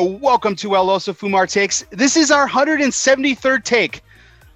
Welcome to El Oso Fumar Takes. This is our 173rd take,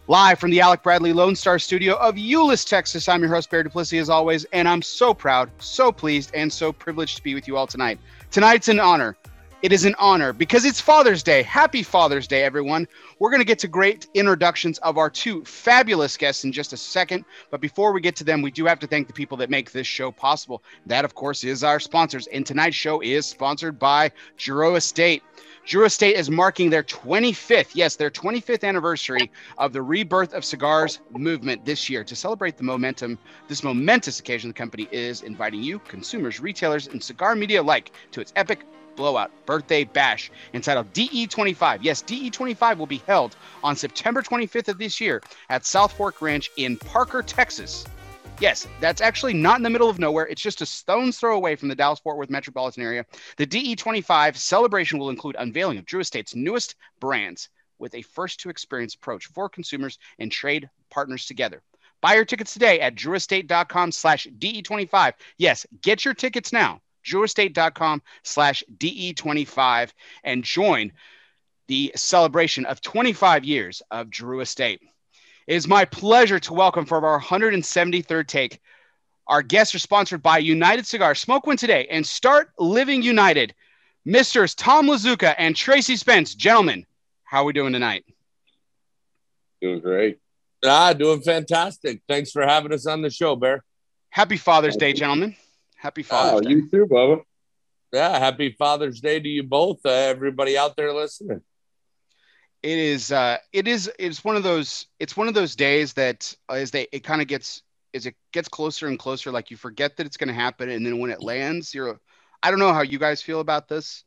live from the Alec Bradley Lone Star Studio of Euless, Texas. I'm your host, Bear Duplessis, as always, and I'm so proud, so pleased, and so privileged to be with you all tonight. Tonight's an honor. It is an honor because it's Father's Day. Happy Father's Day, everyone. We're going to get to great introductions of our two fabulous guests in just a second. But before we get to them, we do have to thank the people that make this show possible. That, of course, is our sponsors. And tonight's show is sponsored by Drew Estate. Drew Estate is marking their 25th, yes, their 25th anniversary of the rebirth of cigars movement this year. To celebrate the momentum, this momentous occasion, the company is inviting you, consumers, retailers, and cigar media alike, to its epic blowout birthday bash entitled DE25. Yes, DE25 will be held on September 25th of this year at South Fork Ranch in Parker, Texas. Yes, that's actually not in the middle of nowhere. It's just a stone's throw away from the Dallas Fort Worth metropolitan area. The DE25 celebration will include unveiling of Drew Estate's newest brands with a first to experience approach for consumers and trade partners together. Buy your tickets today at drewestate.com slash DE25. Yes, get your tickets now drewestate.com slash DE25 and join the celebration of 25 years of Drew Estate. It is my pleasure to welcome for our 173rd take. Our guests are sponsored by United Cigar. Smoke one today and start living united. Misters Tom Lazuka and Tracy Spence. Gentlemen, how are we doing tonight? Doing great. Ah, doing fantastic. Thanks for having us on the show, Bear. Happy Father's Day, gentlemen. Happy Father's oh, Day. you too, Bubba. Yeah, happy Father's Day to you both, uh, everybody out there listening. It is. Uh, it is. It's one of those. It's one of those days that uh, as they it kind of gets as it gets closer and closer, like you forget that it's going to happen, and then when it lands, you're. I don't know how you guys feel about this,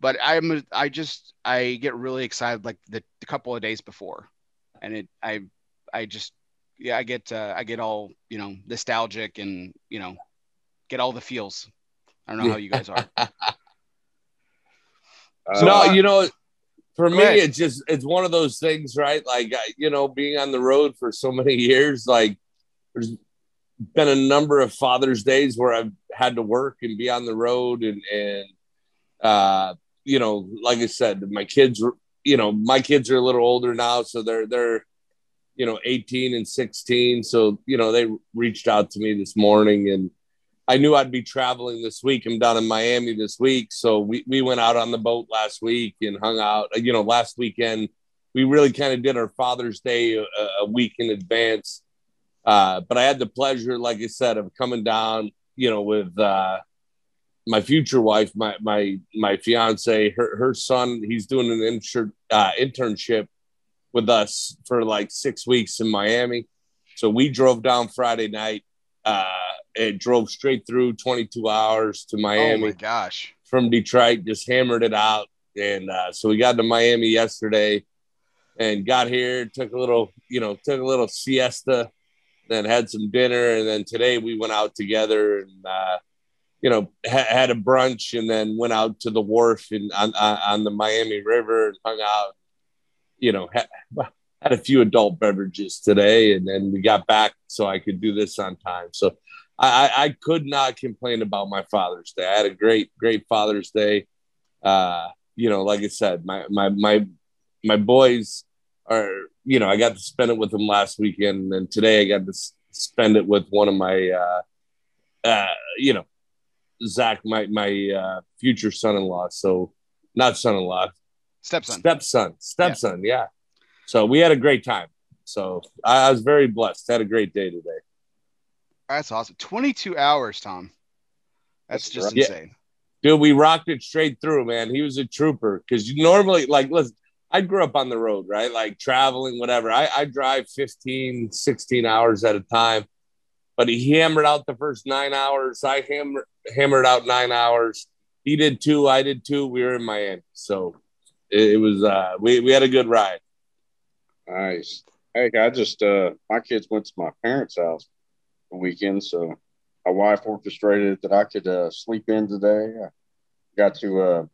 but I'm. I just I get really excited like the, the couple of days before, and it. I. I just. Yeah, I get. Uh, I get all you know nostalgic and you know get all the feels. I don't know how you guys are. so, no, you know, for me, ahead. it's just it's one of those things, right? Like you know, being on the road for so many years, like there's been a number of Father's Days where I've had to work and be on the road, and and uh, you know, like I said, my kids, you know, my kids are a little older now, so they're they're you know 18 and 16 so you know they reached out to me this morning and I knew I'd be traveling this week. I'm down in Miami this week. So we, we went out on the boat last week and hung out. You know, last weekend, we really kind of did our Father's Day a, a week in advance. Uh, but I had the pleasure, like I said, of coming down, you know, with uh, my future wife, my my my fiance, her her son. He's doing an inter, uh, internship with us for like six weeks in Miami. So we drove down Friday night. Uh, it drove straight through 22 hours to Miami. Oh my gosh! From Detroit, just hammered it out, and uh, so we got to Miami yesterday, and got here, took a little, you know, took a little siesta, then had some dinner, and then today we went out together and. Uh, you know, ha- had a brunch and then went out to the wharf and on, on the Miami River and hung out. You know, ha- had a few adult beverages today, and then we got back so I could do this on time. So I, I could not complain about my Father's Day. I had a great, great Father's Day. Uh, you know, like I said, my my my my boys are, you know, I got to spend it with them last weekend, and today I got to spend it with one of my, uh, uh, you know, Zach, my my uh, future son-in-law. So, not son-in-law, stepson, stepson, stepson. Yeah. yeah. So we had a great time. So I, I was very blessed. Had a great day today. That's awesome. 22 hours, Tom. That's, That's just right. insane. Yeah. Dude, we rocked it straight through, man. He was a trooper because you normally, like, listen, I grew up on the road, right? Like traveling, whatever. I, I drive 15, 16 hours at a time, but he hammered out the first nine hours. I hammered, hammered out nine hours. He did two. I did two. We were in Miami. So it, it was, uh, we, we had a good ride. Nice. Hey, I just, uh, my kids went to my parents' house weekend. So my wife orchestrated that I could uh, sleep in today. I got to uh,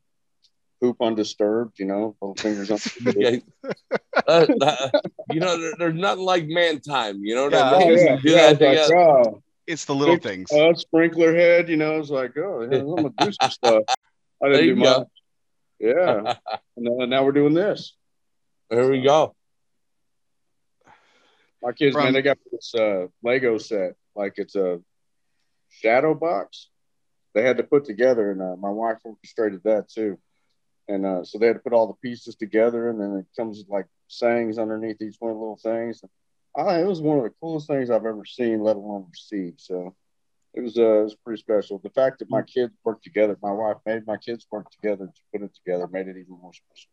poop undisturbed, you know, little fingers on. yeah. uh, you know, there, there's nothing like man time. You know what yeah, I mean? Yeah, do yeah, that like, oh, it's the little things. Uh, sprinkler head, you know, it's like, oh, yeah, I'm gonna do some stuff. I didn't do much. Go. Yeah. and now we're doing this. There we go. My kids, From, man, they got this uh, Lego set. Like it's a shadow box. They had to put together, and uh, my wife orchestrated that too. And uh, so they had to put all the pieces together, and then it comes with like sayings underneath each one of the little things. I, it was one of the coolest things I've ever seen, let alone received. So it was uh, it was pretty special. The fact that my kids worked together, my wife made my kids work together to put it together, made it even more special.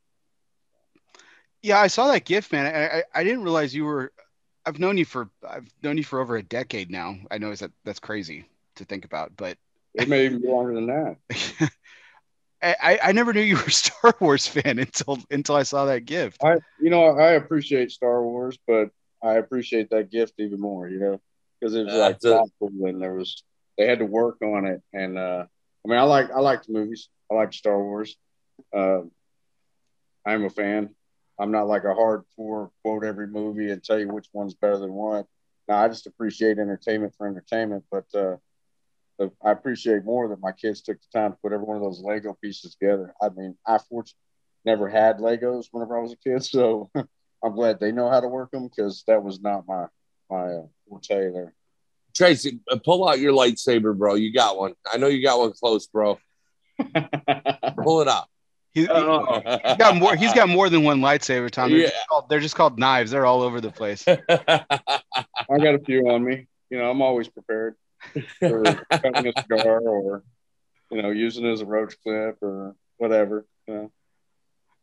Yeah, I saw that gift, man. I, I, I didn't realize you were. I've known you for I've known you for over a decade now. I know that that's crazy to think about, but it may even be longer than that. I, I never knew you were a Star Wars fan until until I saw that gift. I you know I appreciate Star Wars, but I appreciate that gift even more. You know, because it was uh, like thoughtful and there was they had to work on it. And uh, I mean, I like I like the movies. I like Star Wars. Uh, I'm a fan. I'm not like a hardcore quote every movie and tell you which one's better than what. No, I just appreciate entertainment for entertainment, but uh, I appreciate more that my kids took the time to put every one of those Lego pieces together. I mean, I fortunately never had Legos whenever I was a kid, so I'm glad they know how to work them because that was not my my uh, forte there. Tracy, uh, pull out your lightsaber, bro. You got one. I know you got one close, bro. pull it out. He, oh. he's got more. He's got more than one lightsaber, Tom. They're, yeah. just called, they're just called knives. They're all over the place. I got a few on me. You know, I'm always prepared for cutting a cigar or you know using it as a roach clip or whatever. You know.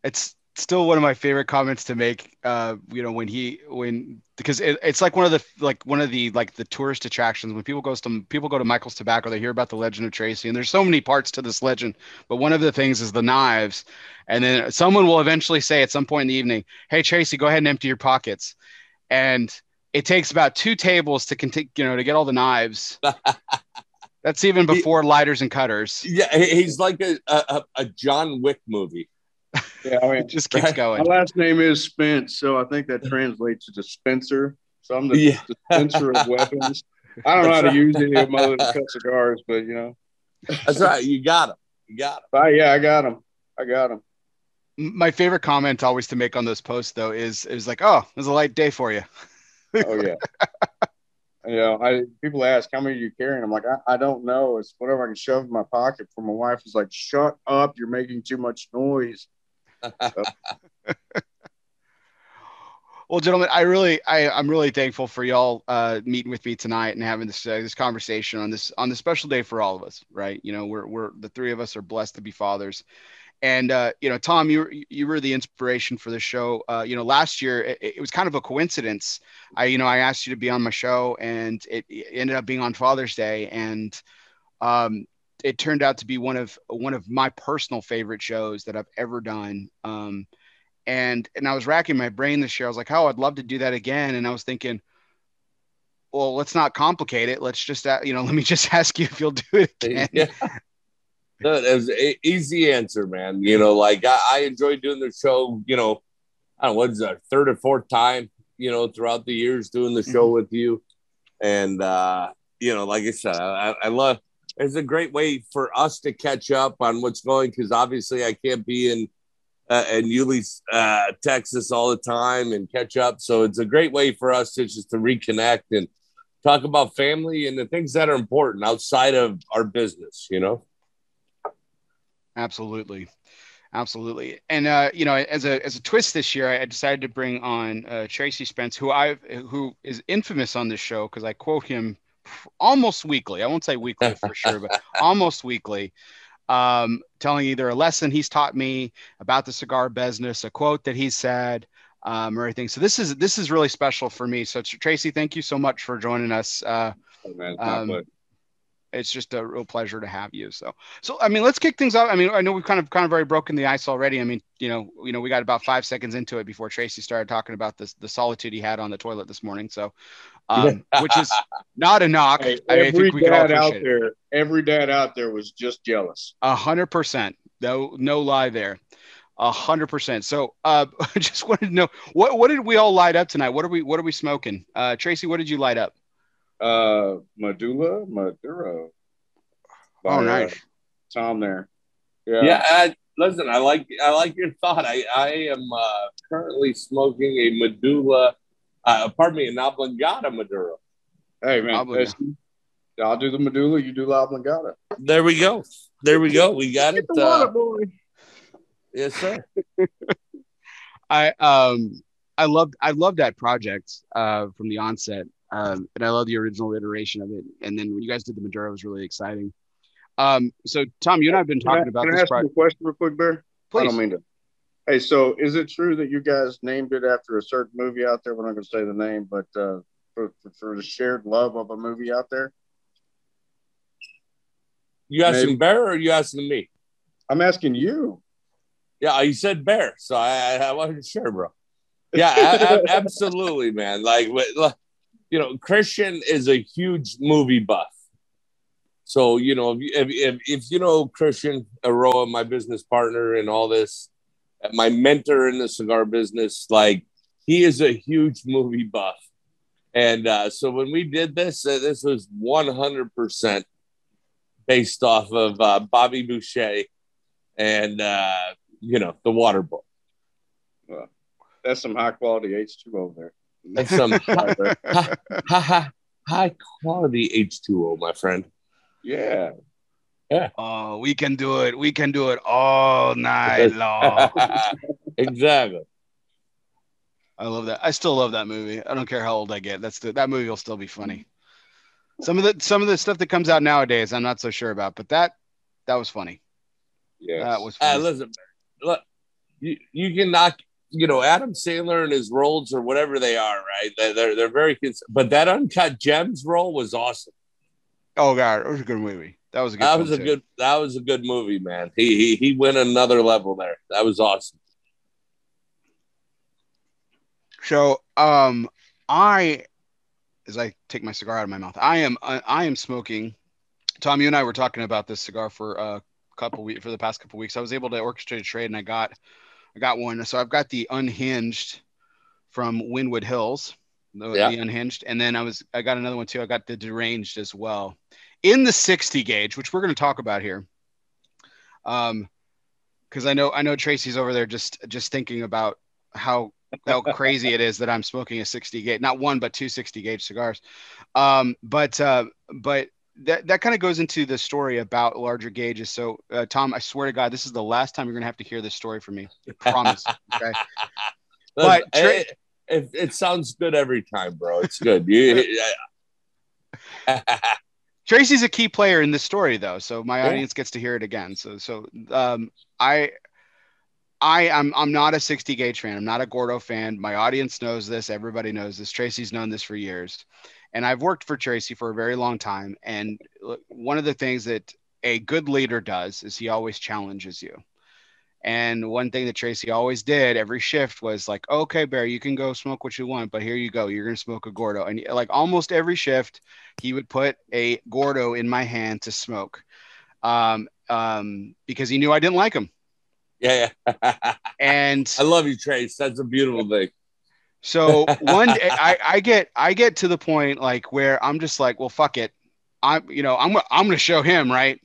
It's still one of my favorite comments to make. Uh, you know, when he when because it, it's like one of the like one of the like the tourist attractions when people goes to people go to Michael's Tobacco, they hear about the legend of Tracy, and there's so many parts to this legend. But one of the things is the knives, and then someone will eventually say at some point in the evening, "Hey Tracy, go ahead and empty your pockets," and it takes about two tables to continue, you know, to get all the knives. That's even before he, lighters and cutters. Yeah, he's like a, a, a John Wick movie. Yeah, I mean, it just keeps going. My last name is Spence, so I think that translates to dispenser. So I'm the yeah. dispenser of weapons. I don't know how to use any of my other cut cigars, but you know. That's right. You got them. You got them. Yeah, I got them. I got them. My favorite comment always to make on those posts though is is like, "Oh, it was a light day for you." oh yeah. you know, I people ask how many are you carrying. I'm like, I, I don't know. It's whatever I can shove in my pocket. For my wife is like, shut up, you're making too much noise. Well, gentlemen, I really, I, I'm really thankful for y'all uh, meeting with me tonight and having this uh, this conversation on this on this special day for all of us. Right? You know, we're we're the three of us are blessed to be fathers, and uh, you know, Tom, you were, you were the inspiration for the show. Uh, you know, last year it, it, was kind of a coincidence. I you know I asked you to be on my show, and it, it ended up being on Father's Day, and um, it turned out to be one of one of my personal favorite shows that I've ever done. Um, and and I was racking my brain this year. I was like, oh, I'd love to do that again. And I was thinking, well, let's not complicate it. Let's just, uh, you know, let me just ask you if you'll do it again. Yeah. No, was an easy answer, man. You know, like I, I enjoyed doing the show. You know, I don't know what's our third or fourth time. You know, throughout the years doing the show mm-hmm. with you, and uh, you know, like I said, I, I love. It's a great way for us to catch up on what's going because obviously I can't be in uh, in Euless, uh, Texas all the time and catch up. So it's a great way for us to just to reconnect and talk about family and the things that are important outside of our business. You know. Absolutely. Absolutely. And uh, you know, as a as a twist this year, I decided to bring on uh, Tracy Spence, who I who is infamous on this show because I quote him almost weekly. I won't say weekly for sure, but almost weekly, um, telling either a lesson he's taught me about the cigar business, a quote that he said, um, or anything. So this is this is really special for me. So Tracy, thank you so much for joining us. Uh, oh, man, um, it's just a real pleasure to have you. So, so I mean, let's kick things off. I mean, I know we've kind of kind of already broken the ice already. I mean, you know, you know, we got about five seconds into it before Tracy started talking about this the solitude he had on the toilet this morning. So, um, which is not a knock. Hey, I mean, every dad out there, it. every dad out there was just jealous. A hundred percent. No, no lie there. A hundred percent. So, uh, I just wanted to know what what did we all light up tonight? What are we what are we smoking? Uh, Tracy, what did you light up? Uh, Medulla Maduro. By, oh, nice. Uh, Tom there. Yeah. Yeah. I, listen, I like I like your thought. I I am uh, currently smoking a Medulla, uh, pardon me, an Oblongata Maduro. Hey man, I'll do the Medulla. You do the Oblongata. There we go. There we go. We got it. Uh, yes, sir. I um I loved I loved that project uh, from the onset, um, and I love the original iteration of it. And then when you guys did the Maduro, it was really exciting. Um, so Tom, you and I have been talking can I, about can this. I ask project. you a question real quick, Bear? Please. I don't mean to. Hey, so is it true that you guys named it after a certain movie out there? We're not going to say the name, but uh, for, for, for, the shared love of a movie out there. You asking Maybe. Bear or you asking me? I'm asking you. Yeah, you said Bear, so I, I wasn't sure, bro. Yeah, absolutely, man. Like, you know, Christian is a huge movie buff. So, you know, if, if, if you know Christian Eiroa, my business partner and all this, my mentor in the cigar business, like he is a huge movie buff. And uh, so when we did this, uh, this was 100% based off of uh, Bobby Boucher and, uh, you know, the Water Boy. Well, that's some high quality H2O there. That's some high, high, high, high quality H2O, my friend. Yeah. Yeah. Oh, we can do it. We can do it all night long. exactly. I love that. I still love that movie. I don't care how old I get. That's the, that movie will still be funny. Some of the some of the stuff that comes out nowadays, I'm not so sure about, but that that was funny. Yeah, that was. Funny. Uh, listen, look, you you can knock you know Adam Sandler and his roles or whatever they are, right? They're they're, they're very cons- but that uncut gems role was awesome. Oh god, it was a good movie. That was a good. That was a too. good. That was a good movie, man. He he he went another level there. That was awesome. So, um, I, as I take my cigar out of my mouth, I am I, I am smoking. Tom, you and I were talking about this cigar for a couple weeks for the past couple weeks. I was able to orchestrate a trade, and I got I got one. So I've got the unhinged from Wynwood Hills, the, yeah. the unhinged, and then I was I got another one too. I got the deranged as well in the 60 gauge, which we're going to talk about here. Um, because I know I know Tracy's over there just just thinking about how how crazy it is that I'm smoking a 60 gauge, not one but two 60 gauge cigars. Um, but uh, but that that kind of goes into the story about larger gauges. So uh, Tom, I swear to God, this is the last time you're gonna have to hear this story from me. I promise. Okay. but tra- it, it, it, sounds good every time, bro. It's good. You, Tracy's a key player in this story, though, so my yeah. audience gets to hear it again. So, so um, I, I, I'm, I'm not a 60 gauge fan. I'm not a Gordo fan. My audience knows this. Everybody knows this. Tracy's known this for years, and I've worked for Tracy for a very long time. And one of the things that a good leader does is he always challenges you. And one thing that Tracy always did every shift was like, okay, Bear, you can go smoke what you want, but here you go. You're going to smoke a Gordo. And like almost every shift, he would put a Gordo in my hand to smoke um, um, because he knew I didn't like him. Yeah. yeah. and I love you, Trace. That's a beautiful thing. So one day I, I get, I get to the point like where I'm just like, well, fuck it. I'm, you know, I'm, I'm going to show him, right?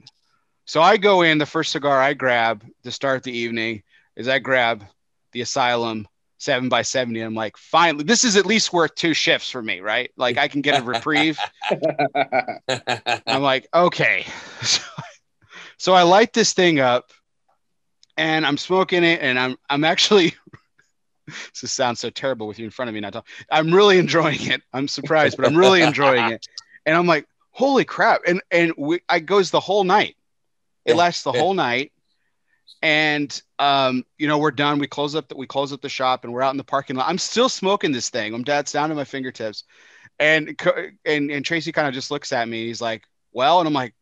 So I go in, the first cigar I grab to start the evening is I grab the Asylum 7 by 70 I'm like, finally, this is at least worth two shifts for me, right? Like I can get a reprieve. I'm like, okay. So, so I light this thing up and I'm smoking it and I'm I'm actually this sounds so terrible with you in front of me now. I'm really enjoying it. I'm surprised, but I'm really enjoying it. And I'm like, holy crap. And and we I goes the whole night. It lasts the whole night. And um, you know, we're done. We close up that we close up the shop and we're out in the parking lot. I'm still smoking this thing. I'm dad's down to my fingertips. And and and Tracy kind of just looks at me. He's like, Well, and I'm like,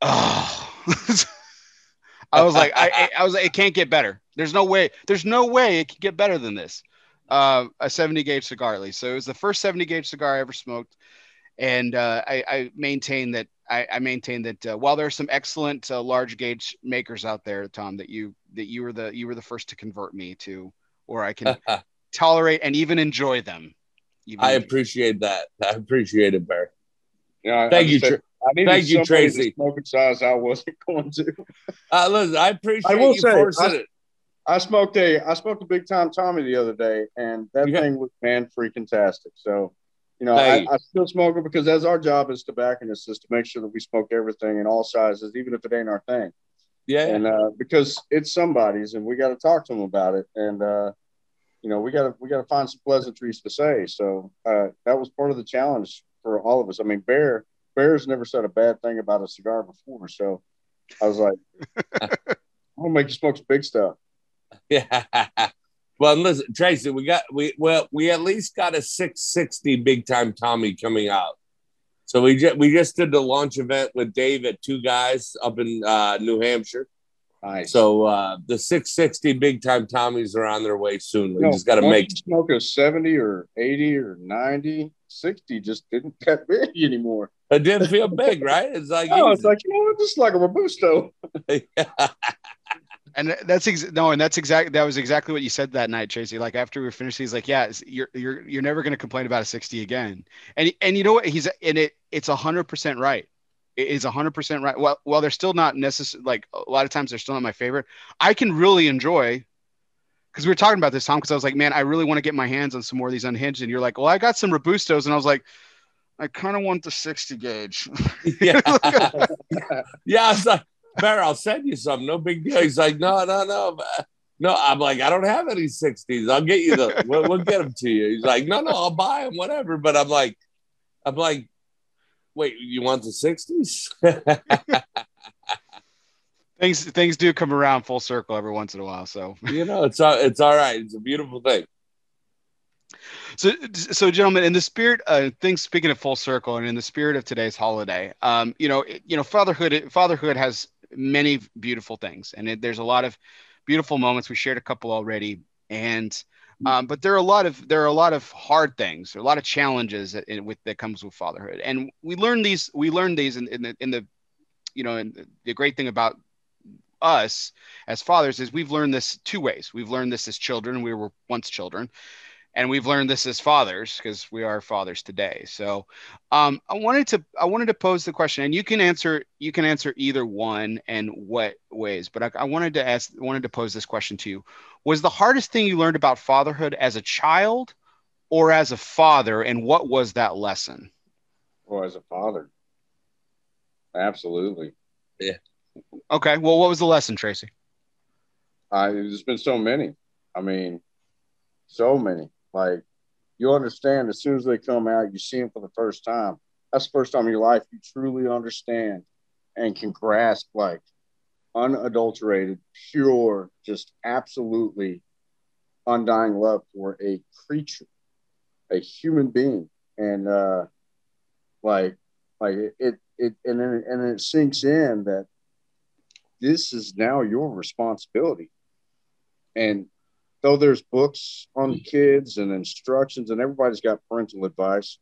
Oh I was like, I, I was like, it can't get better. There's no way. There's no way it can get better than this. Uh, a 70 gauge cigar, at least. So it was the first 70 gauge cigar I ever smoked, and uh, I, I maintain that I, I maintain that uh, while there are some excellent uh, large gauge makers out there, Tom, that you that you were the you were the first to convert me to, or I can tolerate and even enjoy them. Even I appreciate that. I appreciate it, Bear. Yeah, thank you. Said, Thank you, Tracy. Smoking size I wasn't going to. Uh, listen, I appreciate I will you say, forcing I- it. I smoked a I smoked a big time Tommy the other day, and that Yeah. thing was man freaking tastic. So, you know, I, Hey. I still smoke it because as our job as tobacconists is to make sure that we smoke everything in all sizes, even if it ain't our thing. Yeah, And uh, because it's somebody's, and we got to talk to them about it, and uh, you know, we got to we got to find some pleasantries to say. So uh, that was part of the challenge for all of us. I mean, Bear Bear's never said a bad thing about a cigar before, so I was like, I'm gonna make you smoke some big stuff. yeah. Well, listen, Tracy, we got we well we at least got a 660 big time Tommy coming out. So we just we just did the launch event with Dave at Two Guys up in uh, New Hampshire. Nice. So uh, the 660 big time Tommies are on their way soon. We No, just got to make smoke a 70 or 80 or 90, 60 just didn't that big anymore. it didn't feel big, right? It's like Oh, it's like, you know? This like a Robusto. And that's ex- no, and that's exactly that was exactly what you said that night, Tracy. Like after we were finished, he's like, "Yeah, you're you're you're never going to complain about a 60 again." And and you know what? He's and it it's hundred percent right. It is hundred percent right. Well, well, they're still not necessary. Like a lot of times, they're still not my favorite. I can really enjoy because we were talking about this, Tom. Because I was like, "Man, I really want to get my hands on some more of these unhinged." And you're like, "Well, I got some robustos," and I was like. I kind of want the 60 gauge. yeah. yeah, I was like, Bear, I'll send you some. No big deal. He's like, no, no, no. man. No, I'm like, I don't have any 60s. I'll get you the, we'll, we'll get them to you. He's like, no, no, I'll buy them, whatever. But I'm like, I'm like, wait, you want the 60s? things things do come around full circle every once in a while. So you know, it's all, it's all right. It's a beautiful thing. So, so gentlemen, in the spirit of things, speaking of full circle, and in the spirit of today's holiday, um, you know, you know, fatherhood, fatherhood has many beautiful things, and it, there's a lot of beautiful moments. We shared a couple already, and um, but there are a lot of there are a lot of hard things, a lot of challenges that, in, with that comes with fatherhood, and we learn these. We learn these in, in the in the, you know, and the great thing about us as fathers is we've learned this two ways. We've learned this as children. We were once children and we've learned this as fathers because we are fathers today so um, i wanted to i wanted to pose the question and you can answer you can answer either one and what ways but I, I wanted to ask wanted to pose this question to you was the hardest thing you learned about fatherhood as a child or as a father and what was that lesson Or as a father. Absolutely. Yeah okay well what was the lesson tracy I, there's been so many. I mean, so many. Like, you understand as soon as they come out, you see them for the first time. That's the first time in your life you truly understand and can grasp, like, unadulterated, pure, just absolutely undying love for a creature, a human being. And, uh, like, like it, it, and then, and it sinks in that this is now your responsibility. And though there's books on kids and instructions, and everybody's got parental advice,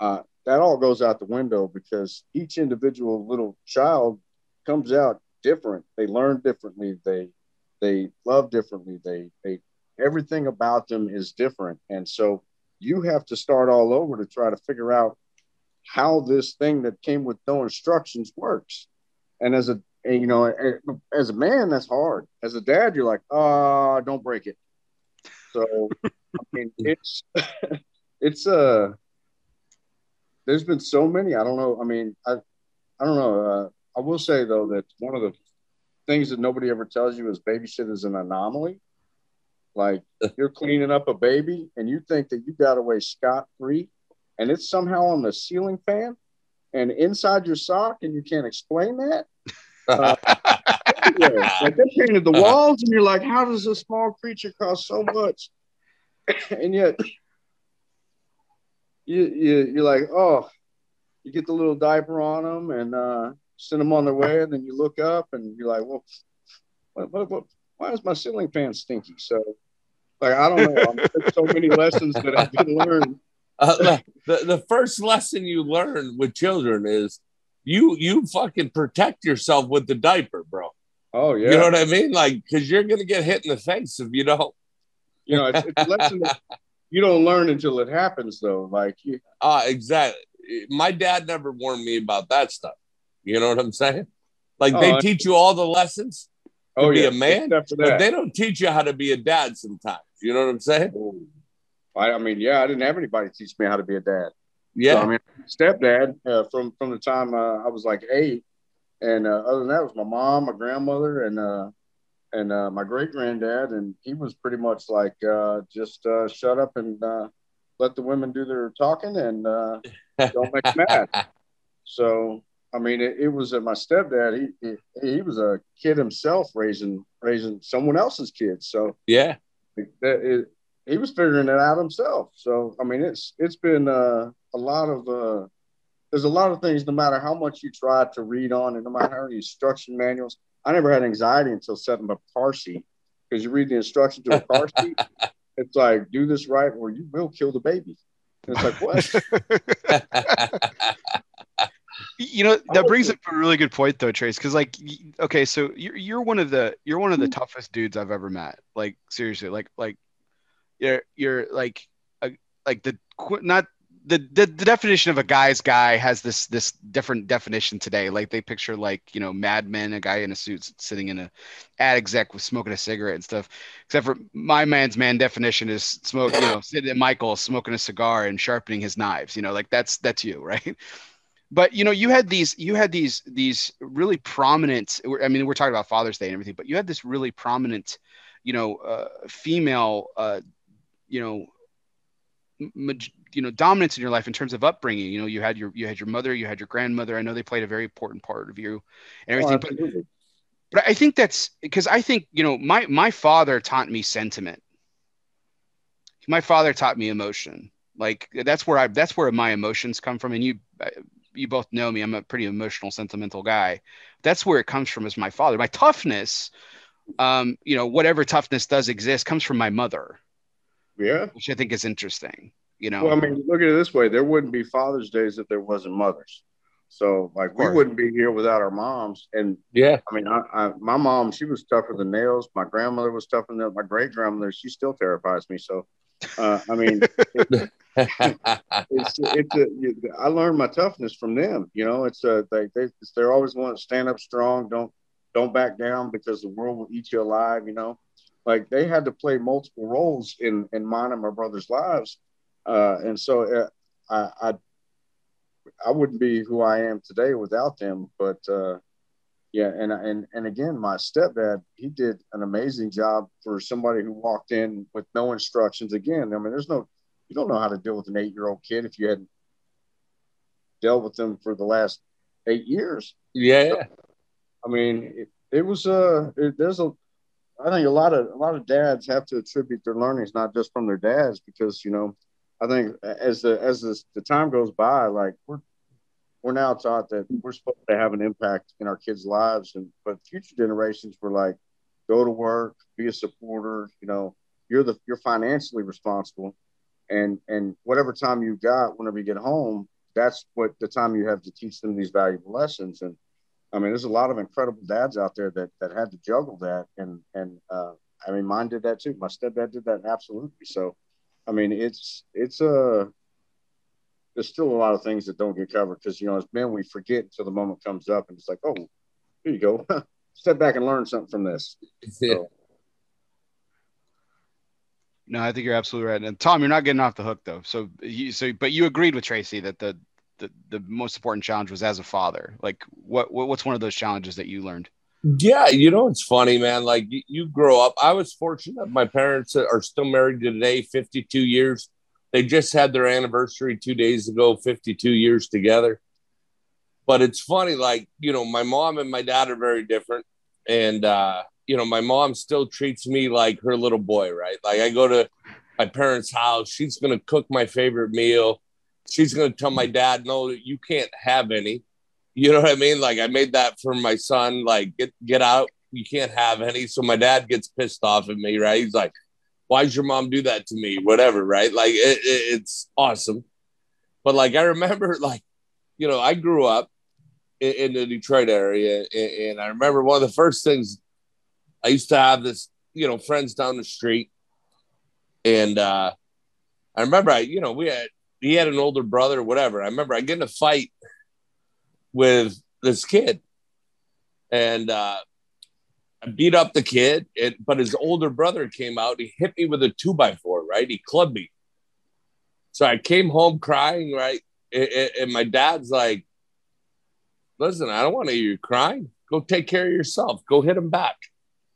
uh, that all goes out the window because each individual little child comes out different. They learn differently. They they love differently. They they everything about them is different, and so you have to start all over to try to figure out how this thing that came with no instructions works. And as a you know, as a man, that's hard. As a dad, you're like, uh, don't break it. So, I mean, it's, it's, uh, there's been so many. I don't know. I mean, I, I don't know. Uh, I will say though that one of the things that nobody ever tells you is babysit is an anomaly. Like you're cleaning up a baby and you think that you got away scot free, and it's somehow on the ceiling fan and inside your sock, and you can't explain that. Uh, everywhere. Like they painted the walls, and you're like, how does a small creature cost so much? and yet, you, you you're like, oh, you get the little diaper on them and uh, send them on their way, and then you look up and you're like, well, what, what, what, why is my ceiling fan stinky? So, like, I don't know. There's so many lessons that I've been learned. Uh, the, the first lesson you learn with children is you you fucking protect yourself with the diaper, bro. Oh yeah, You know what I mean? Like, because you're gonna get hit in the face if you don't. you know, it's, it's lesson that you don't learn until it happens, though. Like, you, Ah, exactly. my dad never warned me about that stuff. You know what I'm saying? Like oh, they teach you all the lessons to oh, be yeah. a man, but they don't teach you how to be a dad sometimes. You know what I'm saying? I, I mean, yeah, I didn't have anybody teach me how to be a dad. Yeah, so, I mean, stepdad uh, from from the time uh, I was like eight, and uh, other than that, was my mom, my grandmother, and uh, and uh, my great granddad, and he was pretty much like uh, just uh, shut up and uh, let the women do their talking and uh, don't make mad. So I mean, it, it was uh, my stepdad. He, he, he was a kid himself, raising raising someone else's kids. So yeah, it, it, he was figuring it out himself. So I mean, it's it's been uh, a lot of uh, there's a lot of things. No matter how much you try to read on, and no matter how many instruction manuals, I never had anxiety until setting up a car seat because you read the instructions to a car seat. It's like do this right, or you will kill the baby. And it's like what? you know that brings up a really good point though trace because like okay so you're, you're one of the you're one of the mm-hmm. toughest dudes i've ever met like seriously like like you're you're like a, like the not the, the, the definition of a guy's guy has this this different definition today. Like they picture like you know Mad Men, a guy in a suit sitting in a ad exec with smoking a cigarette and stuff. Except for my man's man definition is smoke, you know, sitting at Michael smoking a cigar and sharpening his knives. You know, like that's that's you, right? But you know, you had these you had these these really prominent. I mean, we're talking about Father's Day and everything, but you had this really prominent, you know, uh, female, uh, you know you know dominance in your life in terms of upbringing. You know you had your you had your mother you had your grandmother. I know they played a very important part of you and oh, everything oh, but, but i think that's because i think you know my my father taught me sentiment. My father taught me emotion. Like that's where i that's where my emotions come from. And you you both know me. I'm a pretty emotional sentimental guy. That's where it comes from is my father. My toughness um you know whatever toughness does exist comes from my mother yeah. Which I think is interesting. You know, well, I mean, look at it this way: there wouldn't be Father's Days if there wasn't mothers. So, like, we wouldn't be here without our moms. And yeah, I mean, I, I, my mom, she was tougher than nails. My grandmother was tougher than my great grandmother. She still terrifies me. So, uh, I mean, it, it's, it's a, I learned my toughness from them. You know, it's a, they, they, they're always want to stand up strong. Don't, don't back down because the world will eat you alive. You know, like they had to play multiple roles in in mine and my brother's lives, uh, and so uh, I, I I wouldn't be who I am today without them. But uh, yeah, and and and again, my stepdad he did an amazing job for somebody who walked in with no instructions. Again, I mean, there's no you don't know how to deal with an eight year old kid if you hadn't dealt with them for the last eight years. Yeah, so, I mean, it, it was uh, it, there's a I think a lot of a lot of dads have to attribute their learnings not just from their dads because you know I think as the as the, the time goes by, like we're we're now taught that we're supposed to have an impact in our kids' lives, and but future generations were like, go to work, be a supporter. You know, you're the you're financially responsible, and and whatever time you got, whenever you get home, that's what the time you have to teach them these valuable lessons. And I mean, there's a lot of incredible dads out there that that had to juggle that, and and uh, I mean, mine did that too. My stepdad did that absolutely. So, I mean, it's it's a uh, there's still a lot of things that don't get covered because you know as men we forget until the moment comes up and it's like, oh, here you go, step back and learn something from this. So, no, I think you're absolutely right. And Tom, you're not getting off the hook though. So you so but you agreed with Tracy that the the, the most important challenge was as a father. Like what, what what's one of those challenges that you learned? Yeah you know it's funny man. Like you, grow up i was fortunate my parents are still married today 52 years. They just had their anniversary two days ago 52 years together. But it's funny like you know my mom and my dad are very different. And uh you know my mom still treats me like her little boy right? Like i go to my parents house she's gonna cook my favorite meal she's going to tell my dad, no, you can't have any. You know what I mean? Like I made that for my son, like get, get out. You can't have any. So my dad gets pissed off at me, right? He's like, why'd your mom do that to me? Whatever. Right. Like it, it, it's awesome. But like, I remember like, you know, I grew up in, in the Detroit area and, and I remember one of the first things I used to have this, you know, friends down the street. And, uh, I remember I, you know, we had he had an older brother, whatever. I remember I get in a fight with this kid, and uh, I beat up the kid. It, but his older brother came out. He hit me with a two by four. Right, he clubbed me. So I came home crying. Right, and, and my dad's like, "Listen, I don't want to hear you crying. Go take care of yourself. Go hit him back."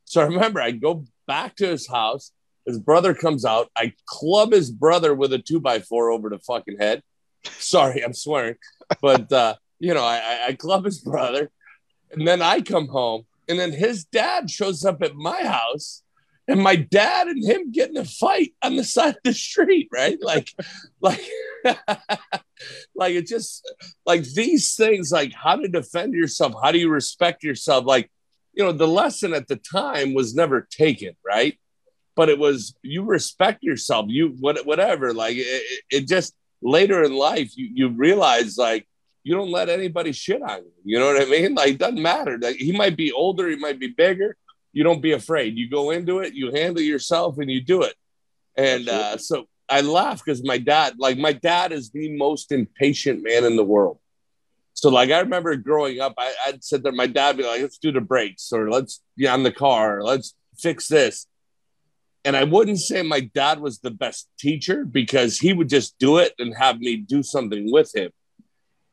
So I remember I go back to his house. His brother comes out. I club his brother with a two by four over the fucking head. Sorry, I'm swearing, but uh, you know, I, I club his brother, and then I come home, and then his dad shows up at my house, and my dad and him get in a fight on the side of the street, right? Like, like, like it just like these things, like how to defend yourself, how do you respect yourself, like you know, the lesson at the time was never taken, right? But it was you respect yourself, you what whatever. Like it, it just later in life, you you realize like you don't let anybody shit on you. You know what I mean? Like it doesn't matter. Like he might be older, he might be bigger. You don't be afraid. You go into it, you handle yourself, and you do it. And uh, so I laugh because my dad, like my dad, is the most impatient man in the world. So like I remember growing up, I, would sit there, my dad would be like, let's do the brakes or let's be on the car, let's fix this. And I wouldn't say my dad was the best teacher because he would just do it and have me do something with him.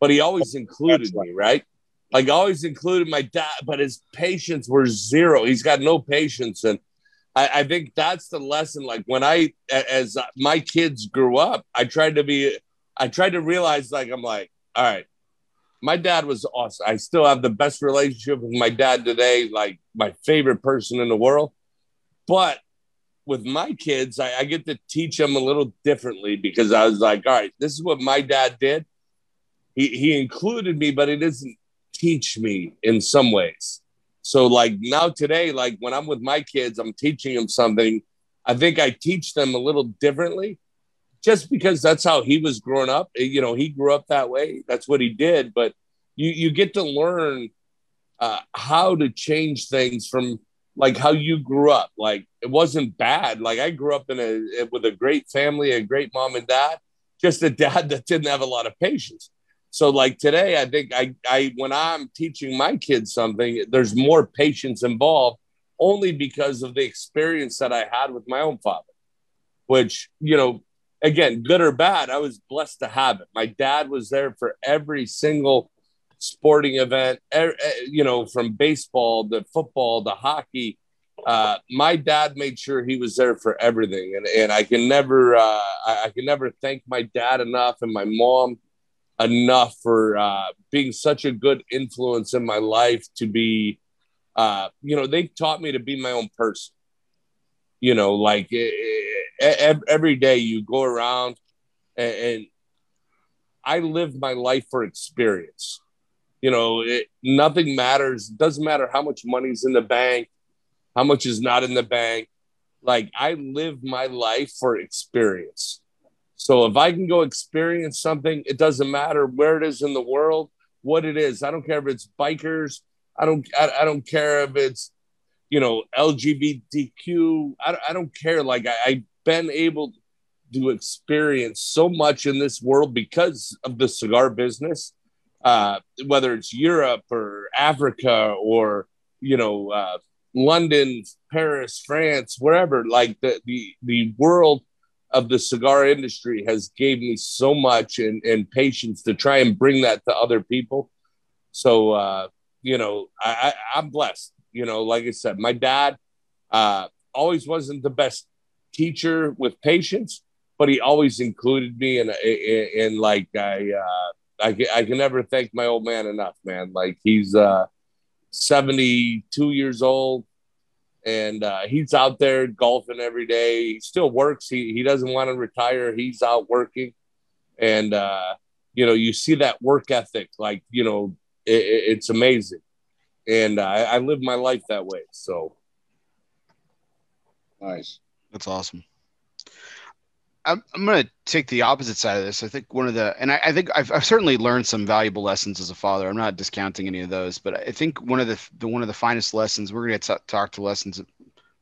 But he always included me, right? Like always included my dad, but his patience were zero. He's got no patience. And I, I think that's the lesson. Like when I, as my kids grew up, I tried to be, I tried to realize like, I'm like, all right, my dad was awesome. I still have the best relationship with my dad today, like my favorite person in the world. But with my kids, I, I, get to teach them a little differently because I was like, all right, this is what my dad did. He, he included me, but he doesn't teach me in some ways. So, like now today, like when I'm with my kids, I'm teaching them something. I think I teach them a little differently just because that's how he was growing up. Eh, you know, he grew up that way. That's what he did. But you you get to learn uh, how to change things from like how you grew up. Like it wasn't bad. Like I grew up in a eh, with a great family, a great mom and dad. Just a dad that didn't have a lot of patience. So like today, I think I I when I'm teaching my kids something, there's more patience involved only because of the experience that I had with my own father, which you know again, good or bad, I was blessed to have it. My dad was there for every single sporting event, you know, from baseball to football to hockey. Uh, my dad made sure he was there for everything, and and I can never uh, I can never thank my dad enough and my mom enough for uh, being such a good influence in my life. To be, uh, you know, they taught me to be my own person. You know, like. Every day you go around and I live my life for experience. You know, it, nothing matters. It doesn't matter how much money's in the bank, how much is not in the bank. Like I live my life for experience. So if I can go experience something, it doesn't matter where it is in the world, what it is. I don't care if it's bikers. I don't. I, I don't care if it's, you know, LGBTQ. I, I don't care. Like I, I been able to experience so much in this world because of the cigar business, uh, whether it's Europe or Africa or you know uh, London, Paris, France, wherever. Like the the the world of the cigar industry has gave me so much and, and patience to try and bring that to other people. So uh, you know, I, I I'm blessed. You know, like I said, my dad uh, always wasn't the best teacher with patience, but he always included me and in, in, in, like I uh, I I can never thank my old man enough, man. Like he's uh 72 years old and uh, he's out there golfing every day. He still works. He he doesn't want to retire. He's out working, and uh, you know you see that work ethic. Like you know it, it's amazing, and uh, I, I live my life that way. So nice. That's awesome. I'm, I'm going to take the opposite side of this. I think one of the, and I, I think I've, I've, certainly learned some valuable lessons as a father. I'm not discounting any of those, but I think one of the, the one of the finest lessons we're going to talk to lessons,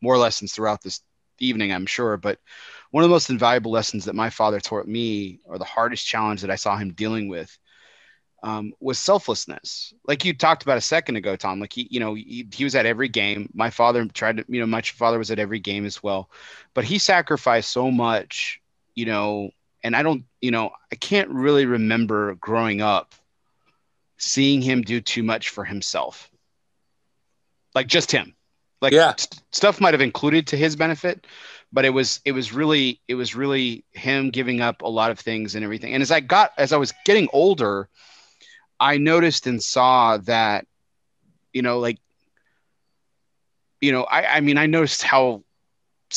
more lessons throughout this evening, I'm sure. But one of the most invaluable lessons that my father taught me, or the hardest challenge that I saw him dealing with, um, was selflessness. Like you talked about a second ago, Tom. Like he, you know, he, he was at every game. My father tried to, you know, my father was at every game as well, but he sacrificed so much, you know. And I don't, you know, I can't really remember growing up seeing him do too much for himself. Like just him. Like yeah. st- stuff might have included to his benefit, but it was it was really it was really him giving up a lot of things and everything. And as I got as I was getting older, I noticed and saw that, you know, like, you know, I, I mean, I noticed how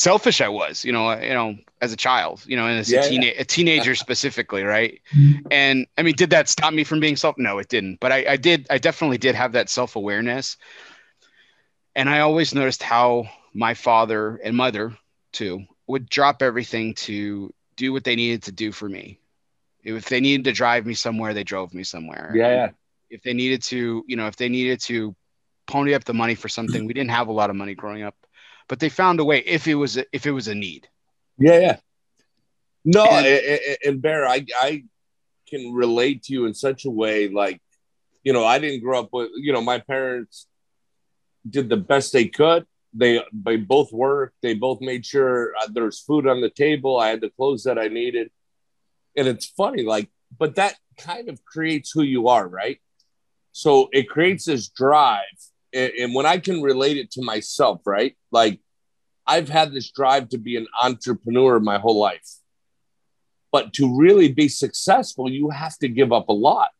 selfish I was, you know, you know, as a child, you know, and as yeah, a, yeah. a teenager specifically, right? Mm-hmm. And I mean, did that stop me from being self? No, it didn't. But I, I did, I definitely did have that self awareness. And I always noticed how my father and mother, too, would drop everything to do what they needed to do for me if they needed to drive me somewhere, they drove me somewhere. Yeah, yeah. If they needed to, you know, if they needed to pony up the money for something, we didn't have a lot of money growing up, but they found a way if it was a, if it was a need. Yeah, yeah. No, and, and, and Bear, I I can relate to you in such a way. Like, you know, I didn't grow up with, you know, my parents did the best they could. They they both worked. They both made sure uh, there's food on the table. I had the clothes that I needed and it's funny like but that kind of creates who you are right so it creates this drive and, and when i can relate it to myself right? Like i've had this drive to be an entrepreneur my whole life. But to really be successful you have to give up a lot.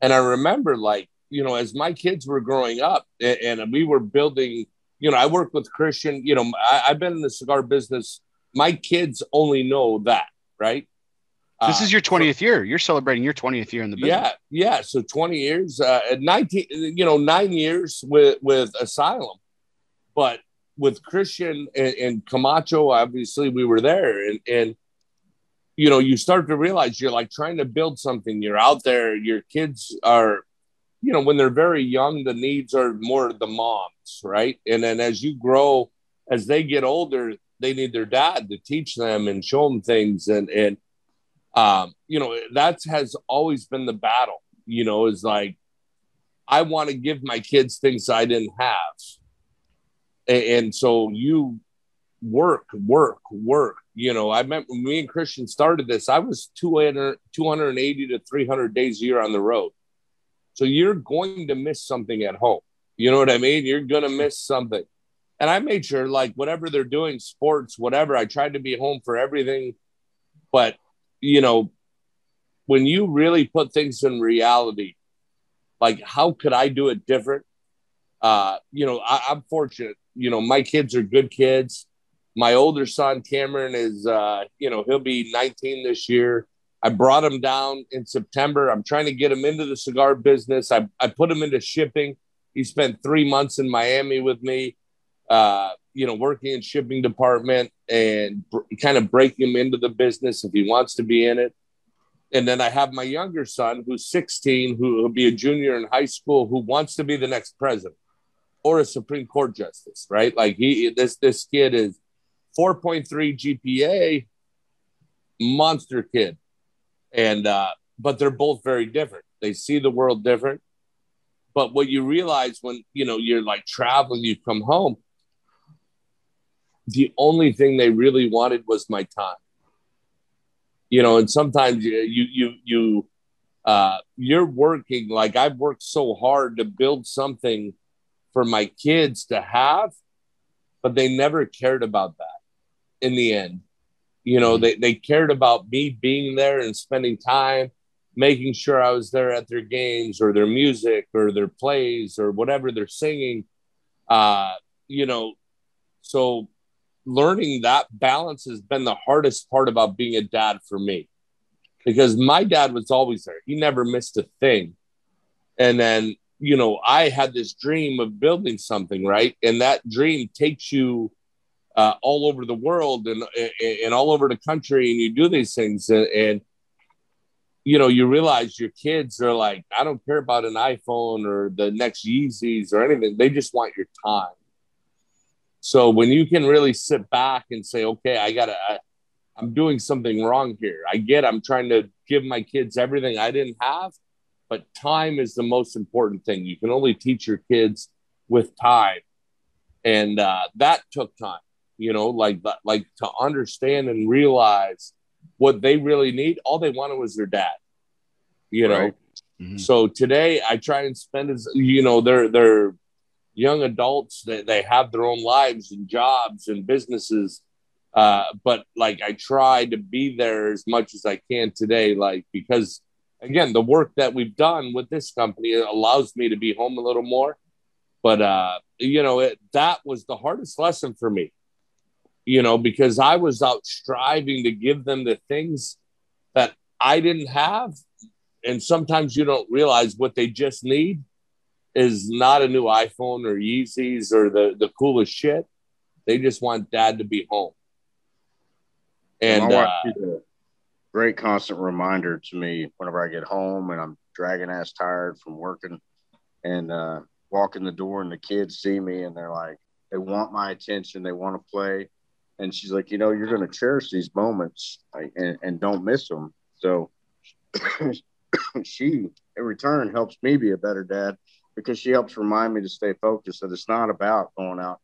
And i remember like you know as my kids were growing up and, and we were building you know i work with christian you know I, i've been in the cigar business. My kids only know that right this is uh, your 20th so, year. You're celebrating your 20th year in the business. Yeah, yeah. So 20 years, uh, 19, you know, nine years with with Asylum, but with Christian and, and Camacho, obviously we were there, and and you know, you start to realize you're like trying to build something. You're out there. Your kids are, you know, when they're very young, the needs are more the moms, right? And then as you grow, as they get older, they need their dad to teach them and show them things, and and um, you know, that has always been the battle, you know, is like, I want to give my kids things I didn't have. And, and so you work, work, work. You know, I meant when me and Christian started this, I was 200, 280 to 300 days a year on the road. So you're going to miss something at home. You know what I mean? You're going to miss something. And I made sure, like, whatever they're doing, sports, whatever, I tried to be home for everything. But you know, when you really put things in reality, like how could I do it different? Uh, you know, I, I'm fortunate. You know, my kids are good kids. My older son Cameron is, uh, you know, he'll be 19 this year. I brought him down in September. I'm trying to get him into the cigar business. I, I put him into shipping. He spent three months in Miami with me. Uh, you know, working in shipping department and br- kind of break him into the business if he wants to be in it. And then I have my younger son who's 16, who will be a junior in high school, who wants to be the next president or a Supreme Court justice, right? Like he, this, this kid is 4.3 GPA, monster kid. And, uh, but they're both very different. They see the world different. But what you realize when, you know, you're like traveling, you come home, the only thing they really wanted was my time. You know, and sometimes you you you you uh, you're working like I've worked so hard to build something for my kids to have, but they never cared about that in the end. You know, mm-hmm. they, they cared about me being there and spending time, making sure I was there at their games or their music or their plays or whatever they're singing. Uh, you know, so learning that balance has been the hardest part about being a dad for me because my dad was always there. He never missed a thing. And then, you know, I had this dream of building something, right? And that dream takes you uh, all over the world and, and all over the country, and you do these things. And, and, you know, you realize your kids are like, I don't care about an iPhone or the next Yeezys or anything. They just want your time. So when you can really sit back and say, okay, I gotta, I, I'm doing something wrong here. I get I'm trying to give my kids everything I didn't have, but time is the most important thing. You can only teach your kids with time. And uh, that took time, you know, like like to understand and realize what they really need. All they wanted was their dad, you know. Right. Mm-hmm. So today I try and spend as you know, they're they're young adults that they, have their own lives and jobs and businesses uh, but like I try to be there as much as I can today, like because again, the work that we've done with this company allows me to be home a little more. But uh, you know, it, that was the hardest lesson for me. You know, because I was out striving to give them the things that I didn't have, and sometimes you don't realize what they just need is not a new iPhone or Yeezys or the the coolest shit. They just want dad to be home and uh, a great constant reminder to me whenever I get home and I'm dragging ass tired from working and uh, walk in the door and the kids see me and they're like, they want my attention, they want to play. And she's like, you know, you're going to cherish these moments and, and don't miss them. So she, in return, helps me be a better dad because she helps remind me to stay focused that it's not about going out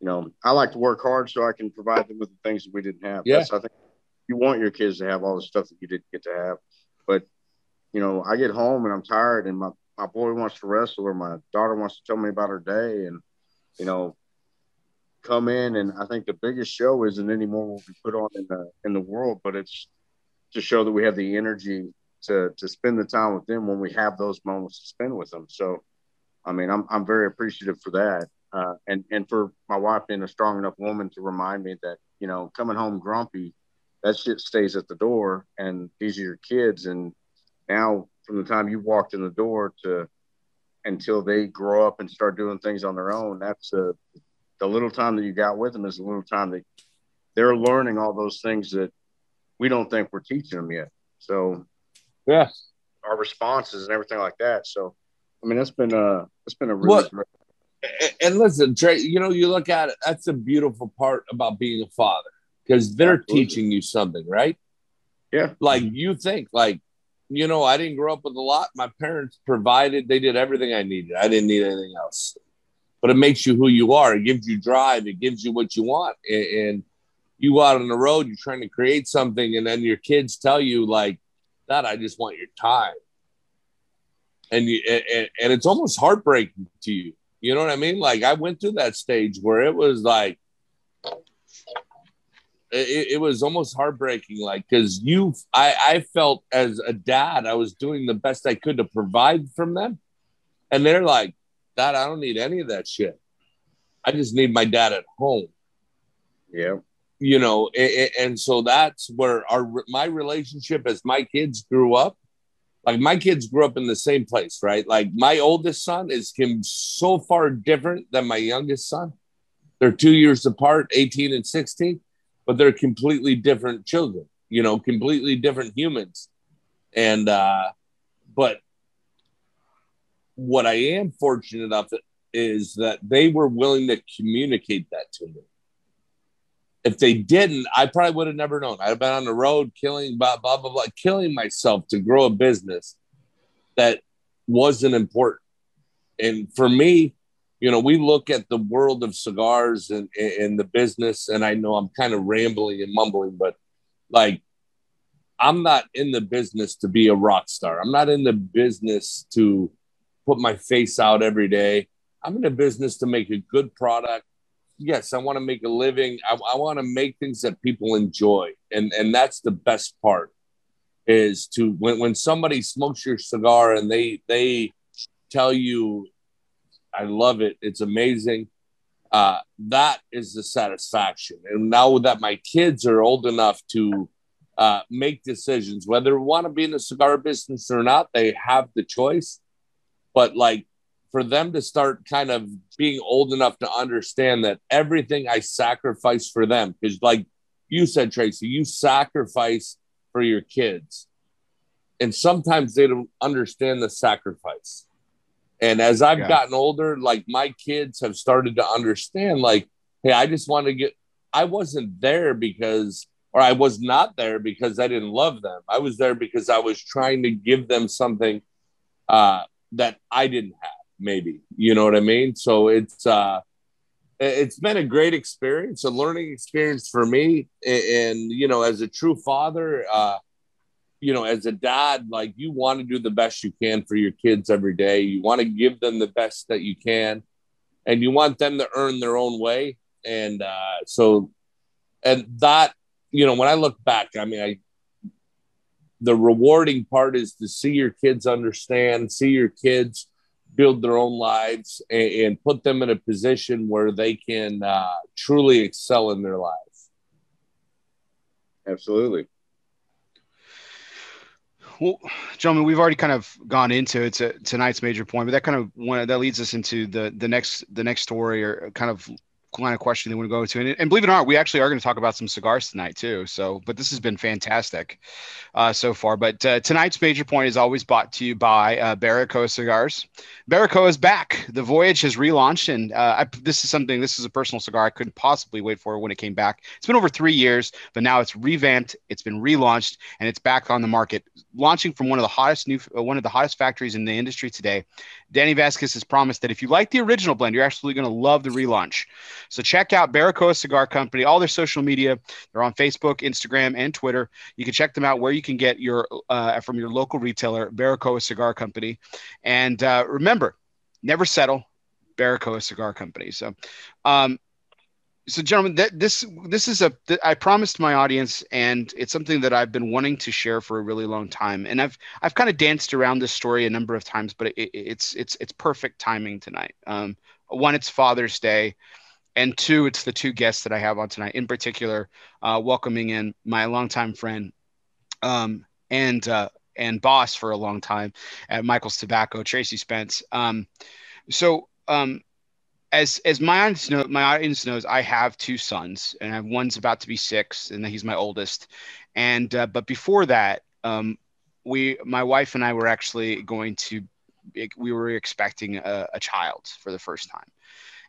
you know, I like to work hard so I can provide them with the things that we didn't have. Yeah. I think you want your kids to have all the stuff that you didn't get to have. But, you know, I get home and I'm tired and my, my boy wants to wrestle or my daughter wants to tell me about her day and, you know, come in and I think the biggest show isn't anymore what we put on in the in the world, but it's to show that we have the energy to to spend the time with them when we have those moments to spend with them. So I mean I'm I'm very appreciative for that uh, and and for my wife being a strong enough woman to remind me that you know coming home grumpy, that shit stays at the door, and these are your kids, and now from the time you walked in the door to until they grow up and start doing things on their own, that's a, the little time that you got with them is a little time that they're learning all those things that we don't think we're teaching them yet. So, yeah, our responses and everything like that. So, I mean, that's been a it's been a really great and listen, Trey, you know, you look at it, that's a beautiful part about being a father because they're Absolutely. teaching you something, right? Yeah. Like you think, like, you know, I didn't grow up with a lot. My parents provided, they did everything I needed. I didn't need anything else. But it makes you who you are. It gives you drive. It gives you what you want. And you go out on the road, you're trying to create something, and then your kids tell you, like, that I just want your time. And you and, and it's almost heartbreaking to you you know what I mean? Like I went through that stage where it was like it, it was almost heartbreaking, like because you I, I felt as a dad, I was doing the best I could to provide from them. And they're like, Dad, I don't need any of that shit. I just need my dad at home. Yeah. You know, and, and so that's where our my relationship as my kids grew up like my kids grew up in the same place, right? Like my oldest son is him so far different than my youngest son. They're two years apart, 18 and 16, but they're completely different children, you know, completely different humans. And, uh, but what I am fortunate enough is that they were willing to communicate that to me if they didn't, I probably would have never known. I'd have been on the road killing blah blah blah blah, killing myself to grow a business that wasn't important. And for me, you know, we look at the world of cigars and, and the business, and I know I'm kind of rambling and mumbling, but like I'm not in the business to be a rock star. I'm not in the business to put my face out every day. I'm in the business to make a good product yes, I want to make a living. I, I want to make things that people enjoy, and and that's the best part is to when when somebody smokes your cigar and they they tell you, I love it, it's amazing. Uh, that is the satisfaction. And now that my kids are old enough to uh, make decisions, whether they want to be in the cigar business or not, they have the choice. But like for them to start kind of being old enough to understand that everything I sacrifice for them, because like you said, Tracy, you sacrifice for your kids. And sometimes they don't understand the sacrifice. And as I've yeah. gotten older, like my kids have started to understand, like, hey, I just want to get, I wasn't there because or I was not there because I didn't love them. I was there because I was trying to give them something uh, that I didn't have, maybe. You know what I mean? So it's uh, it's been a great experience, a learning experience for me. And, you know, as a true father, uh, you know, as a dad, like you want to do the best you can for your kids every day. You want to give them the best that you can, and you want them to earn their own way. And uh, so, and that, you know, when I look back, I mean, I, the rewarding part is to see your kids understand, see your kids build their own lives and, and put them in a position where they can uh, truly excel in their lives. Absolutely. Well, gentlemen, we've already kind of gone into it to, tonight's major point, but that kind of one that leads us into the the next the next story or kind of line of question they want to go to. And, and, believe it or not, we actually are going to talk about some cigars tonight too. So, but this has been fantastic uh, so far. But uh, tonight's major point is always brought to you by uh, Baracoa Cigars. Baracoa is back. The voyage has relaunched, and uh, I, this is something. This is a personal cigar I couldn't possibly wait for when it came back. It's been over three years, but now it's revamped. It's been relaunched, and it's back on the market, launching from one of the hottest new, uh, one of the hottest factories in the industry today. Danny Vasquez has promised that if you like the original blend, you're absolutely going to love the relaunch. So check out Baracoa Cigar Company, all their social media. They're on Facebook, Instagram, and Twitter. You can check them out where you can get your uh, from your local retailer, Baracoa Cigar Company. And uh, remember, never settle. Baracoa Cigar Company. So, um, so gentlemen that this this is a i promised my audience and it's something that i've been wanting to share for a really long time. And i've i've kind of danced around this story a number of times but it, it's it's it's perfect timing tonight. Um, one it's father's day and two it's the two guests that i have on tonight in particular uh, welcoming in my longtime friend um, and uh, and boss for a long time at michael's tobacco tracy spence. Um, so um, as as my audience know, my audience knows, I have two sons, and one's about to be six, and he's my oldest. And uh, but before that, um, we, my wife and I, were actually going to, we were expecting a, a child for the first time,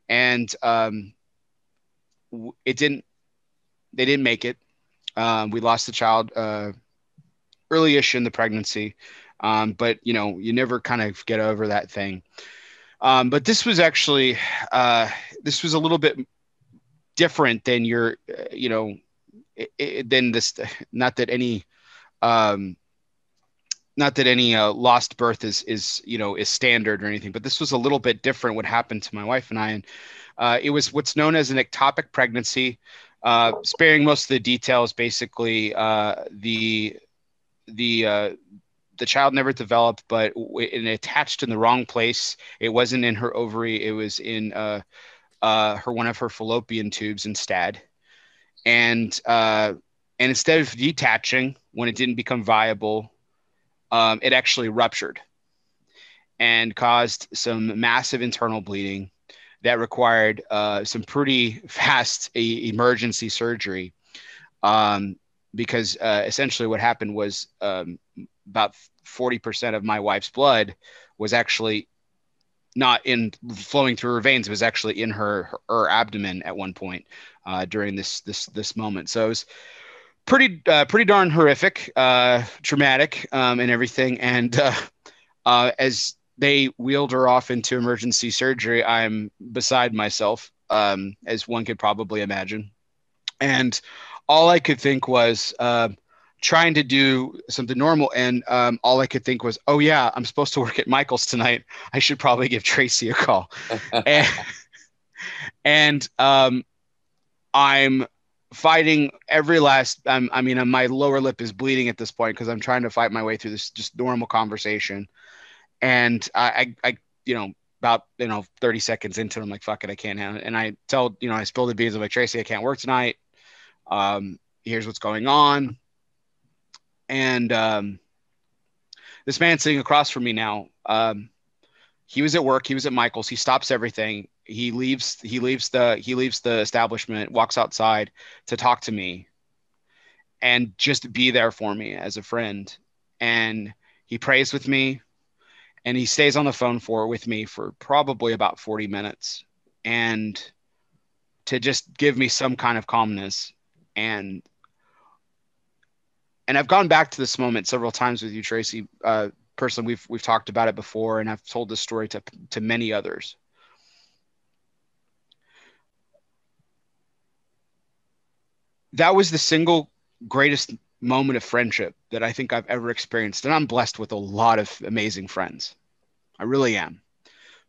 and um, it didn't. They didn't make it. Um, we lost the child uh, early-ish in the pregnancy, um, but you know, you never kind of get over that thing. Um, but this was actually uh, this was a little bit different than your, uh, you know, it, it, than this. Not that any, um, not that any uh, lost birth is is you know is standard or anything, but this was a little bit different. What happened to my wife and I, and uh, it was what's known as an ectopic pregnancy. Uh, sparing most of the details, basically uh, the the uh, the child never developed, but it attached in the wrong place. It wasn't in her ovary. It was in uh, uh, her one of her fallopian tubes instead. And uh, and instead of detaching when it didn't become viable, um, it actually ruptured and caused some massive internal bleeding that required uh, some pretty fast emergency surgery. Um, because uh, essentially what happened was um, about 40% of my wife's blood was actually not in flowing through her veins. It was actually in her, her, her abdomen at one point uh, during this, this, this moment. So it was pretty, uh, pretty darn horrific, uh, traumatic um, and everything. And uh, uh, as they wheeled her off into emergency surgery, I'm beside myself, um, as one could probably imagine. And all I could think was, uh, trying to do something normal and um, all i could think was oh yeah i'm supposed to work at michael's tonight. I should probably give tracy a call. And, and um, i'm fighting every last um, i mean my lower lip is bleeding at this point because i'm trying to fight my way through this just normal conversation. And i i, I you know about you know 30 seconds into it i'm like fuck it i can't handle it. And i tell you know i spill the beans. I'm like tracy i can't work tonight um here's what's going on. And um, this man sitting across from me now. Um, he was at work. He was at michael's. He stops everything. He leaves he leaves the he leaves the establishment walks outside to talk to me and just be there for me as a friend. And he prays with me and he stays on the phone for with me for probably about 40 minutes. And to just give me some kind of calmness and and I've gone back to this moment several times with you, Tracy. Uh, personally, we've we've talked about it before, and I've told this story to to many others. That was the single greatest moment of friendship that I think I've ever experienced, and I'm blessed with a lot of amazing friends. I really am.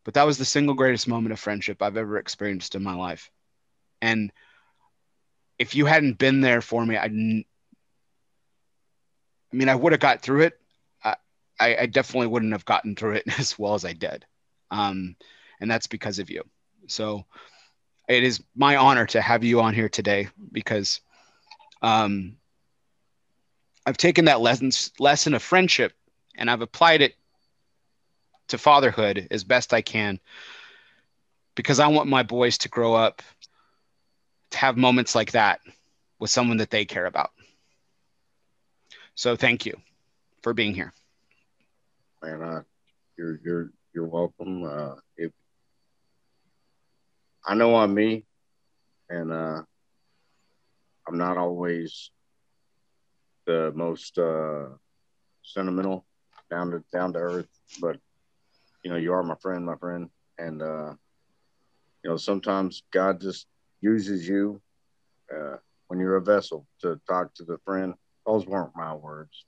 But that was the single greatest moment of friendship I've ever experienced in my life. And if you hadn't been there for me, I I mean, I would have got through it. I, I definitely wouldn't have gotten through it as well as I did. Um, and that's because of you. So it is my honor to have you on here today because um, I've taken that lesson, lesson of friendship and I've applied it to fatherhood as best I can because I want my boys to grow up to have moments like that with someone that they care about. So thank you for being here. Man, uh, you're you're you're welcome. Uh, if I know I'm me, and uh, I'm not always the most uh, sentimental, down to down to earth, but you know, you are my friend, my friend, and uh, you know, sometimes God just uses you uh, when you're a vessel to talk to the friend those weren't my words.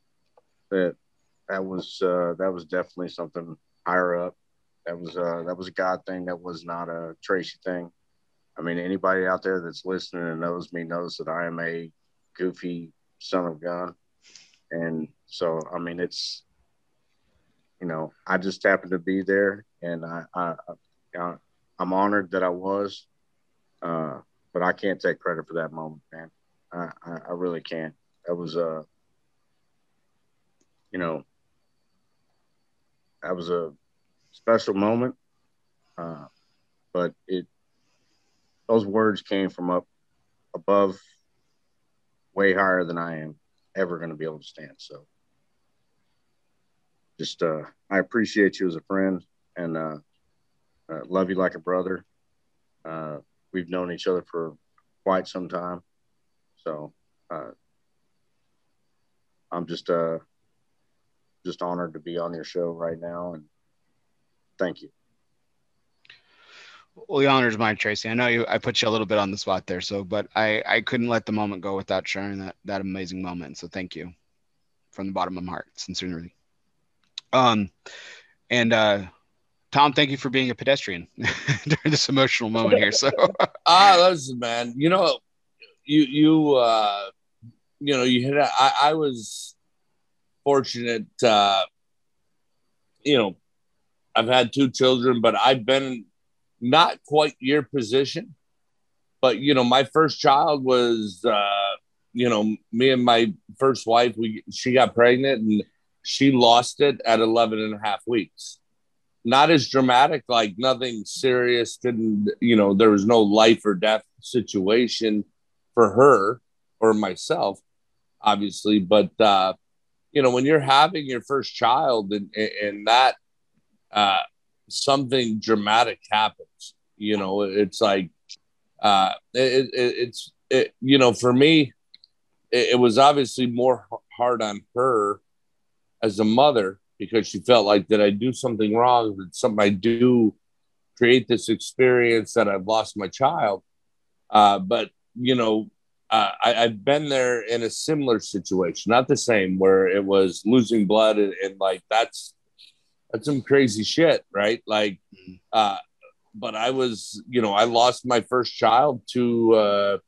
That that was uh, that was definitely something higher up. That was uh, that was a God thing. That was not a Tracy thing. I mean, anybody out there that's listening and knows me knows that I am a goofy son of God, and so I mean, it's you know, I just happened to be there, and I, I, I I'm honored that I was, uh, but I can't take credit for that moment, man. I, I, I really can't. That was a you know that was a special moment. Uh, but it those words came from up above way higher than i am ever going to be able to stand. So just uh, i appreciate you as a friend and uh, uh, love you like a brother. Uh, we've known each other for quite some time so uh, I'm just uh just honored to be on your show right now and thank you. Well, the honor is mine, Tracy. I know you. I put you a little bit on the spot there, so but I I couldn't let the moment go without sharing that that amazing moment. So thank you, from the bottom of my heart, sincerely. Um, and uh, Tom, thank you for being a pedestrian during this emotional moment here. So ah, listen, man. You know, you you uh you know, you hit. I, I was fortunate. Uh, you know, I've had two children, but I've been not quite your position. But you know, my first child was, uh, you know, me and my first wife. We she got pregnant and she lost it at 11 and a half weeks. Not as dramatic, like nothing serious. Didn't you know? There was no life or death situation for her or myself obviously, but uh, you know, when you're having your first child and and that uh, something dramatic happens, you know, it's like uh, it, it, it's it, you know, for me, it, it was obviously more hard on her as a mother because she felt like did I do something wrong? Did something I do create this experience that I've lost my child? Uh, but you know, uh, I, have been there in a similar situation, not the same, where it was losing blood and, and like that's that's some crazy shit, right? Like, mm-hmm. uh, but I was, you know, I lost my first child to, uh,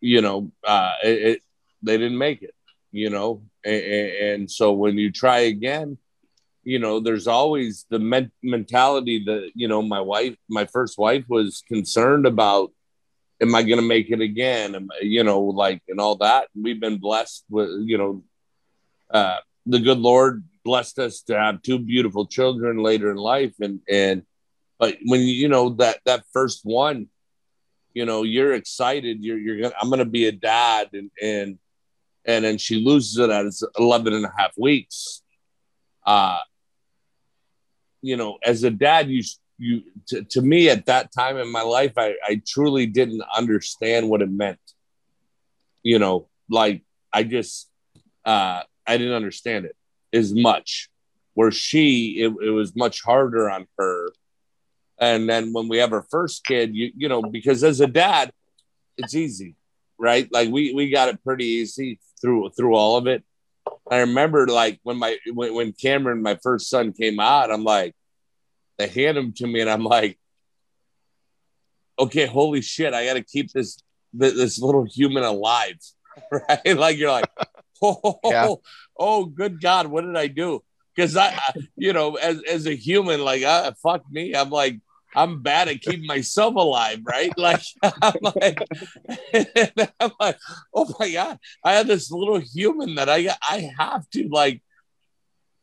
you know, uh, it, it they didn't make it, you know, and, and, so when you try again, you know, there's always the men- mentality that you know my wife, my first wife, was concerned about am I going to make it again? Am, you know, like, and all that. We've been blessed with, you know, uh, the good Lord blessed us to have two beautiful children later in life. And, and, but when you know that, that first one, you know, you're excited, you're, you're to, I'm to be a dad and, and, and then she loses it at 11 and a half weeks. Uh, you know, as a dad, you you to, to me at that time in my life I, I truly didn't understand what it meant you know like i just uh, I didn't understand it as much. Where she, it, it was much harder on her. And then when we have our first kid, you you know, because as a dad, it's easy, right? Like we we got it pretty easy through through all of it. I remember like when my when, when Cameron, my first son, came out, I'm like, they hand him to me, and I'm like, okay, holy shit, I got to keep this this little human alive, right? Like you're like, oh, yeah. oh, good God, what did I do? Because I, you know, as as a human, like, uh, fuck me, I'm like, I'm bad at keeping myself alive, right? Like, I'm like, I'm like, oh my god, I have this little human that I I have to like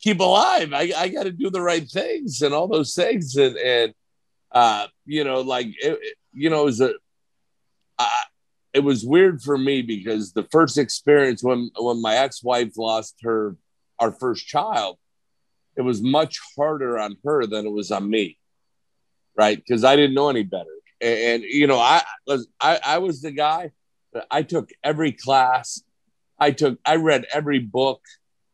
keep alive. I I got to do the right things and all those things, and and uh, you know, like, it, you know, it was a, I, it was weird for me because the first experience when when my ex wife lost her our first child, it was much harder on her than it was on me right? Because I didn't know any better. And, and, you know, I was I, I was the guy that I took every class. I took I read every book.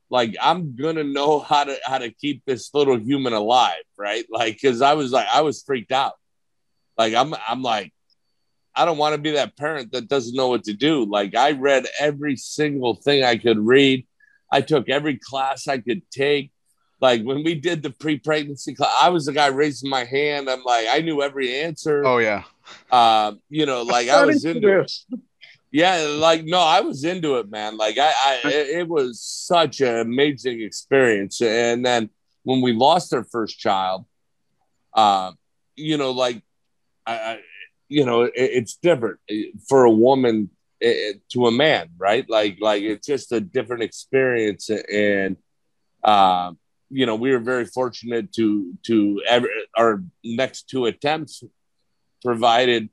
Like I'm gonna know how to how to keep this little human alive, right? Like because I was like I was freaked out. Like I'm I'm like I don't want to be that parent that doesn't know what to do. Like I read every single thing I could read. I took every class I could take. Like when we did the pre-pregnancy class, I was the guy raising my hand. I'm like, I knew every answer. Oh yeah. Uh, you know, like I was into it. Yeah, like no, I was into it, man. Like I, I it, it was such an amazing experience. And then when we lost our first child, uh, you know, like I, I you know, it, it's different for a woman it, to a man, right? Like, like it's just a different experience, and um, you know, we were very fortunate to to ever our next two attempts provided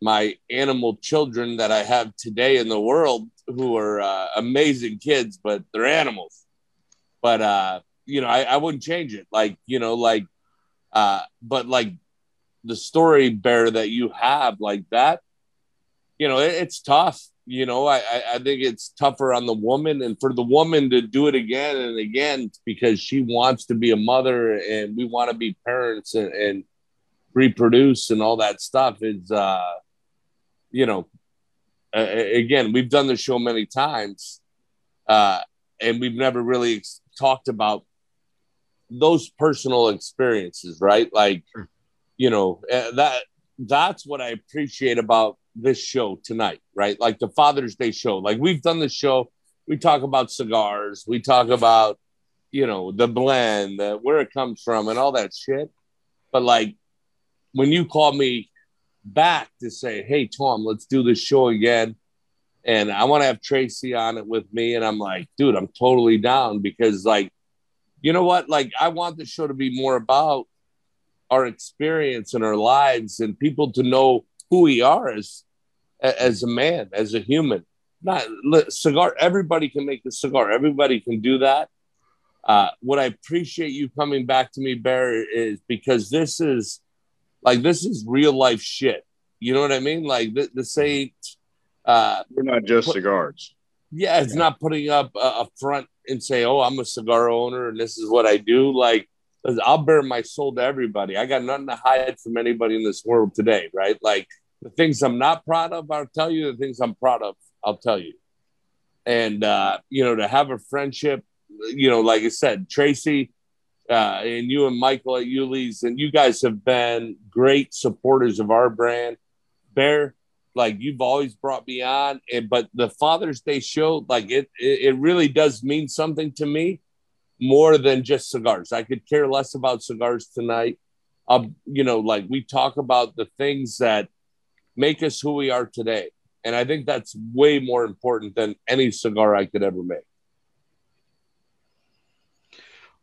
my animal children that I have today in the world, who are uh, amazing kids, but they're animals. But uh, you know, I, I wouldn't change it. Like you know, like uh, but like the story bear that you have like that, you know, it, it's tough you know, I, I think it's tougher on the woman and for the woman to do it again and again because she wants to be a mother and we want to be parents and, and reproduce and all that stuff is, uh, you know, uh, again, we've done the show many times uh, and we've never really ex- talked about those personal experiences, right? Like, you know, uh, that that's what I appreciate about this show tonight, right? Like the Father's Day show. Like we've done the show. We talk about cigars. We talk about, you know, the blend, the, where it comes from, and all that shit. But like when you call me back to say, "Hey Tom, let's do this show again," and I want to have Tracy on it with me, and I'm like, dude, I'm totally down because like, you know what? Like I want the show to be more about our experience and our lives and people to know who we are as as a man, as a human. Not cigar. Everybody can make the cigar. Everybody can do that. Uh, what I appreciate you coming back to me, Bear, is because this is like this is real life shit. You know what I mean? Like th- this ain't. Uh, We're not just put, cigars. Yeah, it's yeah. not putting up a, a front and say, "Oh, I'm a cigar owner and this is what I do." Like, I'll bare my soul to everybody. I got nothing to hide from anybody in this world today, right? Like, the things I'm not proud of, I'll tell you. The things I'm proud of, I'll tell you. And uh, you know, to have a friendship, you know, like I said, Tracy uh, and you and Michael at Euless, and you guys have been great supporters of our brand. Bear, like you've always brought me on, and but the Father's Day show, like it, it, it really does mean something to me more than just cigars. I could care less about cigars tonight. Um, you know, like we talk about the things that make us who we are today. And I think that's way more important than any cigar I could ever make.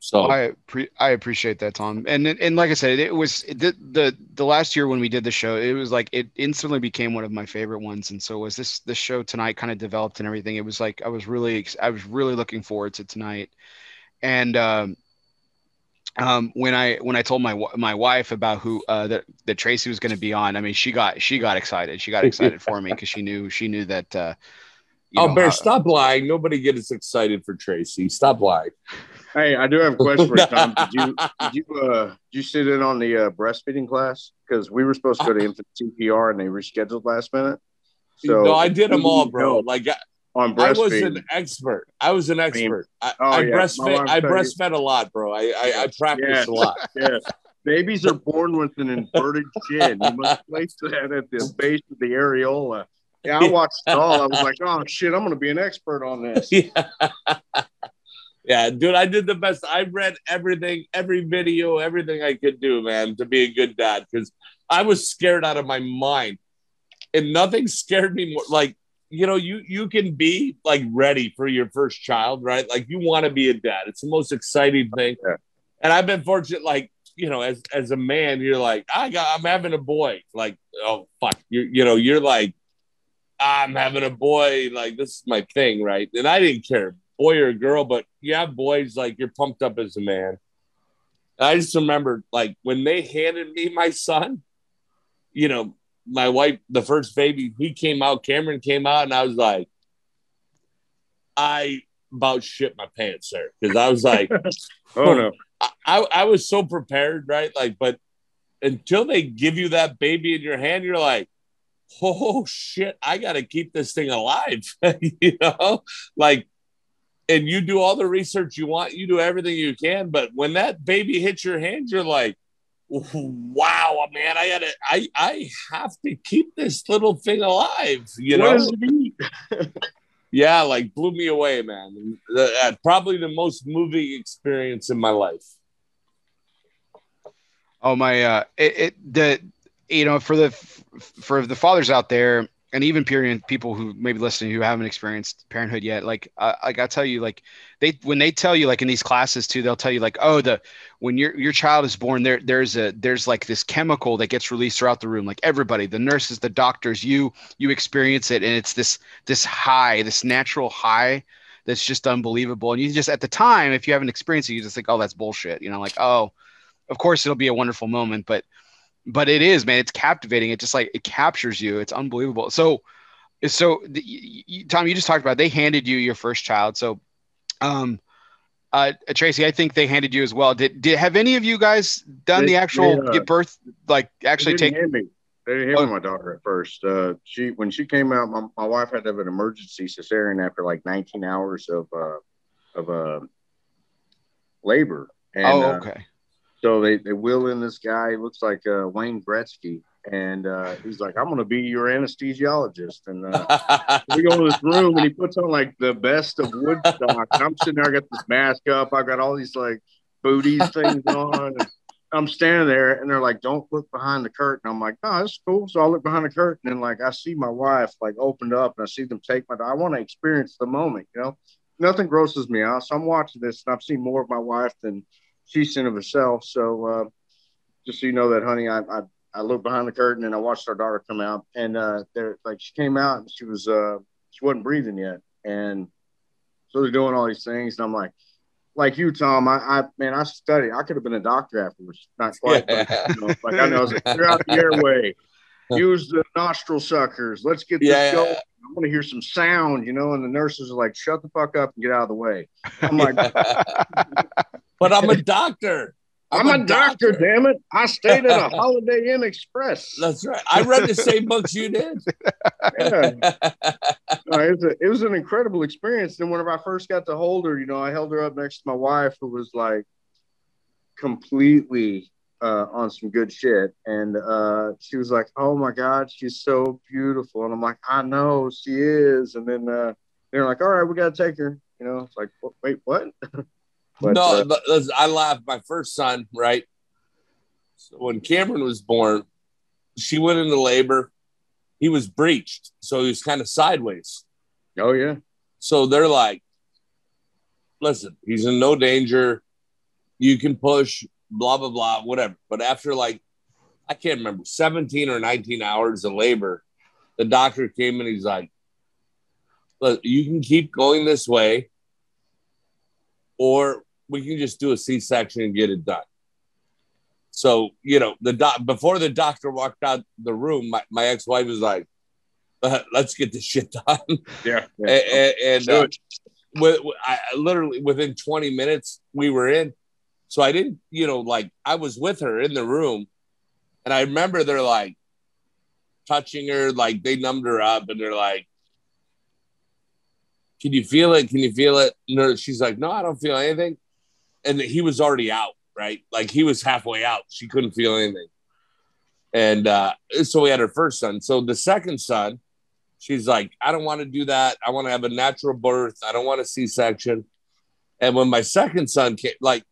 So I pre- I appreciate that, Tom. And and like I said, it was the, the the last year when we did the show, it was like it instantly became one of my favorite ones. And so was this the show tonight kind of developed and everything. It was like I was really I was really looking forward to tonight. And um, um, when I when I told my my wife about who uh, that that Tracy was going to be on, I mean, she got she got excited. She got excited for me because she knew she knew that uh, oh, know, Bear, uh, stop lying. Nobody gets excited for Tracy. Stop lying. Hey, I do have a question for you, Tom. Did you did you uh did you sit in on the uh, breastfeeding class? Because we were supposed to go to infant CPR and they rescheduled last minute. So no, I did them all, bro. Like on breastfeeding. I was an expert. I was an expert. I, oh, I yeah. breastfed. I breastfed a lot, bro. I I, I practiced yes. a lot. Yes. Babies are born with an inverted chin. You must place that at the base of the areola. Yeah, I watched it all. I was like, oh shit, I'm going to be an expert on this. Yeah. yeah, dude, I did the best. I read everything, every video, everything I could do, man, to be a good dad because I was scared out of my mind, and nothing scared me more. Like you know, you you can be like ready for your first child, right? Like you want to be a dad. It's the most exciting oh, thing. Yeah. And I've been fortunate, like you know, as as a man, you're like, I got, I'm having a boy. Like, oh fuck, you you know, you're like, I'm having a boy. Like this is my thing, right? And I didn't care, boy or girl, but you have boys, like you're pumped up as a man. And I just remember, like when they handed me my son, you know, my wife, the first baby, he came out, Cameron came out, and I was like, I about shit my pants there because I was like, oh no, I, I was so prepared, right? Like, but until they give you that baby in your hand, you're like, oh shit, I got to keep this thing alive, you know, like, and you do all the research you want, you do everything you can, but when that baby hits your hand, you're like, wow, man, I gotta, I, I have to keep this little thing alive. You know, yeah, like blew me away, man. Uh, probably the most moving experience in my life. Oh my, uh, it, it the, you know, for the for the fathers out there, and even period people who maybe listening who haven't experienced parenthood yet like I, I gotta tell you like they when they tell you like in these classes too they'll tell you like oh the when your your child is born there there's a there's like this chemical that gets released throughout the room like everybody the nurses the doctors you you experience it and it's this this high this natural high that's just unbelievable and you just at the time if you haven't experienced it you just think oh that's bullshit you know like oh of course it'll be a wonderful moment but but it is, man. It's captivating. It just like it captures you. It's unbelievable. So, so the, you, Tom, you just talked about they handed you your first child. So, um, uh, Tracy, I think they handed you as well. Did did have any of you guys done they, the actual uh, birth, like actually take? Me. They didn't hand oh. my daughter at first. Uh, she when she came out, my, my wife had to have an emergency cesarean after like 19 hours of uh, of uh, labor. And, oh, uh, okay. So they, they wheel in this guy, looks like uh, Wayne Gretzky. And uh, he's like, I'm going to be your anesthesiologist. And uh, we go to this room and he puts on like the best of Woodstock. And I'm sitting there, I got this mask up. I got all these like booties things on. And I'm standing there and they're like, don't look behind the curtain. I'm like, oh, that's cool. So I look behind the curtain and like I see my wife like opened up and I see them take my, I want to experience the moment, you know? Nothing grosses me out. So I'm watching this and I've seen more of my wife than she's in of herself. So uh, just so you know that, honey, I, I I looked behind the curtain and I watched our daughter come out, and uh, there like she came out and she was uh, she wasn't breathing yet, and so they're doing all these things, and I'm like. Like you, Tom, I, I man, I studied. I could have been a doctor afterwards. Not quite, yeah. but, you know, like I know. I was like, clear out the airway, use the nostril suckers. Let's get this yeah, going. I want to hear some sound, you know. And the nurses are like, "Shut the fuck up and get out of the way." I'm like, but I'm a doctor. I'm, I'm a, a doctor, doctor, damn it. I stayed at a Holiday Inn Express. That's right. I read the same books you did. Yeah. No, it, was a, it was an incredible experience. And whenever I first got to hold her, you know, I held her up next to my wife, who was like completely uh, on some good shit. And uh, she was like, Oh my God, she's so beautiful. And I'm like, I know she is. And then uh, they're like, All right, we got to take her. You know, it's like, Wait, what? But, no, uh, I laughed. My first son, right? So when Cameron was born, she went into labor. He was breached, so he was kind of sideways. Oh yeah. So they're like, "Listen, he's in no danger. You can push, blah blah blah, whatever." But after like, I can't remember, seventeen or nineteen hours of labor, the doctor came and he's like, "Look, you can keep going this way." or we can just do a C-section and get it done. So, you know, the doc before the doctor walked out the room, my, my ex-wife was like, uh, let's get this shit done. Yeah. and, and, and uh, with, I, literally within 20 minutes we were in. So I didn't, you know, like I was with her in the room, and I remember they're like touching her, like they numbed her up, and they're like, "Can you feel it? Can you feel it?" No, she's like, "No, I don't feel anything," and he was already out, right? Like he was halfway out. She couldn't feel anything, and uh, so we had her first son. So the second son She's like, I don't want to do that. I want to have a natural birth. I don't want a C section. And when my second son came, like,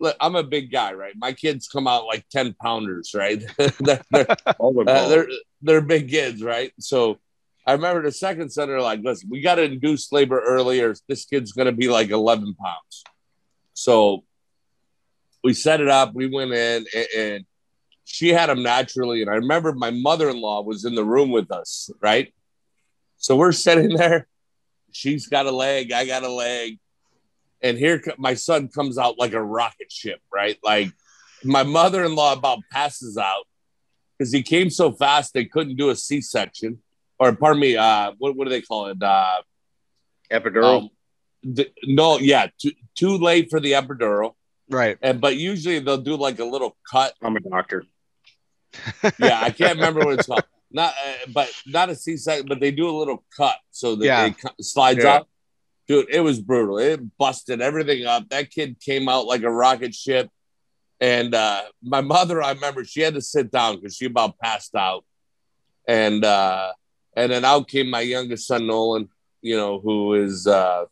look, I'm a big guy, right? My kids come out like 10 pounders, right? they're, they're, uh, they're, they're big kids, right? So I remember the second son, they're like, listen, we got to induce labor earlier. This kid's going to be like 11 pounds. So we set it up. We went in and, and she had him naturally. And I remember my mother in law was in the room with us, right? So we're sitting there. She's got a leg. I got a leg. And here my son comes out like a rocket ship, right? Like my mother in law about passes out because he came so fast they couldn't do a C section. Or pardon me, uh, what, what do they call it? Uh, epidural. Um, the, no, yeah, too, too late for the epidural. Right. And but usually they'll do like a little cut. I'm a doctor. yeah, I can't remember what it's called not uh, but not a C section, but they do a little cut so that yeah. it slides yeah. up. Dude, it was brutal. It busted everything up. That kid came out like a rocket ship. And uh, my mother, I remember she had to sit down because she about passed out. And uh, and then out came my youngest son Nolan, you know, who is uh,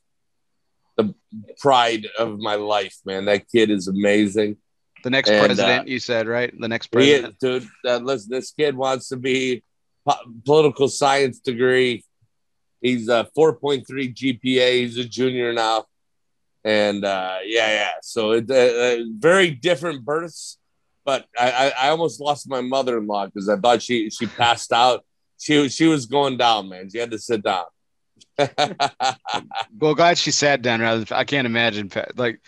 the pride of my life, man. That kid is amazing. The next and, president, uh, you said, right? The next president. Is, dude, uh, listen, this kid wants to be political science degree. He's a 4.3 GPA. He's a junior now. And uh, yeah, yeah. So it's uh, uh, very different births. But I, I, I almost lost my mother in law because I thought she, she passed out. She, she was going down, man. She had to sit down. well, glad she sat down. Rather, I can't imagine. Like,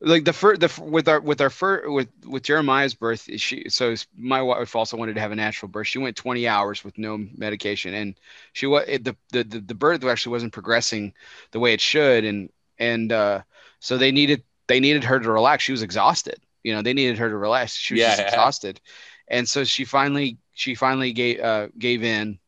like the first the with our with our first with with Jeremiah's birth she so my wife also wanted to have a natural birth she went 20 hours with no medication and she was the, the the birth actually wasn't progressing the way it should and and uh so they needed they needed her to relax she was exhausted you know they needed her to relax she was yeah, exhausted and so she finally she finally gave uh gave in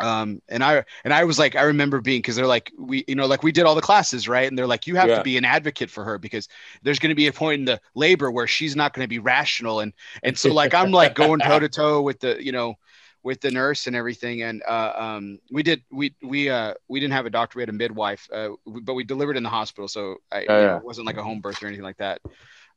um and i and i was like i remember being because they're like we you know like we did all the classes right and they're like you have yeah. to be an advocate for her because there's going to be a point in the labor where she's not going to be rational and and so like i'm like going toe to toe with the you know with the nurse and everything and uh, um we did we we uh we didn't have a doctor we had a midwife uh but we delivered in the hospital so I, oh, yeah. know, it wasn't like a home birth or anything like that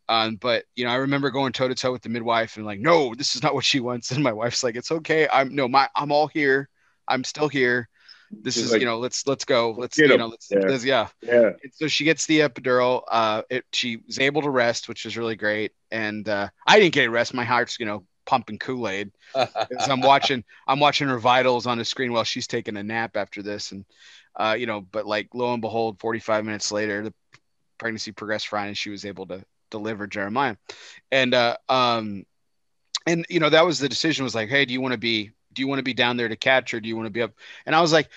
um, but you know, I remember going toe to toe with the midwife and like, no, this is not what she wants. And my wife's like, it's okay. I'm no, my, I'm all here. I'm still here. This She's is, like, you know, let's let's go. Let's you know, let's, yeah. Let's, yeah. Yeah. And so she gets the epidural. Uh, it, she was able to rest, which is really great. And uh, I didn't get a rest. My heart's, you know, pumping Kool-Aid. as I'm watching, I'm watching her vitals on the screen while she's taking a nap after this. And uh, you know, but like lo and behold, 45 minutes later, the pregnancy progressed fine, and she was able to deliver Jeremiah. And uh, um, and you know, that was the decision. Was like, hey, do you want to be do you want to be down there to catch or do you want to be up? And I was like,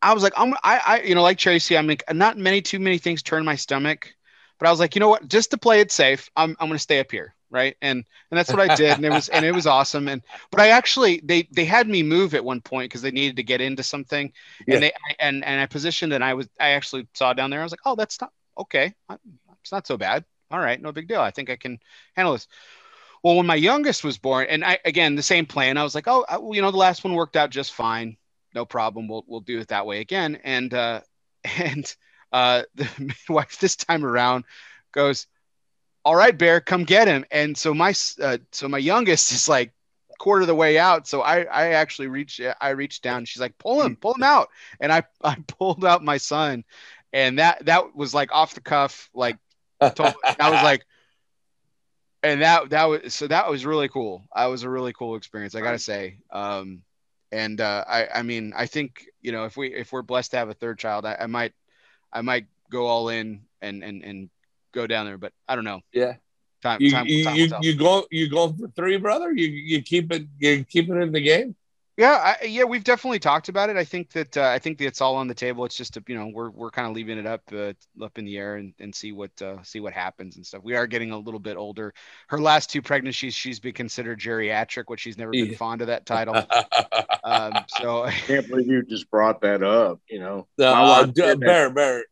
I was like, I'm, I, I, you know, like Tracy, I'm like, not many, too many things turn my stomach, but I was like, you know what, just to play it safe, I'm, I'm going to stay up here. Right. And, and that's what I did. And it was, and it was awesome. And, but I actually, they, they had me move at one point cause they needed to get into something yeah. and they, I, and, and I positioned and I was, I actually saw down there. I was like, oh, that's not okay. It's not so bad. All right. No big deal. I think I can handle this. Well, when my youngest was born, and I again the same plan, I was like, oh, I, you know, the last one worked out just fine, no problem. We'll we'll do it that way again. And uh, and uh, the midwife this time around goes, all right, Bear, come get him. And so my uh, so my youngest is like quarter of the way out. So I I actually reached I reached down. She's like, pull him, pull him out. And I I pulled out my son, and that that was like off the cuff, like. Told, I was like, and that that was so that was really cool. That was a really cool experience. I gotta say. Um, and uh, I I mean I think you know if we if we're blessed to have a third child, I, I might I might go all in and and and go down there, but I don't know. Yeah. Time, you, time, you, time you, you go you going for three, brother? You you keep it you keep it in the game? Yeah, I, yeah, we've definitely talked about it. I think that uh, I think that it's all on the table. It's just you know we're we're kind of leaving it up uh, up in the air and, and see what uh, see what happens and stuff. We are getting a little bit older. Her last two pregnancies, she's been considered geriatric, which she's never been Yeah. fond of that title. um, so I can't believe you just brought that up. You know, Uh, My wife d- did that- bear,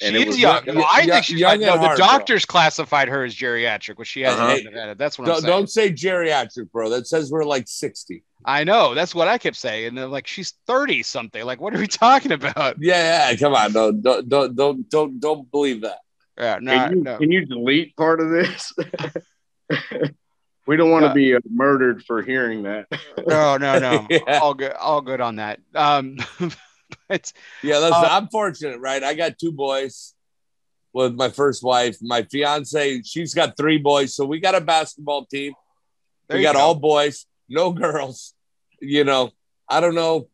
bear. she had she's young. preeclampsia, she and it is was young. young- No, I young- think she's young no, and the hard, bro. doctors classified her as geriatric, which she hasn't Uh-huh. even had it. That's what I'm Don't, saying. don't say geriatric, bro. That says we're like 60. I know. That's what I kept saying. And they're like, she's 30 something. Like, what are we talking about? Yeah, yeah. Come on. Don't, don't, don't, don't, don't, don't believe that. Yeah, no, can, you, no. can you delete part of this? we don't want to Uh, be uh, murdered for hearing that. No, no, no. Yeah. All good. All good on that. Um, but Yeah, listen, Uh, I'm fortunate, right? I got two boys with my first wife. My fiance, she's got three boys. So we got a basketball team. we got go. all boys, no girls. You know, I don't know.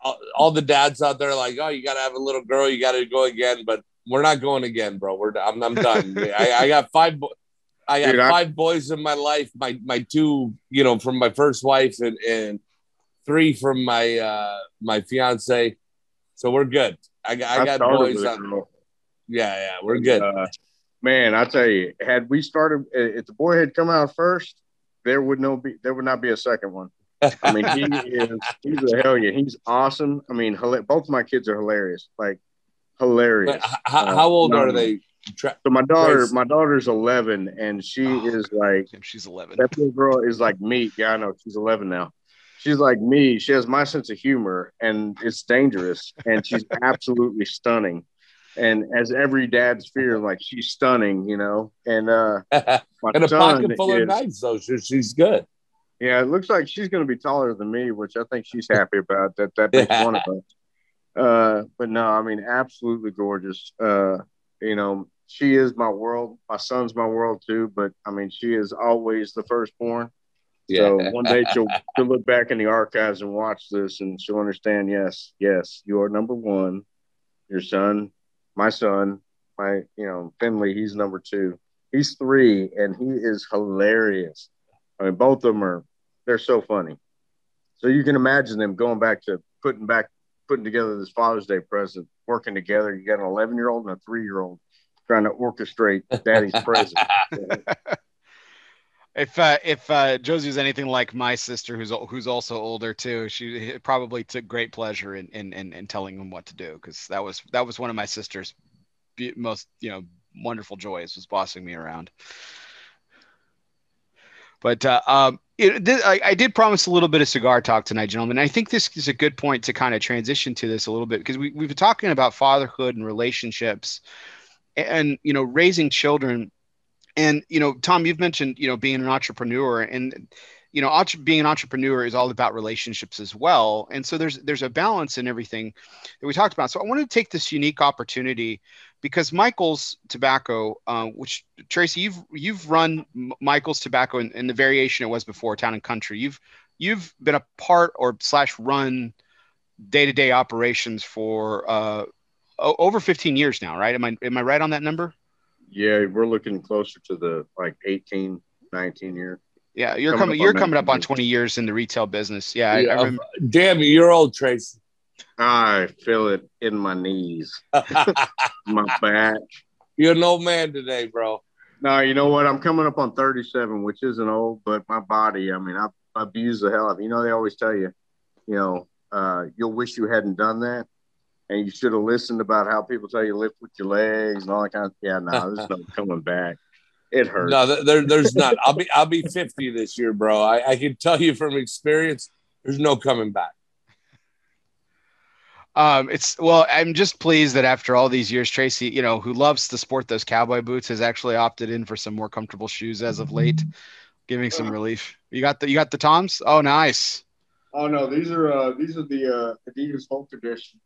All, all the dads out there are like, oh, you got to have a little girl. You got to go again. But we're not going again, bro. We're I'm, I'm done. I, I got five. Bo- I got Dude, I- five boys in my life. My my two, you know, from my first wife and and three from my uh my fiance. So we're good. I got I got boys on. girl. Yeah, yeah, we're good. Uh, man, I tell you, had we started, if the boy had come out first, there would no be, there would not be a second one. I mean, he is, he's a hell yeah. He's awesome. I mean, both my kids are hilarious, like hilarious. But h- how, how old are they? Tra- So my daughter, my daughter's 11 and she Oh. is like, She's 11. that little girl is like me. Yeah, I know. She's 11 now. She's like me. She has my sense of humor and it's dangerous and she's absolutely stunning. And as every dad's fear, like she's stunning, you know. And uh and a pocket full is, of knives, though. So she's good. yeah, it looks like she's going to be taller than me, which I think she's happy about. That that makes Yeah. one of us. Uh, but no, I mean, absolutely gorgeous. Uh, you know, she is my world. My son's my world too. But I mean, she is always the firstborn. So one day she'll, she'll look back in the archives and watch this, and she'll understand. Yes, yes, you are number one. Your son, my son, my you know Finley, he's number two. He's three, and he is hilarious. I mean, both of them are they're so funny. So you can imagine them going back to putting back putting together this Father's Day present, working together. You got an 11 year old and a three year old trying to orchestrate Daddy's present. If uh, if uh, Josie was anything like my sister, who's who's also older too, she probably took great pleasure in in, in, in telling him what to do because that was that was one of my sister's most you know wonderful joys was bossing me around. But uh, um, it, th- I, I did promise a little bit of cigar talk tonight, gentlemen. I think this is a good point to kind of transition to this a little bit because we, we've been talking about fatherhood and relationships and, you know, raising children. And, you know, Tom, you've mentioned, you know, being an entrepreneur and, you know, being an entrepreneur is all about relationships as well. And so there's, there's a balance in everything that we talked about. So I wanted to take this unique opportunity because Michael's Tobacco, uh, which Tracy, you've you've run Michael's Tobacco in, in the variation it was before Town and Country. You've you've been a part or slash run day to day operations for uh, over 15 years now, right? Am I am I right on that number? Yeah, we're looking closer to the like 18, 19 year. Yeah, you're Coming coming. You're coming up on 20 years in the retail business. Yeah, I, I Yeah, remember. Damn you, you're old, Trace. I feel it in my knees, my back. you're an old man today, bro. No, you know what? I'm coming up on 37, which isn't old, but my body, I mean, I abuse the hell out of. You know, they always tell you, you know, uh, you'll wish you hadn't done that. And you should have listened about how people tell you lift with your legs and all that kind of Yeah, no, there's no coming back. It hurts. No, there, there's not. I'll be I'll be 50 this year, bro. I, I can tell you from experience, there's no coming back. Um, it's well, I'm just pleased that after all these years, Tracy, you know, who loves to sport those cowboy boots, has actually opted in for some more comfortable shoes as of late, giving some relief. You got the you got the Toms? Oh, nice. Oh no, these are uh these are the uh Adidas Hulk edition.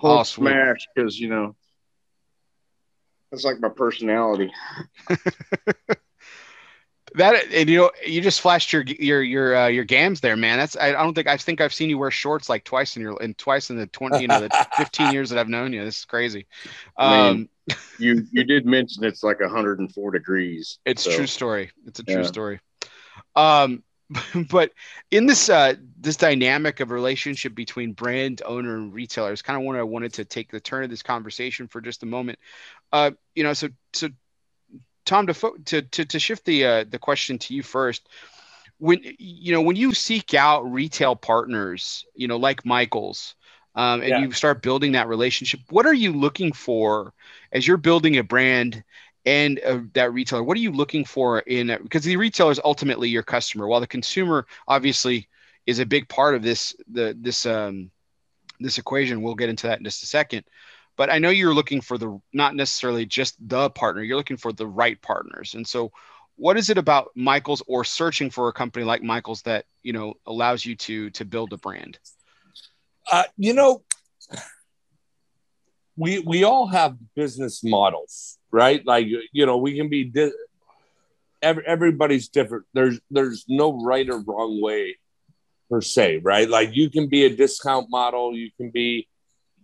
Hulk smash because you know that's like my personality. That and you know, you just flashed your your your uh, your gams there, man. That's I, I don't think I think I've seen you wear shorts like twice in your in twice in the 20 you know the 15 years that I've known you. This is crazy. Um, mean, You you did mention it's like 104 degrees. It's so- true story. It's a true Yeah. story. Um, but in this uh, this dynamic of relationship between brand owner and retailer is kind of what I wanted to take the turn of this conversation for just a moment. Uh, you know, so so Tom, to to to, to shift the uh, the question to you first, when you know when you seek out retail partners, you know, like Michaels, um, and yeah. you start building that relationship, what are you looking for as you're building a brand? And uh, that retailer what are you looking for in because the retailer is ultimately your customer. While the consumer obviously is a big part of this the this um this equation we'll get into that in just a second. But i know you're looking for the not necessarily just the partner you're looking for the right partners. And so what is it about michaels or searching for a company like michaels that you know allows you to to build a brand? Uh, you know we we all have business models right? Like you know, we can be di- every, everybody's different. There's there's no right or wrong way per se, right? Like you can be a discount model, you can be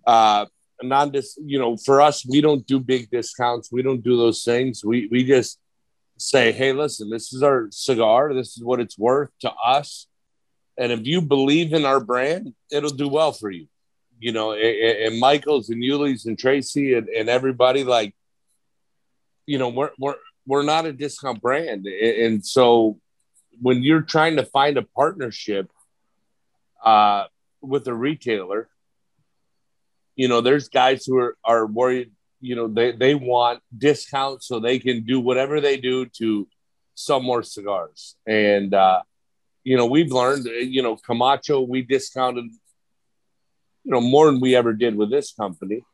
uh a non dis you know, for us, we don't do big discounts, we don't do those things. We we just say, hey, listen, this is our cigar, this is what it's worth to us. And if you believe in our brand, it'll do well for you. You know, and, and Michael's and Euless and Tracy and, and everybody like you know we're we're we're not a discount brand, and so when you're trying to find a partnership uh, with a retailer, you know, there's guys who are are worried. You know, they they want discounts so they can do whatever they do to sell more cigars, and uh, you know, we've learned. You know, Camacho, we discounted you know more than we ever did with this company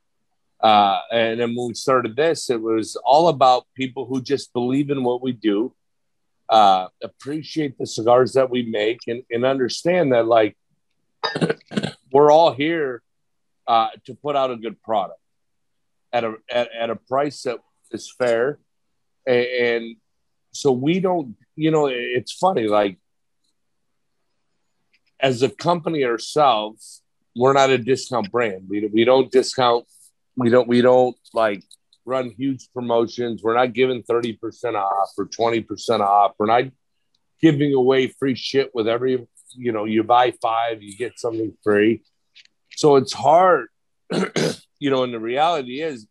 uh, and then when we started this, it was all about people who just believe in what we do, uh, appreciate the cigars that we make, and, and understand that like we're all here uh, to put out a good product at a at, at a price that is fair, and, and so we don't. You know, it's funny like as a company ourselves, we're not a discount brand. We, we don't discount we don't we don't like run huge promotions. We're not giving 30% off or 20% off. We're not giving away free shit with every, you know, you buy five, you get something free. So it's hard, you know, and the reality is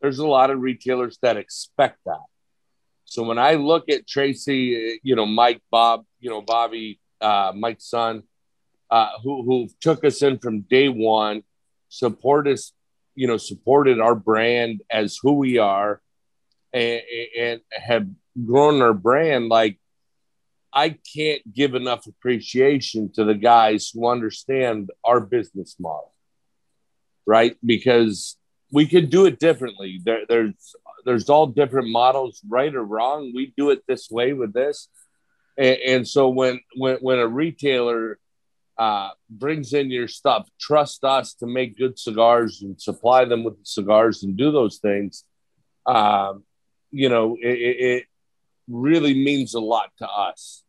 there's a lot of retailers that expect that. So when I look at Tracy, you know, Mike, Bob, you know, Bobby, uh, Mike's son, uh, who, who took us in from day one support us, you know, supported our brand as who we are and, and have grown our brand. Like, I can't give enough appreciation to the guys who understand our business model, right? Because we could do it differently. There, there's there's all different models, right or wrong. We do it this way with this, and, and so when when when a retailer uh, brings in your stuff. Trust us to make good cigars and supply them with the cigars and do those things. Um, you know, it, it really means a lot to us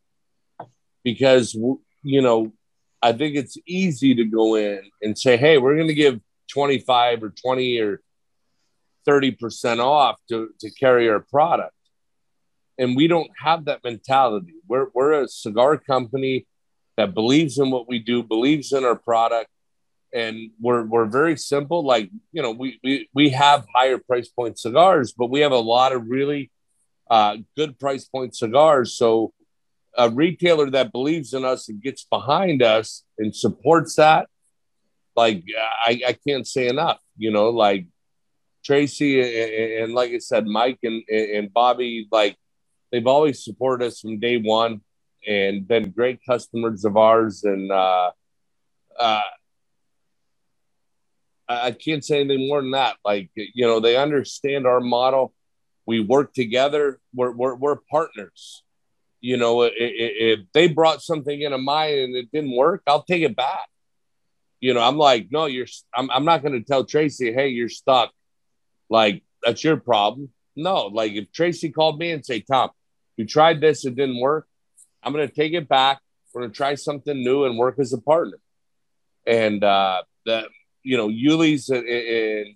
because, you know, I think it's easy to go in and say, hey, we're going to give 25 or 20 or 30% off to, to carry our product. And we don't have that mentality. We're, we're a cigar company that believes in what we do, believes in our product, and we're we're very simple. Like you know, we we we have higher price point cigars, but we have a lot of really uh, good price point cigars. So a retailer that believes in us and gets behind us and supports that, like I, I can't say enough. You know, like Tracy and, and like I said, Mike and and Bobby, like they've always supported us from day one and been great customers of ours. And uh, uh, I can't say anything more than that. Like, you know, they understand our model. We work together. We're, we're, we're partners. You know, if they brought something into mine and it didn't work, I'll take it back. You know, I'm like, no, you're, I'm, I'm not going to tell Tracy, hey, you're stuck. Like, that's your problem. No, like if Tracy called me and say, Tom, you tried this, it didn't work. I'm going to take it back. We're going to try something new and work as a partner. And uh, that, you know, Euless in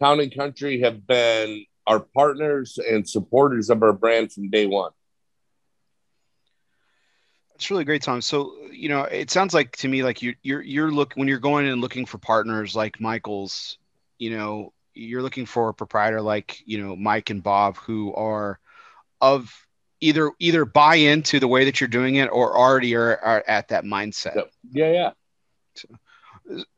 Town and Country have been our partners and supporters of our brand from day one. It's really great, Tom. So, you know, it sounds like to me like you you're you're look when you're going and looking for partners like Michael's, you know, you're looking for a proprietor like, you know, Mike and Bob who are of either either buy into the way that you're doing it or already are, are at that mindset. Yep. Yeah, yeah. So,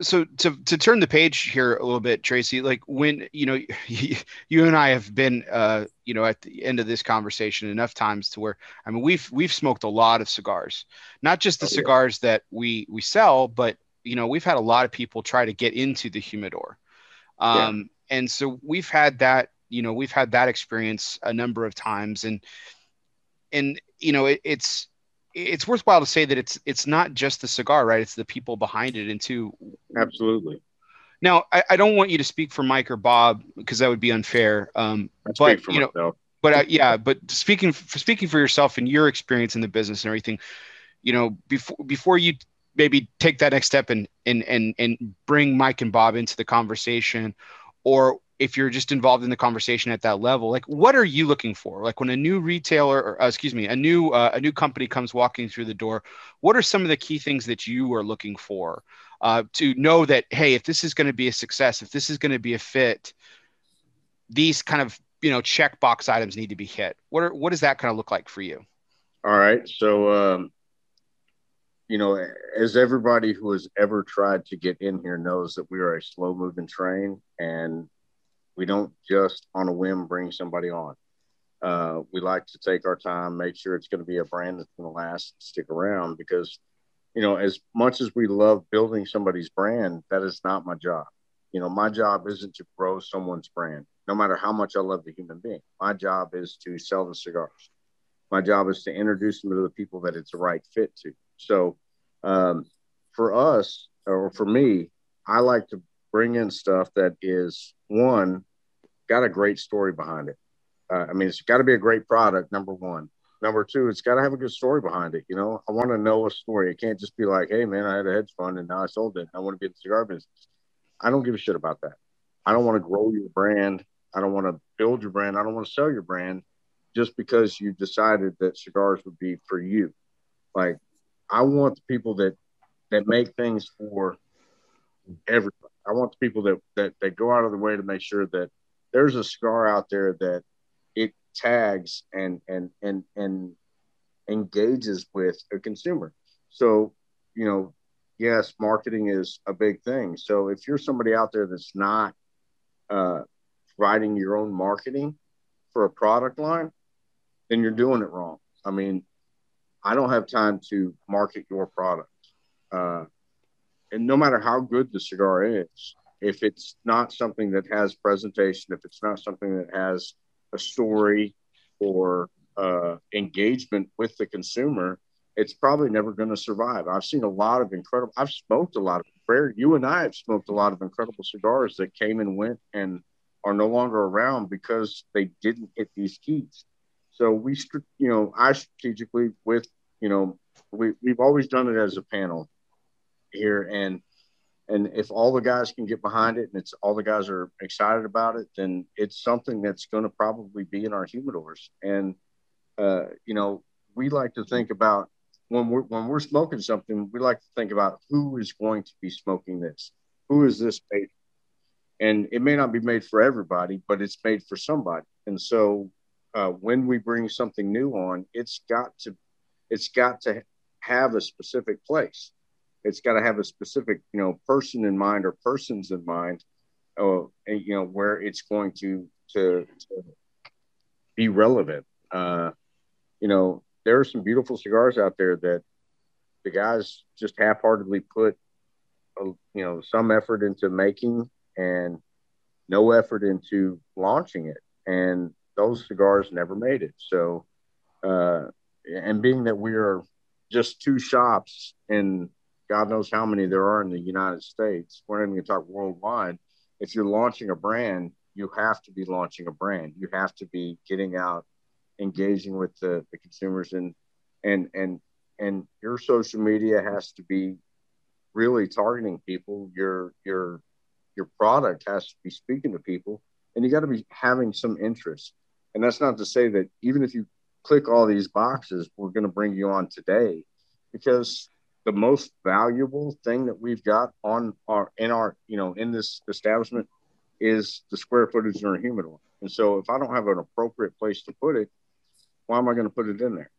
so to to turn the page here a little bit tracy like when you know you and i have been uh you know at the end of this conversation enough times to where i mean we've we've smoked a lot of cigars not just the oh, cigars yeah. that we we sell but you know we've had a lot of people try to get into the humidor um yeah. and so we've had that you know we've had that experience a number of times and and you know it, it's it's worthwhile to say that it's it's not just the cigar, right? It's the people behind it, and too. Absolutely. Now, I, I don't want you to speak for Mike or Bob because that would be unfair. Um, but you know, myself. but uh, yeah, but speaking for speaking for yourself and your experience in the business and everything, you know, before before you maybe take that next step and and and and bring Mike and Bob into the conversation, or if you're just involved in the conversation at that level like what are you looking for? Like when a new retailer or uh, excuse me a new uh, a new company comes walking through the door what are some of the key things that you are looking for uh, to know that hey if this is going to be a success if this is going to be a fit these kind of you know check box items need to be hit. What are what does that kind of look like for you? All right so um you know, as everybody who has ever tried to get in here knows that we are a slow moving train and we don't just on a whim bring somebody on. Uh, we like to take our time, make sure it's going to be a brand that's going to last, stick around. Because, you know, as much as we love building somebody's brand, that is not my job. You know, my job isn't to grow someone's brand, no matter how much I love the human being. My job is to sell the cigars. My job is to introduce them to the people that it's a right fit to. So, um, for us, or for me, I like to bring in stuff that is one got a great story behind it. Uh, I mean, it's got to be a great product. Number one. Number two, it's got to have a good story behind it. You know, I want to know a story. It can't just be like, "Hey, man, I had a hedge fund and now I sold it. I want to be in the cigar business." I don't give a shit about that. I don't want to grow your brand. I don't want to build your brand. I don't want to sell your brand just because you decided that cigars would be for you. Like, I want the people that that make things for everybody. I want the people that, that that go out of the way to make sure that there's a cigar out there that it tags and and and and engages with a consumer. So, you know, yes, marketing is a big thing. So if you're somebody out there that's not uh, writing your own marketing for a product line, then you're doing it wrong. I mean, I don't have time to market your product. Uh, and no matter how good the cigar is, if it's not something that has presentation, if it's not something that has a story or uh, engagement with the consumer, it's probably never going to survive. I've seen a lot of incredible. I've smoked a lot of. Bear, you and I have smoked a lot of incredible cigars that came and went and are no longer around because they didn't hit these keys. So we, you know, I strategically with, you know, we we've always done it as a panel here. And and if all the guys can get behind it and it's all the guys are excited about it, then it's something that's going to probably be in our humidors. And uh, you know, we like to think about when we're when we're smoking something, we like to think about who is going to be smoking this, who is this made, and it may not be made for everybody, but it's made for somebody. And so, uh, when we bring something new on, it's got to it's got to have a specific place it's got to have a specific you know person in mind or persons in mind uh, and, you know where it's going to to, to be relevant. Uh, you know there are some beautiful cigars out there that the guys just half-heartedly put a, you know some effort into making and no effort into launching it. And those cigars never made it. So uh, and being that we are just two shops in God knows how many there are in the United States. We're not even going to talk worldwide. If you're launching a brand, you have to be launching a brand. You have to be getting out, engaging with the, the consumers, and and and and your social media has to be really targeting people. Your your your product has to be speaking to people, and you got to be having some interest. And that's not to say that even if you click all these boxes, we're going to bring you on today because the most valuable thing that we've got on our in our you know in this establishment is the square footage in our humidor. And so if I don't have an appropriate place to put it, why am I going to put it in there?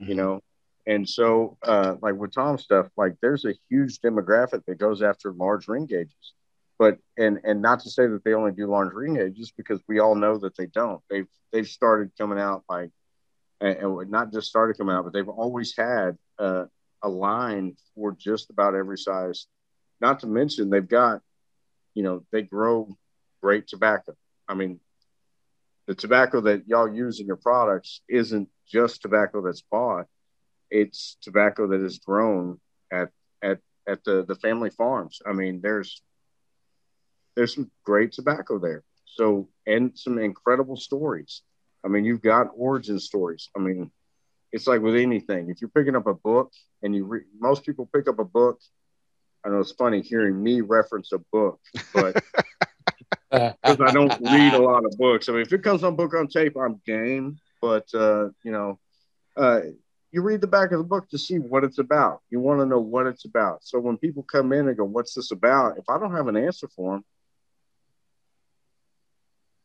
Mm-hmm. You know, and so, uh, like with Tom stuff, like there's a huge demographic that goes after large ring gauges, but and and not to say that they only do large ring gauges because we all know that they don't. They've they've started coming out like, and, and not just started coming out, but they've always had uh, a line for just about every size. Not to mention they've got, you know, they grow great tobacco. I mean, the tobacco that y'all use in your products isn't just tobacco that's bought it's tobacco that is grown at at at the the family farms. I mean, there's there's some great tobacco there. So and some incredible stories. I mean, you've got origin stories. I mean, it's like with anything. If you're picking up a book and you read, most people pick up a book. I know it's funny hearing me reference a book, but because I don't read a lot of books. I mean, if it comes on book on tape, I'm game. But uh, you know, uh, you read the back of the book to see what it's about. You want to know what it's about. So when people come in and go, "What's this about?" If I don't have an answer for them,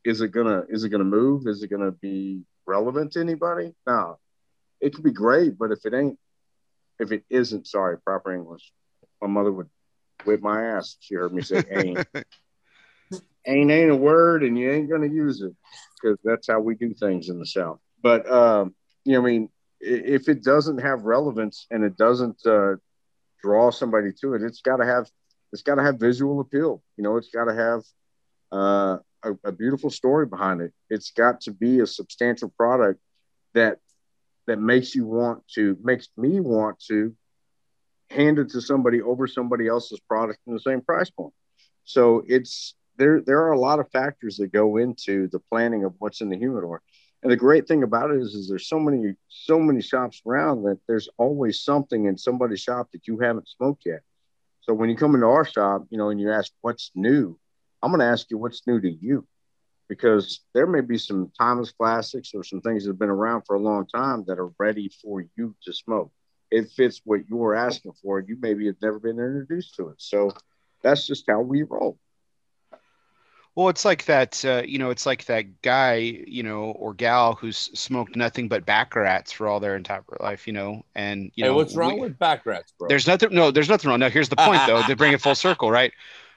is it gonna is it gonna move? Is it gonna be relevant to anybody? No, it could be great, but if it ain't, if it isn't, sorry, proper English, my mother would whip my ass. She heard me say "ain't." ain't ain't a word, and you ain't gonna use it because that's how we do things in the South. But um, you know, I mean, if it doesn't have relevance and it doesn't uh, draw somebody to it, it's got to have it's got to have visual appeal. You know, it's got to have uh, a, a, beautiful story behind it. It's got to be a substantial product that that makes you want to makes me want to hand it to somebody over somebody else's product in the same price point. So it's there. There are a lot of factors that go into the planning of what's in the humidor. And the great thing about it is, is there's so many, so many shops around that there's always something in somebody's shop that you haven't smoked yet. So when you come into our shop, you know, and you ask what's new, I'm going to ask you what's new to you, because there may be some timeless classics or some things that have been around for a long time that are ready for you to smoke. It fits what you're asking for. You maybe have never been introduced to it. So that's just how we roll. Well, it's like that, uh, you know, it's like that guy, you know, or gal who's smoked nothing but baccarats for all their entire life, you know, and you hey, know, what's wrong we, with baccarats, bro? There's nothing. No, there's nothing wrong. Now, here's the point, though, to bring it full circle, right?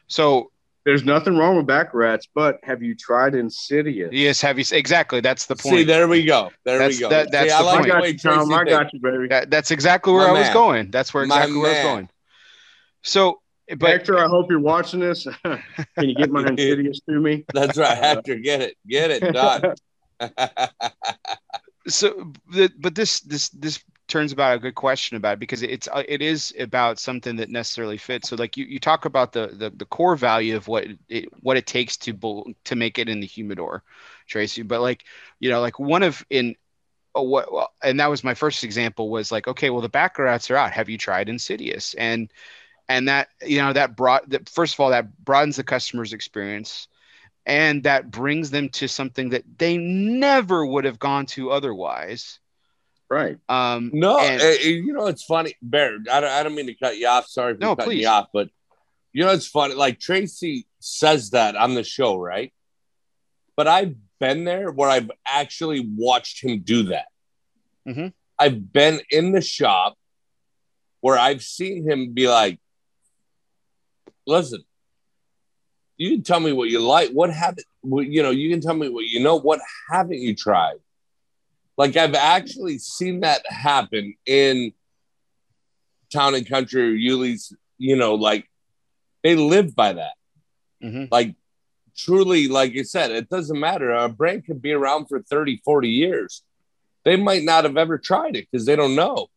So there's nothing wrong with Baccarats, but have you tried Insidious? Yes, have you? Exactly, that's the point. See, there we go. There that's, we go. That, that's See, the I point. got you, Tom. I got you, baby. That, that's exactly where My I was going. That's where exactly where I was going. So but Hector, I hope you're watching this. Can you get my Insidious to me? That's right, uh, Hector. Get it, get it done. so, but this this this turns about a good question about it because it's uh, it is about something that necessarily fits. So, like you, you talk about the, the the core value of what it what it takes to to make it in the humidor, Tracy. But like you know, like one of in what well, and that was my first example was like okay, well the baccarats are out. Have you tried Insidious? And and that you know that brought that first of all that broadens the customer's experience and that brings them to something that they never would have gone to otherwise right um no and, uh, you know it's funny bear I don't, I don't mean to cut you off sorry for no, cutting please. you off but you know it's funny like tracy says that on the show right but i've been there where i've actually watched him do that mm-hmm. i've been in the shop where i've seen him be like listen, you can tell me what you like. What haven't you know? You can tell me what you know. What haven't you tried? Like I've actually seen that happen in town and country or Euless. You know, like they live by that. Mm-hmm. Like truly, like you said, it doesn't matter. A brand could be around for 30, 40 years. They might not have ever tried it because they don't know.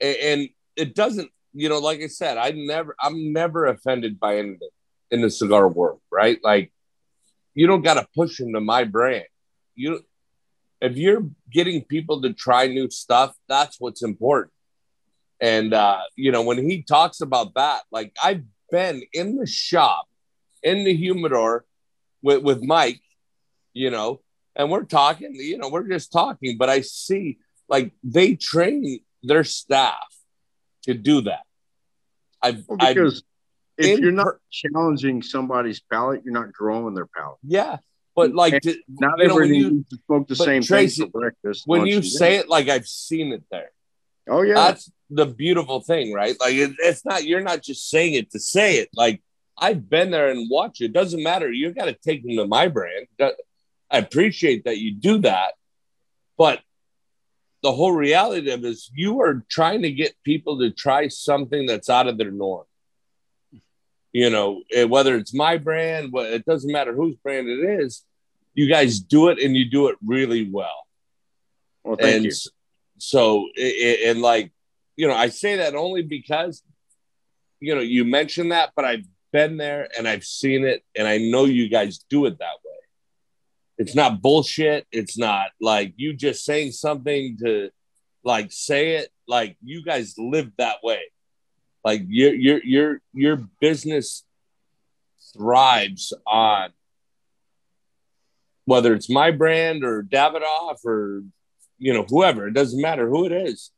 And it doesn't you know, like I said, I never, I'm never offended by anything in the cigar world, right? Like, you don't got to push into my brand. You, if you're getting people to try new stuff, that's what's important. And uh, you know, when he talks about that, like I've been in the shop, in the humidor with with Mike, you know, and we're talking, you know, we're just talking, but I see like they train their staff to do that. I've Well, because I've, if you're not per- challenging somebody's palate, you're not growing their palate. yeah, but like And Not you know, you smoke the same Tracy, thing for breakfast. when you say it like I've seen it there, oh yeah, that's the beautiful thing, right? Like it, it's not you're not just saying it to say it. Like I've been there and watched it. it doesn't matter. You got to take them to my brand. I appreciate that you do that, but the whole reality of it is you are trying to get people to try something that's out of their norm. You know, eh, whether it's my brand, it doesn't matter whose brand it is. You guys do it and you do it really well well, thank and you. so and like you know i say that only because you know you mentioned that but i've been there and i've seen it and i know you guys do it that way it's not bullshit it's not like you just saying something to like say it like you guys live that way like your your your your business thrives on whether it's my brand or Davidoff or you know whoever it doesn't matter who it is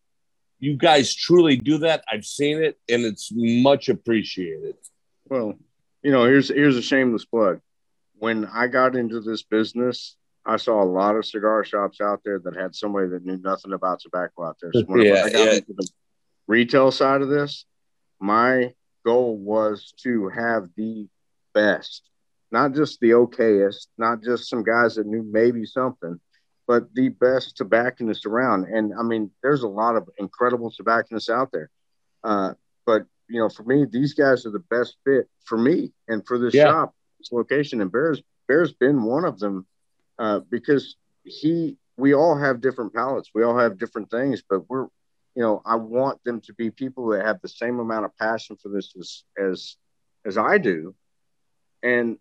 you guys truly do that i've seen it and it's much appreciated Well, you know, here's here's a shameless plug. When I got into this business, I saw a lot of cigar shops out there that had somebody that knew nothing about tobacco out there. So Yeah, I got yeah. into the retail side of this, my goal was to have the best, not just the okayest, not just some guys that knew maybe something, but the best tobacconist around. And I mean, there's a lot of incredible tobacconists out there. Uh, but you know, for me, these guys are the best fit for me and for this Yeah. shop, this location. And Bear's Bear's been one of them uh, because he, we all have different palates, we all have different things, but we're, you know, I want them to be people that have the same amount of passion for this as as, as I do, and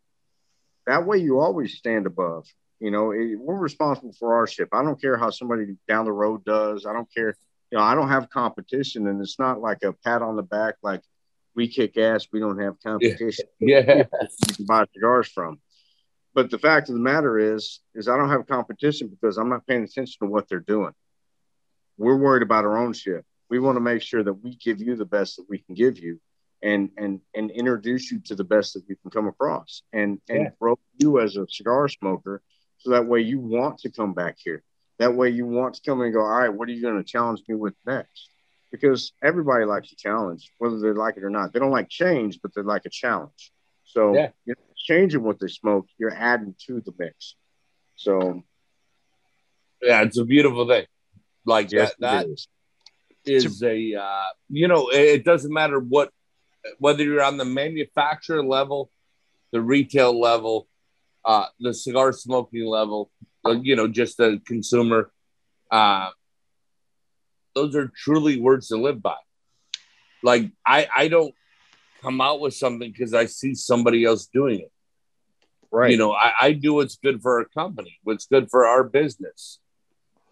that way you always stand above. You know, it, we're responsible for our ship. I don't care how somebody down the road does. I don't care you know, I don't have competition, and it's not like a pat on the back, like we kick ass. We don't have competition. yeah You can buy cigars from. But the fact of the matter is, is I don't have competition because I'm not paying attention to what they're doing. We're worried about our own shit. We want to make sure that we give you the best that we can give you, and and and introduce you to the best that we can come across, and and Yeah. grow you as a cigar smoker, so that way you want to come back here. That way you want to come and go, all right, what are you going to challenge me with next? Because everybody likes a challenge, whether they like it or not. They don't like change, but they like a challenge. So Yeah. you're changing what they smoke, you're adding to the mix. So yeah it's a beautiful thing like yes, that that is. is a uh, you know it, it doesn't matter what whether you're on the manufacturer level the retail level uh, the cigar smoking level uh, you know just a consumer uh, those are truly words to live by like i i don't come out with something because i see somebody else doing it right. you know I, I do what's good for our company what's good for our business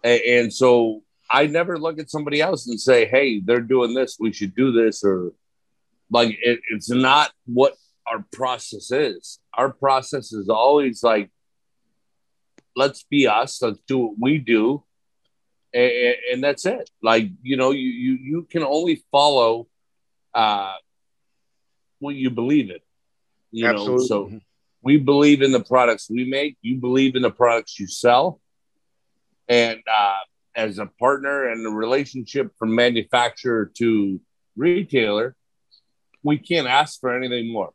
and, and so i never look at somebody else and say hey they're doing this we should do this or like it, it's not what our process is our process is always like let's be us let's do what we do and, and that's it like you know you you, you can only follow uh what you believe in you Absolutely. know so we believe in the products we make you believe in the products you sell and uh, as a partner and a relationship from manufacturer to retailer we can't ask for anything more.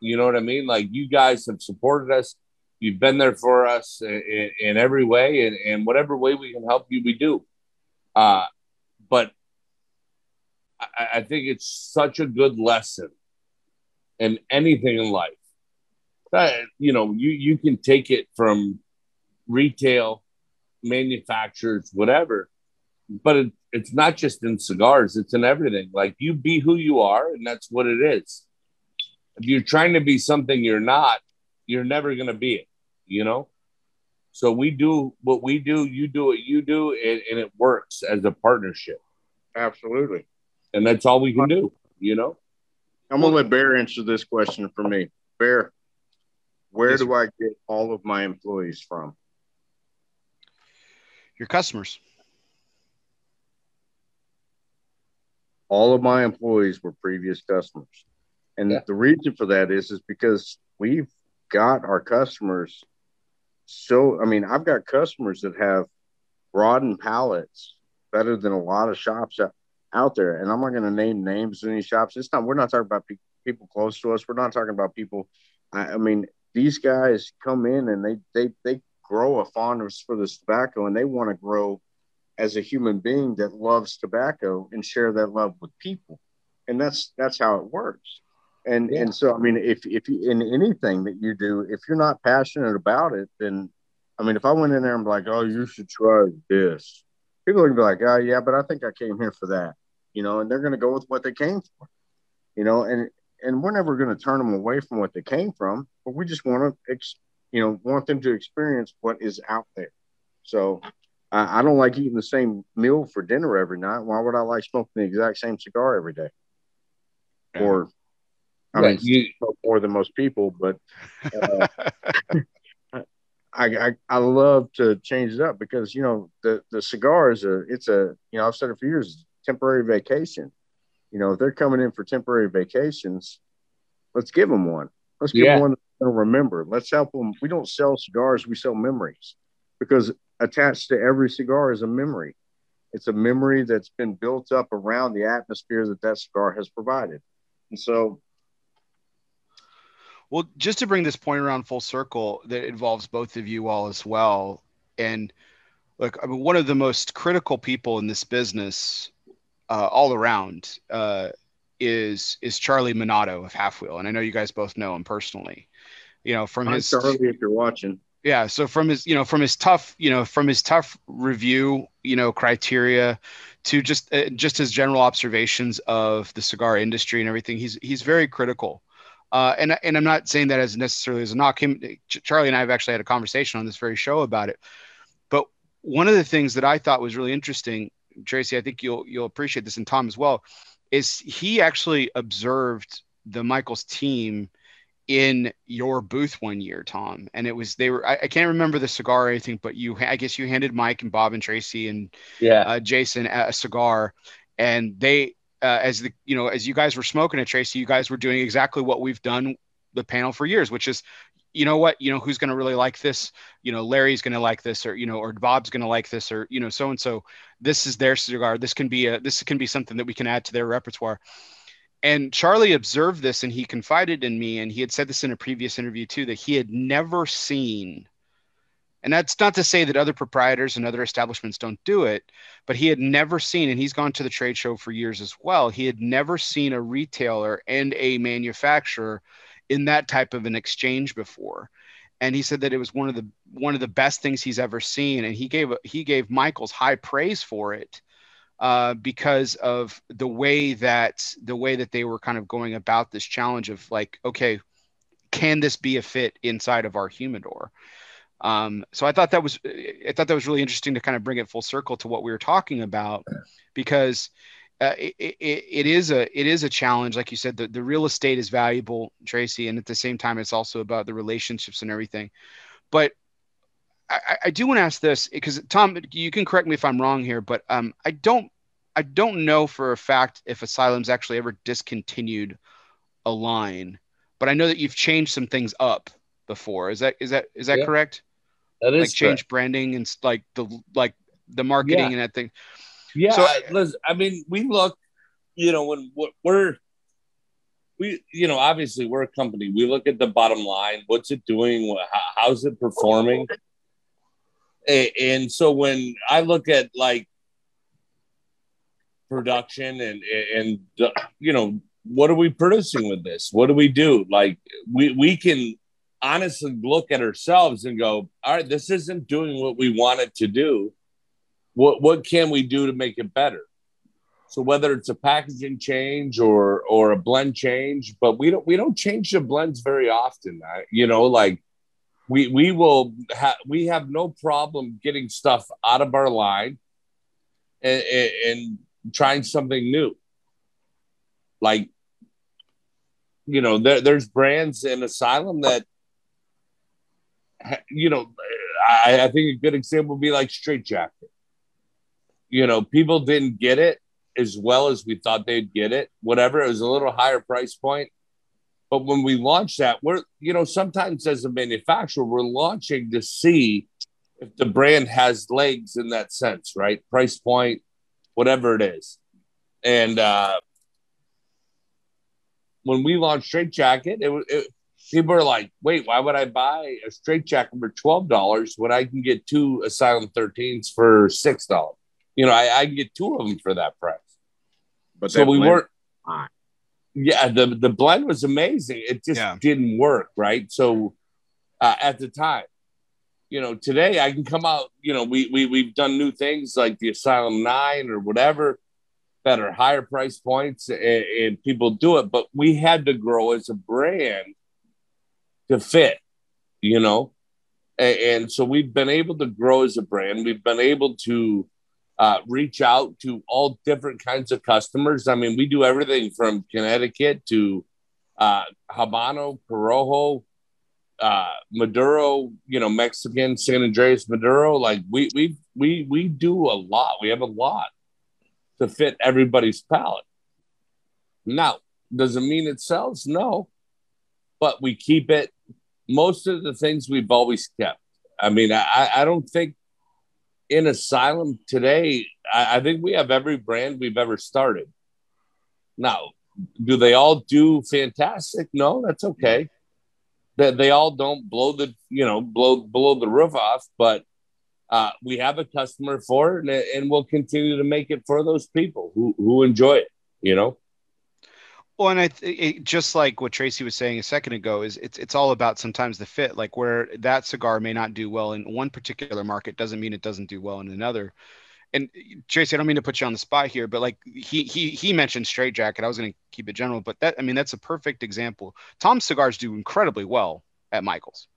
You know what i mean? Like you guys have supported us. You've been there for us in, in every way and, and whatever way we can help you we do. Uh, but I, I think it's such a good lesson in anything in life that you know you you can take it from retail manufacturers whatever. But it, it's not just in cigars it's in everything. Like you be who you are and that's what it is. If you're trying to be something you're not you're never going to be it you know? So we do what we do you do what you do and, and it works as a partnership. Absolutely. and that's all we can do you know? I'm gonna let Bear answer this question for me. Bear, where do I get all of my employees from? Your customers. all of my employees were previous customers. And yeah. the reason for that is is because we've got our customers so I mean, I've got customers that have broadened palates better than a lot of shops out, out there. And I'm not going to name names of any shops. It's not, we're not talking about pe- people close to us. We're not talking about people. I, I, mean, these guys come in and they, they, they grow a fondness for this tobacco and they want to grow as a human being that loves tobacco and share that love with people. And that's, that's how it works. And, yeah. and so, I mean, if, if you, in anything that you do, if you're not passionate about it, then, I mean, if I went in there and be like, oh, you should try this, people are gonna be like, oh yeah, but I think I came here for that, you know, and they're gonna go with what they came for, you know, and and we're never gonna turn them away from what they came from, but we just want to, ex- you know, want them to experience what is out there. So I, I, don't like eating the same meal for dinner every night. Why would I like smoking the exact same cigar every day? Or I yeah, mean, you smoke more than most people, but uh, I, I, I love to change it up because you know the the cigar is a it's a you know I've said it for years temporary vacation. You know if they're coming in for temporary vacations, let's give them one. Let's give yeah. them one to remember. Let's help them. We don't sell cigars, we sell memories because attached to every cigar is a memory. It's a memory that's been built up around the atmosphere that that cigar has provided. And so well, just to bring this point around full circle, that involves both of you all as well. And look, I mean, one of the most critical people in this business, uh, all around, uh, is is Charlie Minato of Half Wheel, and I know you guys both know him personally. You know, from Hi, his Charlie, if you're watching. Yeah, so from his, you know, from his tough, you know, from his tough review, you know, criteria to just uh, just his general observations of the cigar industry and everything, he's he's very critical uh, and and I'm not saying that as necessarily as a knock. Him, Charlie and I have actually had a conversation on this very show about it. But one of the things that I thought was really interesting, Tracy, I think you'll you'll appreciate this, and Tom as well, is he actually observed the Michaels team in your booth one year, Tom, and it was they were I, I, can't remember the cigar or anything, but you I guess you handed Mike and Bob and Tracy and yeah. uh, Jason a cigar, and they uh, as the you know as you guys were smoking it, Tracy, you guys were doing exactly what we've done the panel for years, which is you know what you know who's going to really like this? You know larry's going to like this or you know or bob's going to like this or you know so and so. This is their cigar. This can be a this can be something that we can add to their repertoire and charlie observed this and he confided in me and he had said this in a previous interview too that he had never seen and that's not to say that other proprietors and other establishments don't do it, but he had never seen, and he's gone to the trade show for years as well. He had never seen a retailer and a manufacturer in that type of an exchange before. And he said that it was one of the one of the best things he's ever seen. And he gave he gave Michaels high praise for it. Uh, because of the way that the way that they were kind of going about this challenge of like, okay, can this be a fit inside of our humidor? Um, so I thought that was I thought that was really interesting to kind of bring it full circle to what we were talking about, because uh, it, it, it is a it is a challenge. Like you said, the, the real estate is valuable, Tracy, and at the same time, it's also about the relationships and everything. But I, I do want to ask this because Tom, you can correct me if I'm wrong here, but um, I don't I don't know for a fact if Asylum's actually ever discontinued a line, but I know that you've changed some things up before. Is that is that is that correct? That is like change branding and like the like the marketing yeah. and that thing. Yeah, so, listen, I mean, we look, you know, when we're we, you know, obviously we're a company. We look at the bottom line. What's it doing? How's it performing? And so when I look at like production and and you know what are we producing with this? What do we do? Like we we can honestly look at ourselves and go, all right, this isn't doing what we wanted to do. What what can we do to make it better? So whether it's a packaging change or or a blend change, but we don't we don't change the blends very often. You know, like we we will have we have no problem getting stuff out of our line and, and trying something new. Like you know, there, there's brands in Asylum that you know, I, I think a good example would be like Straight Jacket. You know, people didn't get it, as well as we thought they'd get it. Whatever, it was a little higher price point. But when we launch that, we're, you know, sometimes as a manufacturer, we're launching to see if the brand has legs in that sense, right? Price point, whatever it is. And uh, when we launched Straight Jacket, it, it people are like, wait, why would I buy a straight jacket for twelve dollars when I can get two Asylum 13s for six dollars? You know, I, I, can get two of them for that price. But so we weren't. Fine. Yeah, the the blend was amazing. It just yeah. didn't work, right? So uh, at the time, you know, today I can come out. You know, we we we've done new things like the Asylum Nine or whatever that are higher price points, and, and people do it. But we had to grow as a brand to fit, you know. And, and, so we've been able to grow as a brand. We've been able to uh, reach out to all different kinds of customers. I mean, we do everything from Connecticut to uh, Habano, Corojo, uh, Maduro, you know, Mexican, San Andreas, Maduro. Like we we we we do a lot. We have a lot to fit everybody's palate. Now, does it mean it sells? No, but we keep it. Most of the things we've always kept. I mean, I, I don't think in Asylum today, I, I think we have every brand we've ever started. Now, do they all do fantastic? No, that's okay. That they, all don't blow the you know blow blow the roof off, but uh, we have a customer for it, and, and we'll continue to make it for those people who who enjoy it. You know. Well, and I th- just like what Tracy was saying a second ago is it's it's all about sometimes the fit. Like where that cigar may not do well in one particular market doesn't mean it doesn't do well in another. And Tracy, I don't mean to put you on the spot here, but like he he he mentioned straight jacket. I was going to keep it general, but that I mean that's a perfect example. Tom's cigars do incredibly well at Michaels,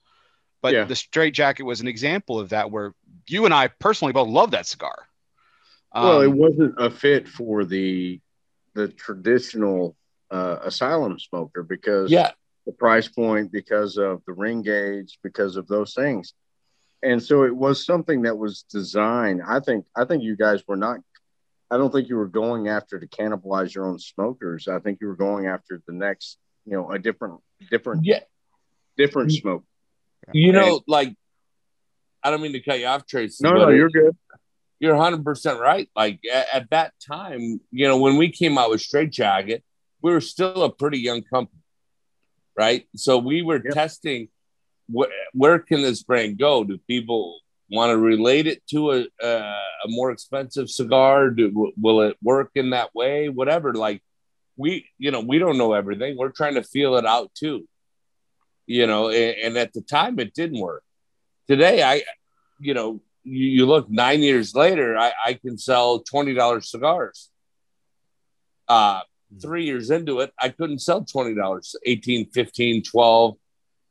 but yeah. the straight jacket was an example of that where you and I personally both love that cigar. Um, well, it um, wasn't a fit for the the traditional uh, asylum smoker because yeah. the price point, because of the ring gauge, because of those things. And so it was something that was designed. I think I think you guys were not I don't think you were going after to cannibalize your own smokers. I think you were going after the next, you know, a different different yeah. different smoke. You know, like I don't mean to cut you off, Tracy. No, no, you're good. You're 100 percent right. Like at, at, that time, you know, when we came out with Straight Jacket, we were still a pretty young company, right? So we were yep. testing wh- where can this brand go? Do people want to relate it to a, a, a more expensive cigar? Do, will it work in that way? Whatever. Like we, you know, we don't know everything. We're trying to feel it out too, you know. And, and at the time, it didn't work. Today, I, you know, you, you look nine years later, I, I can sell twenty dollars cigars. Uh, three years into it, I couldn't sell $20, 18, 15, 12,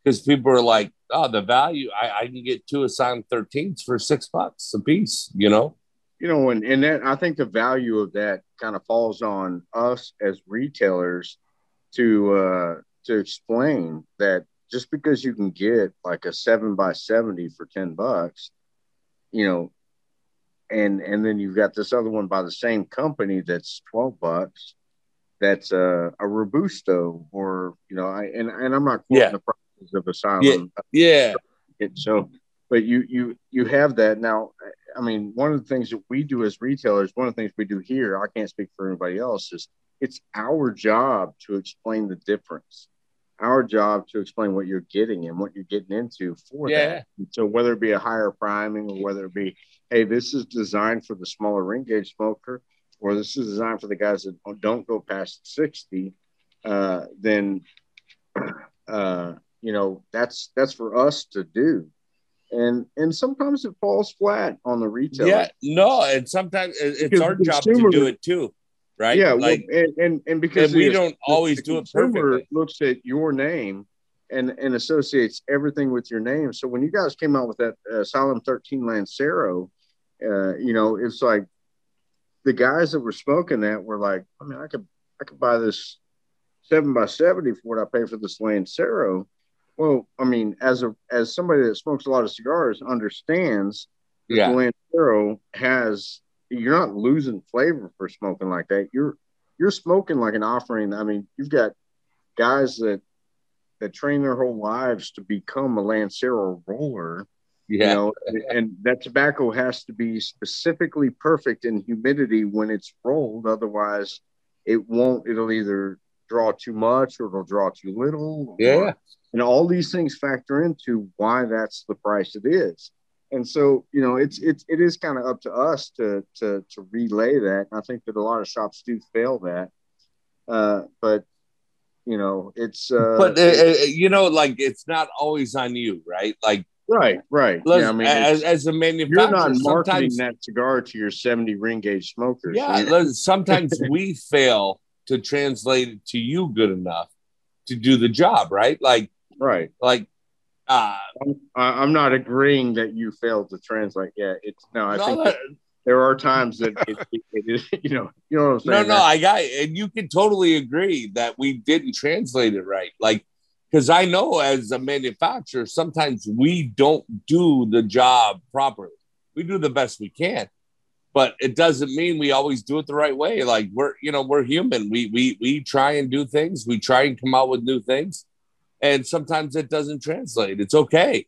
because people are like, oh, the value, I, I can get two Asylum 13s for six bucks a piece, you know? You know, and, and that I think the value of that kind of falls on us as retailers to uh, to explain that just because you can get like a seven by seventy for ten bucks, you know, and and then you've got this other one by the same company that's twelve bucks, that's a, a robusto or you know I and, and I'm not quoting yeah. the of asylum. Yeah. yeah. So but you you you have that now I mean one of the things that we do as retailers, one of the things we do here, I can't speak for anybody else, is it's our job to explain the difference. Our job to explain what you're getting and what you're getting into for yeah. that. So whether it be a higher priming or whether it be, hey, this is designed for the smaller ring gauge smoker, or this is designed for the guys that don't go past 60, uh, then, uh, you know, that's, that's for us to do. And, and sometimes it falls flat on the retail. Yeah, no, and sometimes it's because our job to do it too, right? Yeah, like, well, and, and, and because and we don't always do it perfectly. Looks at your name and and associates everything with your name. So when you guys came out with that uh, Asylum 13 Lancero, uh, you know, it's like the guys that were smoking that were like, I mean, I could I could buy this seven by seventy for what I pay for this Lancero. Well, I mean, as a as somebody that smokes a lot of cigars understands yeah. the Lancero has you're not losing flavor for smoking like that. You're you're smoking like an offering. I mean, you've got guys that that train their whole lives to become a Lancero roller. Yeah. You know, and that tobacco has to be specifically perfect in humidity when it's rolled. Otherwise, it won't. It'll either draw too much or it'll draw too little. Yeah. And all these things factor into why that's the price it is. And so, you know, it's it's it is kind of up to us to to to relay that. And I think that a lot of shops do fail that. Uh, but you know, it's uh, but uh, uh, you know, like it's not always on you, right? Like Right, right. Yeah, I mean, as, as a manufacturer, you're not marketing that cigar to your 70 ring gauge smokers. Yeah, sometimes we fail to translate it to you good enough to do the job, right? Like, right, like. Uh, I'm, I'm not agreeing that you failed to translate. Yeah, it's no. I no, think that, there are times that it, it, it is, you know, you know what I'm saying. No, no, I got, it. and you can totally agree that we didn't translate it right. Like, because I know as a manufacturer, sometimes we don't do the job properly. We do the best we can, but it doesn't mean we always do it the right way. Like we're, you know, we're human. We we we try and do things. We try and come out with new things, and sometimes it doesn't translate. It's okay,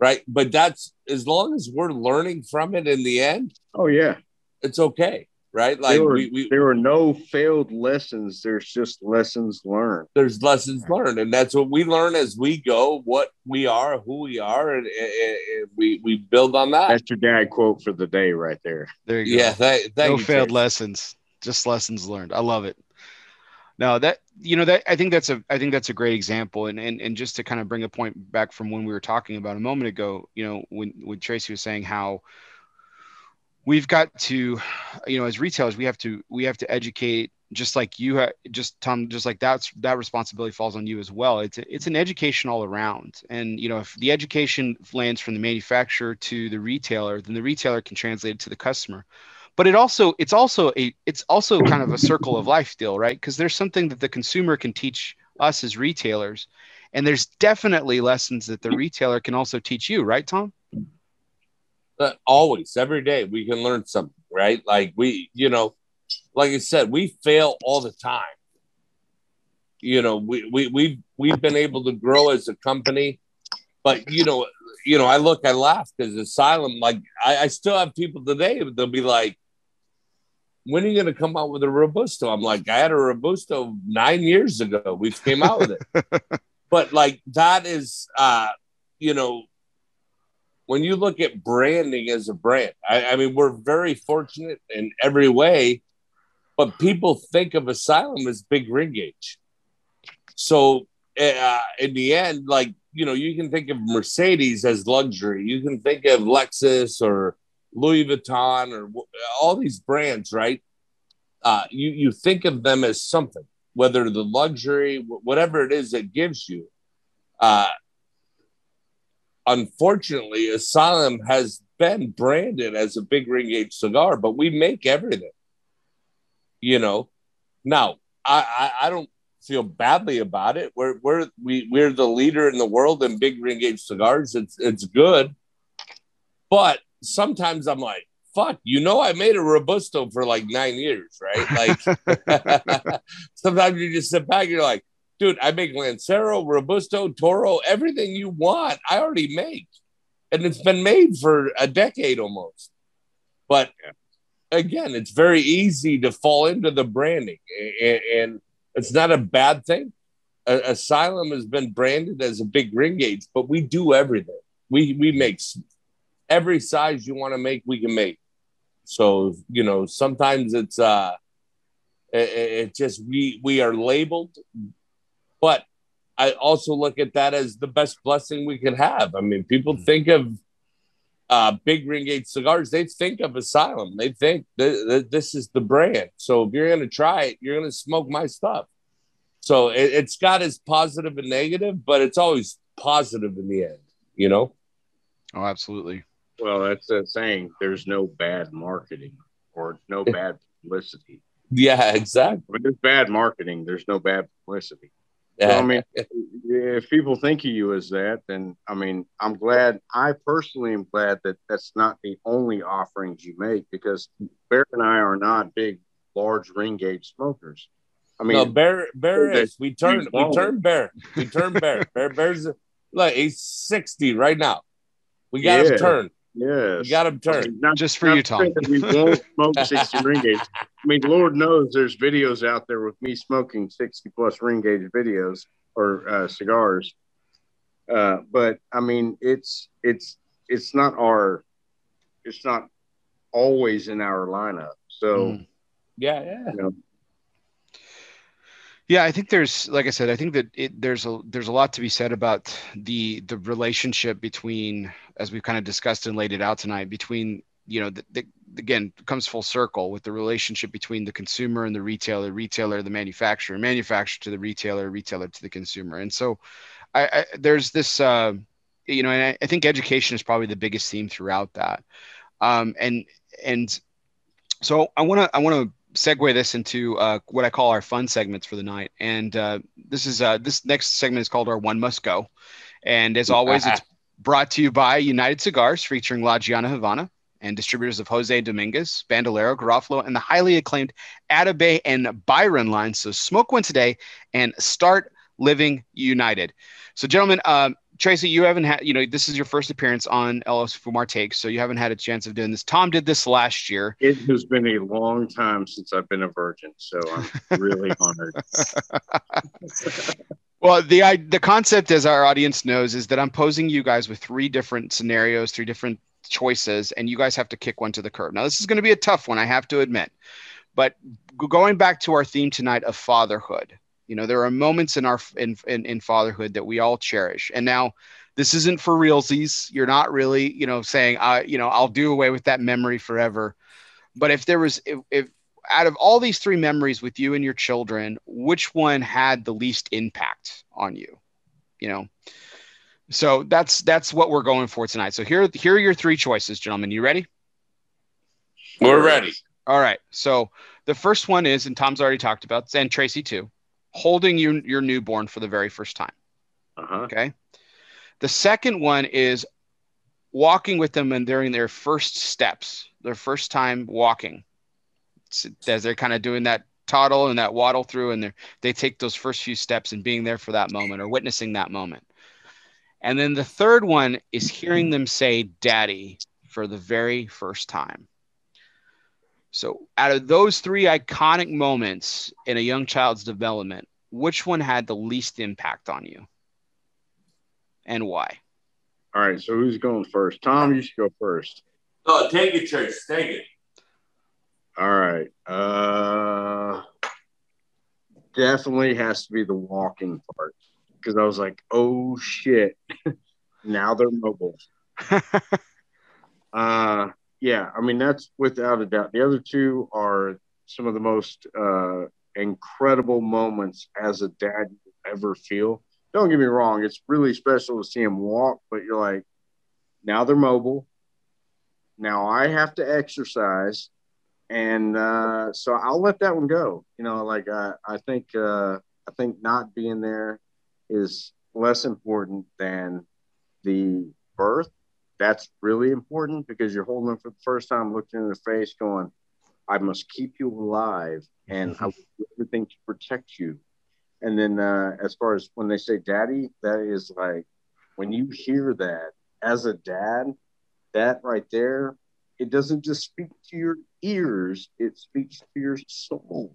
right? But that's as long as we're learning from it in the end. Oh yeah, it's okay right? Like there were, we, we, there were no failed lessons. There's just lessons learned. There's lessons learned, and that's what we learn as we go. What we are, who we are, and, and, and we we build on that. That's your dad quote for the day, right there. There you go. Yeah, thank, thank no you, failed lessons, just lessons learned. I love it. Now that you know that I think that's a I think that's a great example, and and and just to kind of bring a point back from when we were talking about a moment ago, you know, when when Tracy was saying how we've got to you know as retailers we have to we have to educate just like you ha- just tom just like that's that responsibility falls on you as well. It's a, it's an education all around. And you know if the education lands from the manufacturer to the retailer then the retailer can translate it to the customer but it also it's also a it's also kind of a circle of life deal right because there's something that the consumer can teach us as retailers and there's definitely lessons that the retailer can also teach you right tom uh, always, every day, we can learn something, right? Like we, you know, like I said, we fail all the time. You know, we we we've we've been able to grow as a company, but you know, you know, I look, I laugh because Asylum, like I, I still have people today, they'll be like, when are you going to come out with a robusto? I'm like, I had a robusto nine years ago. We came out with it, but like that is, uh, you know, when you look at branding as a brand, I, I, mean, we're very fortunate in every way, but people think of Asylum as big ring gauge. So uh, in the end, like, you know, you can think of Mercedes as luxury. You can think of Lexus or Louis Vuitton or all these brands, right? Uh, you, you think of them as something, whether the luxury, whatever it is that gives you. Uh, unfortunately, Asylum has been branded as a big ring gauge cigar, but we make everything. You know, now I, I, I don't feel badly about it. We're we're we, we're the leader in the world in big ring gauge cigars. It's it's good, but sometimes I'm like, fuck, you know, I made a robusto for like nine years, right? Like sometimes you just sit back, you're like, dude, I make Lancero, Robusto, Toro, everything you want, I already make. And it's been made for a decade almost. But again, it's very easy to fall into the branding, and, it's not a bad thing. Asylum has been branded as a big ring gauge, but we do everything. We we make every size you want to make, we can make. So you know, sometimes it's uh, it, it just we we are labeled but I also look at that as the best blessing we could have. I mean, people mm-hmm. think of uh, big ring gauge cigars, they think of Asylum. They think th- th- this is the brand. So if you're going to try it, you're going to smoke my stuff. So it, it's got its positive and negative, but it's always positive in the end, you know? Oh, absolutely. Well, that's saying. There's no bad marketing or no bad publicity. Yeah, exactly. When there's bad marketing, there's no bad publicity. So, I mean, if people think of you as that, then I mean, I'm glad. I personally am glad that that's not the only offerings you make because Bear and I are not big, large ring gauge smokers. I mean, no, Bear, Bear is. We turn, we turn Bear, we turn Bear. Bear, Bear's like he's sixty right now. We got yeah. him turn. Yeah, you got him turned. I mean, not, just for you, Tom. We won't smoke 60 ring gauge. I mean, Lord knows there's videos out there with me smoking 60 plus ring gauge videos or uh, cigars. Uh, but I mean, it's it's it's not our it's not always in our lineup. So mm. yeah, yeah. You know, yeah, I think there's, like I said, I think that it, there's a there's a lot to be said about the the relationship between, as we've kind of discussed and laid it out tonight, between you know, the, the, again comes full circle with the relationship between the consumer and the retailer, retailer the manufacturer, manufacturer to the retailer, retailer to the consumer, and so I, I there's this, uh, you know, and I, I, think education is probably the biggest theme throughout that, um, and and so I want to I want to segue this into uh, what I call our fun segments for the night. And uh, this is uh, this next segment is called our One Must Go. And as always, it's brought to you by United Cigars, featuring La Gianna Havana and distributors of Jose Dominguez, Bandolero, Garofalo, and the highly acclaimed Atabey and Byron lines. So smoke one today and start living united. So, gentlemen, um, Tracy, you haven't had, you know, this is your first appearance on LOS Fumar Takes, so you haven't had a chance of doing this. Tom did this last year. It has been a long time since I've been a virgin, so I'm really honored. well, the I, the concept, as our audience knows, is that I'm posing you guys with three different scenarios, three different choices, and you guys have to kick one to the curb. Now, this is going to be a tough one, I have to admit, but going back to our theme tonight of fatherhood you know, there are moments in our in, in, in fatherhood that we all cherish. And now this isn't for realsies. You're not really, you know, saying, I, you know, I'll do away with that memory forever. But if there was, if, if out of all these three memories with you and your children, which one had the least impact on you? You know, so that's that's what we're going for tonight. So here, here are your three choices, gentlemen. You ready? We're ready. All right. So the first one is, and Tom's already talked about, and Tracy too holding you, your newborn for the very first time. Uh-huh. Okay. The second one is walking with them and during their first steps, their first time walking, as they're kind of doing that toddle and that waddle through, and they take those first few steps and being there for that moment or witnessing that moment. And then the third one is hearing them say daddy for the very first time. So, out of those three iconic moments in a young child's development, which one had the least impact on you and why? All right. So, who's going first? Tom, you should go first. Oh, take it, Chase. Take it. All right. Uh, definitely has to be the walking part because I was like, oh shit, now they're mobile. uh, yeah, I mean that's without a doubt. The other two are some of the most uh, incredible moments as a dad you ever feel. Don't get me wrong; it's really special to see them walk, but you're like, now they're mobile. Now I have to exercise, and uh, so I'll let that one go. You know, like I, I think uh, I think not being there is less important than the birth that's really important because you're holding them for the first time, looking in the face, going, I must keep you alive and I will do everything to protect you. And then, uh, as far as when they say daddy, that is like when you hear that as a dad, that right there, it doesn't just speak to your ears, it speaks to your soul.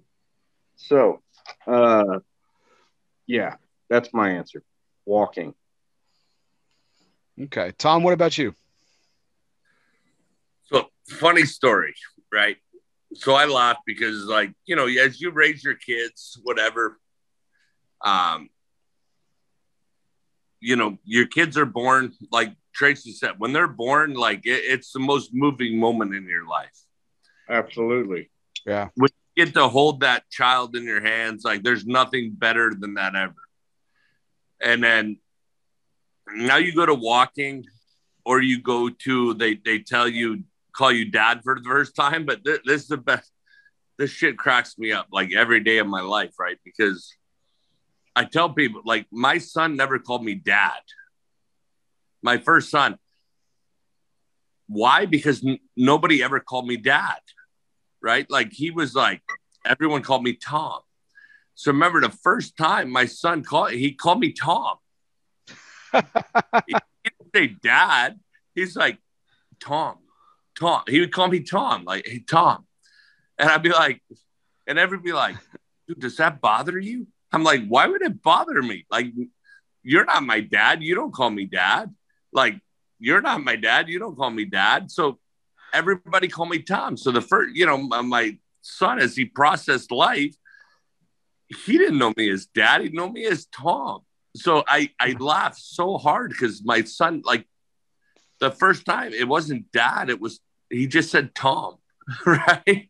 So, uh, yeah, that's my answer. Walking. Okay. Tom, what about you? So, funny story, right? So I laugh because, like, you know, as you raise your kids, whatever, um, you know, your kids are born, like Tracy said, when they're born, like, it, it's the most moving moment in your life. Absolutely. Yeah. When you get to hold that child in your hands, like, there's nothing better than that ever. And then now you go to walking or you go to they they tell you call you dad for the first time but th- this is the best this shit cracks me up like every day of my life right because I tell people like my son never called me dad. My first son. Why? Because n- nobody ever called me dad, right? Like he was like everyone called me Tom. So remember the first time my son called, he called me Tom. He didn't say dad. He's like Tom, Tom. He would call me Tom, like hey Tom, and I'd be like, and everybody be like, dude, does that bother you? I'm like, why would it bother me? Like, you're not my dad. You don't call me dad. Like, you're not my dad. You don't call me dad. So everybody call me Tom. So the first, you know, my son, as he processed life, he didn't know me as dad. He know me as Tom. So I, I laughed so hard because my son, like the first time it wasn't dad, it was, he just said Tom. Right.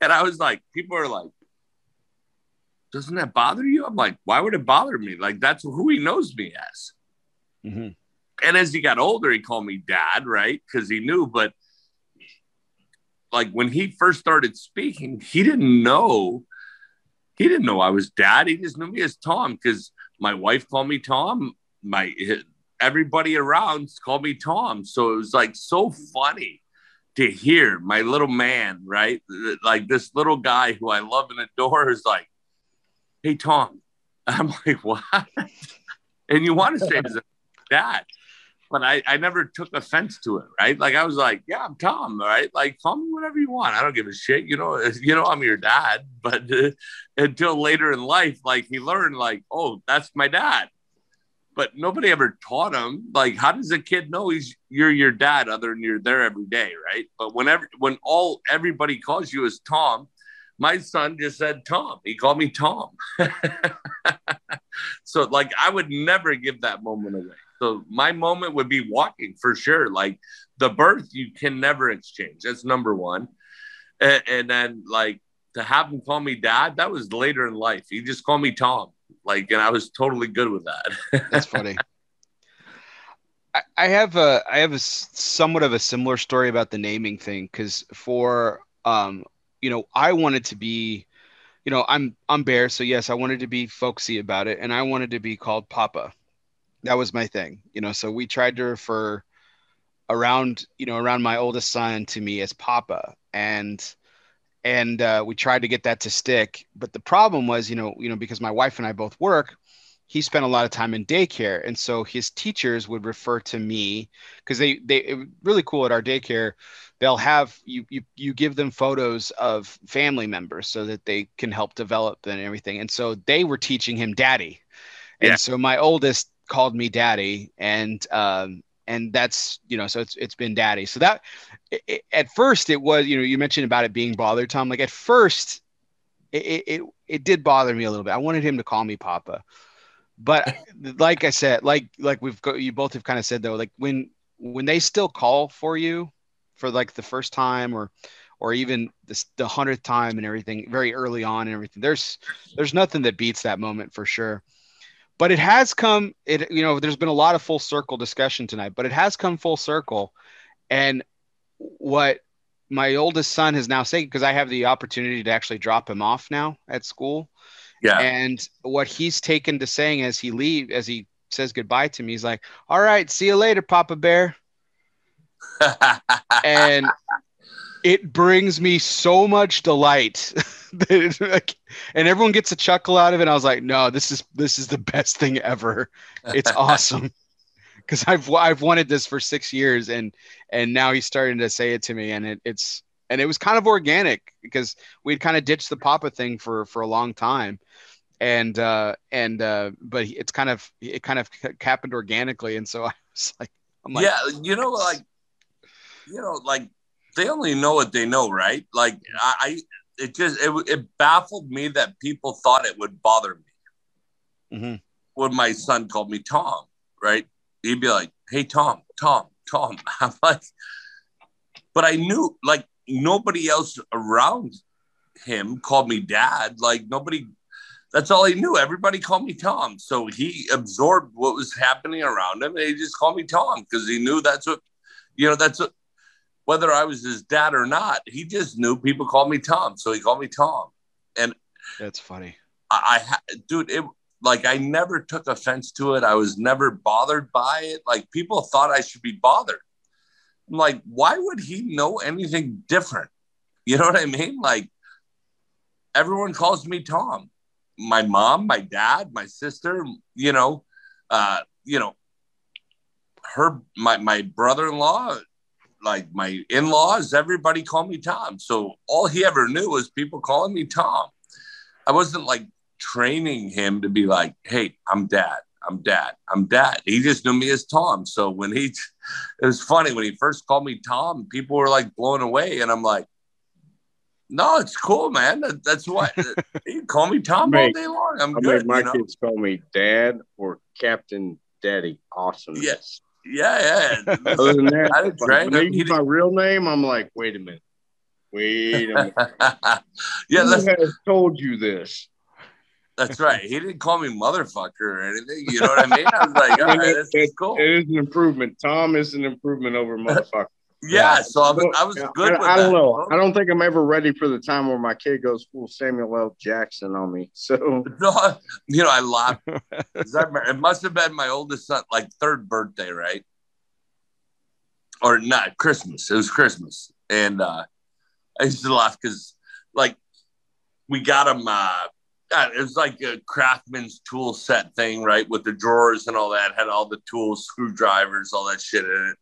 and I was like, people are like, doesn't that bother you? I'm like, why would it bother me? Like, that's who he knows me as. Mm-hmm. And as he got older, he called me dad, right? Because he knew. But like when he first started speaking, he didn't know. He didn't know I was dad. He just knew me as Tom because my wife called me Tom. My everybody around called me Tom. So it was like so funny to hear my little man, right? Like this little guy who I love and adore is like, hey Tom. I'm like, what? and you want to say that, but I, I never took offense to it, right? Like I was like, yeah, I'm Tom, right? Like call me whatever you want. I don't give a shit. You know, you know, I'm your dad. But uh, until later in life, like he learned, like, oh, that's my dad. But nobody ever taught him. Like, how does a kid know he's you're your dad other than you're there every day, right? But whenever when all everybody calls you as Tom, my son just said Tom. He called me Tom. so like I would never give that moment away. So my moment would be walking for sure. Like the birth, you can never exchange. That's number one. And, and then like to have him call me dad, that was later in life. He just called me Tom. Like, and I was totally good with that. That's funny. I have a I have a somewhat of a similar story about the naming thing because for um you know, I wanted to be, you know, I'm I'm Bear, so yes, I wanted to be folksy about it, and I wanted to be called Papa. That was my thing, you know. So we tried to refer around, you know, around my oldest son to me as Papa, and and uh, we tried to get that to stick. But the problem was, you know, you know, because my wife and I both work, he spent a lot of time in daycare, and so his teachers would refer to me because they they really cool at our daycare they'll have you you you give them photos of family members so that they can help develop and everything. And so they were teaching him daddy. And so my oldest called me daddy and um and that's you know so it's it's been daddy. So that it, at first it was you know you mentioned about it being bothered tom. Like at first it, it it did bother me a little bit. I wanted him to call me papa. But like i said like like we've got you both have kind of said though like when when they still call for you for like the first time or or even the, the hundredth time and everything very early on and everything there's there's nothing that beats that moment for sure but it has come it you know there's been a lot of full circle discussion tonight but it has come full circle. And what my oldest son has now said because i have the opportunity to actually drop him off now at school. Yeah. And what he's taken to saying as he leave as he says goodbye to me he's like all right see you later papa bear. And it brings me so much delight and everyone gets a chuckle out of it. I was like, no, this is this is the best thing ever. It's awesome. Because I've I've wanted this for six years and and now he's starting to say it to me and it, it's and it was kind of organic because we'd kind of ditched the Papa thing for for a long time and uh and uh but it's kind of it kind of happened organically and so I was like, like yeah you know like you know, like they only know what they know, right? Like I, it just it, it baffled me that people thought it would bother me mm-hmm. when my son called me Tom, right? He'd be like, "Hey, Tom, Tom, Tom." I'm like, but I knew like nobody else around him called me dad. Like nobody. That's all he knew. Everybody called me Tom. So he absorbed what was happening around him and he just called me Tom because he knew that's what, you know, that's what whether I was his dad or not, he just knew people called me Tom, so he called me Tom. And that's funny. I, I dude, it like I never took offense to it. I was never bothered by it. Like people thought I should be bothered. I'm like, why would he know anything different? You know what I mean? Like everyone calls me Tom. My mom, my dad, my sister, you know, uh, you know, her my my brother-in-law, like my in-laws, everybody called me Tom. So all he ever knew was people calling me Tom. I wasn't like training him to be like, hey, I'm dad. I'm dad. I'm dad. He just knew me as Tom. So when he, it was funny when he first called me Tom, people were like blown away. And I'm like, no, it's cool, man. That, that's what you call me Tom all day long. I'm I good. my you know? kids call me dad or Captain Daddy. Awesome. Yes. Yeah, yeah. Other than that, I didn't train him. my real name. I'm like, wait a minute. Wait a minute. yeah, Who has told you this? That's right. He didn't call me motherfucker or anything. You know what I mean? I was like, all right, this is cool. It is an improvement. Tom is an improvement over motherfucker. Yeah, yeah, so I was, I was good. I, I don't that. know. I don't think I'm ever ready for the time where my kid goes full Samuel L. Jackson on me. So no, you know, I laughed. it must have been my oldest son, like third birthday, right? Or not Christmas. It was Christmas, and uh I used to laugh because, like, we got him. Uh, it was like a craftsman's tool set thing, right? With the drawers and all that, had all the tools, screwdrivers, all that shit in it.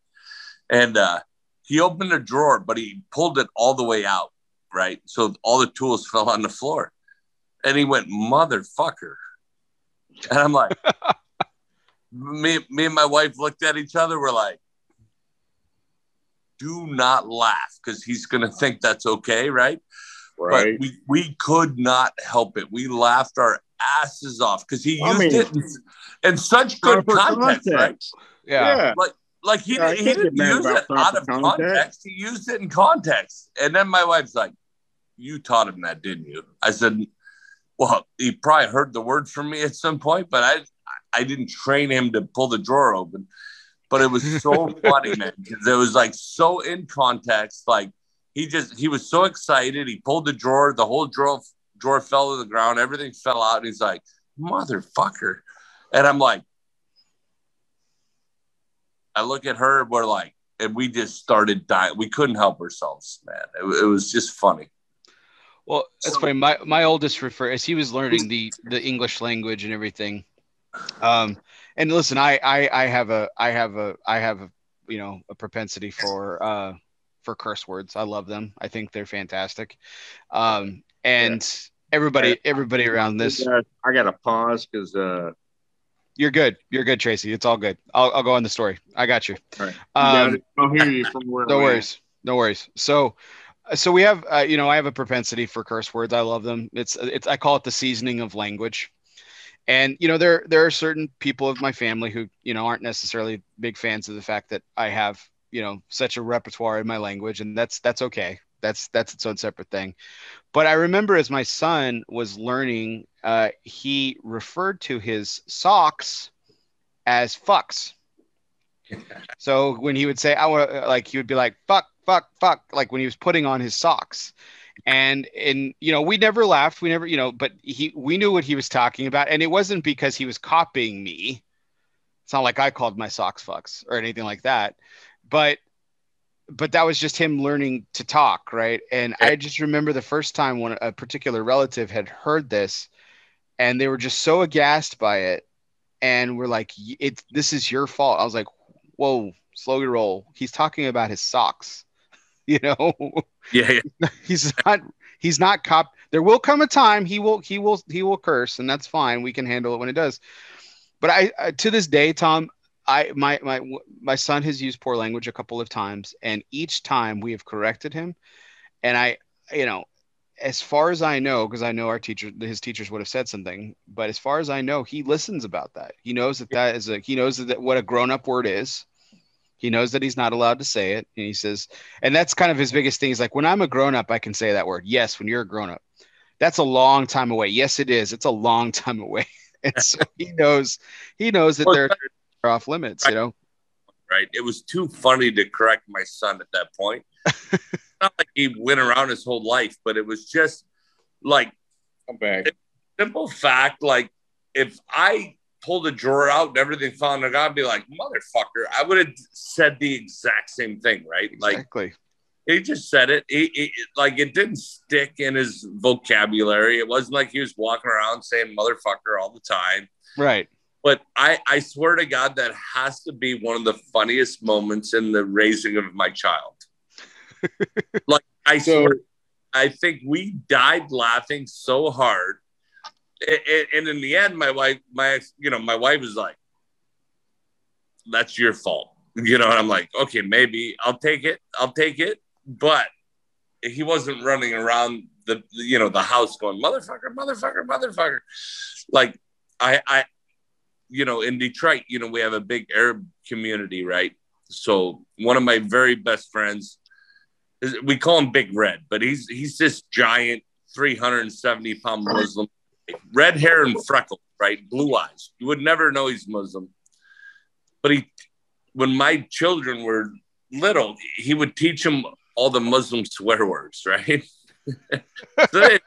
And uh, he opened a drawer, but he pulled it all the way out, right? So all the tools fell on the floor. And he went, motherfucker. And I'm like, me, me and my wife looked at each other. We're like, do not laugh because he's going to think that's okay, right? Right. But we, we could not help it. We laughed our asses off because he used I mean, it in, in, such good context, context, right? Yeah. yeah. Like, like he, yeah, he didn't use it out of context. context. He used it in context. And then my wife's like, You taught him that, didn't you? I said, Well, he probably heard the words from me at some point, but I I didn't train him to pull the drawer open. But it was so funny, man, because it was like so in context. Like he just he was so excited. He pulled the drawer, the whole drawer drawer fell to the ground, everything fell out, and he's like, "Motherfucker!" And I'm like, I look at her, we're like, and we just started dying. We couldn't help ourselves, man. It, it was just funny. Well, that's funny. My my oldest refer as he was learning the the English language and everything. Um, and listen, I I I have a I have a I have a you know a propensity for uh for curse words. I love them. I think they're fantastic. Um, and yeah. everybody, everybody around this, I got to pause because uh, you're good. You're good, Tracy. It's all good. I'll, I'll go on the story. I got you. All right. Um, I'll hear you from where. No worries. No worries. So, so we have, uh, you know, I have a propensity for curse words. I love them. It's, it's, I call it the seasoning of language. And you know, there there are certain people of my family who you know aren't necessarily big fans of the fact that I have you know such a repertoire in my language and that's that's okay that's that's its own separate thing. But i remember as my son was learning uh, he referred to his socks as fucks. So when he would say i want like he would be like fuck fuck fuck like when he was putting on his socks. And and you know we never laughed we never you know but he we knew what he was talking about. And it wasn't because he was copying me. It's not like i called my socks fucks or anything like that. But but that was just him learning to talk right? And i just remember the first time when a particular relative had heard this and they were just so aghast by it and we're like it this is your fault. I was like whoa slow your roll. He's talking about his socks. You know? Yeah, yeah. he's not he's not cop there will come a time he will he will he will curse and that's fine. We can handle it when it does. But i, I to this day tom I my my my son has used poor language a couple of times, and each time we have corrected him. And I, you know, as far as I know, because I know our teacher, his teachers would have said something, but as far as I know, he listens about that. He knows that that is a he knows that what a grown up word is. He knows that he's not allowed to say it, and he says, and that's kind of his biggest thing. He's like, when I'm a grown up, I can say that word. Yes, when you're a grown up, that's a long time away. Yes, it is. It's a long time away. And so he knows he knows that there off limits, right. you know. Right. It was too funny to correct my son at that point. not like he went around his whole life, but it was just like I'm back. Simple fact, like if I pulled a drawer out and everything fell on the ground, I'd be like, motherfucker. I would have said the exact same thing, right? Exactly. Like he just said it. He, he, like it didn't stick in his vocabulary. It wasn't like he was walking around saying motherfucker all the time. Right. But I, I swear to God, that has to be one of the funniest moments in the raising of my child. like I So- swear, I think we died laughing so hard. A- a- And in the end, my wife, my ex, you know, my wife was like, "That's your fault," you know. And I'm like, "Okay, maybe I'll take it. I'll take it." But he wasn't running around the, you know, the house going, "Motherfucker, motherfucker, motherfucker." Like I, I, you know, in Detroit, you know, we have a big Arab community, right? So one of my very best friends, is, we call him Big Red, but he's he's this giant, 370 pound Muslim, red hair and freckles, right? Blue eyes. You would never know he's Muslim. But he, when my children were little, he would teach them all the Muslim swear words, right? so they,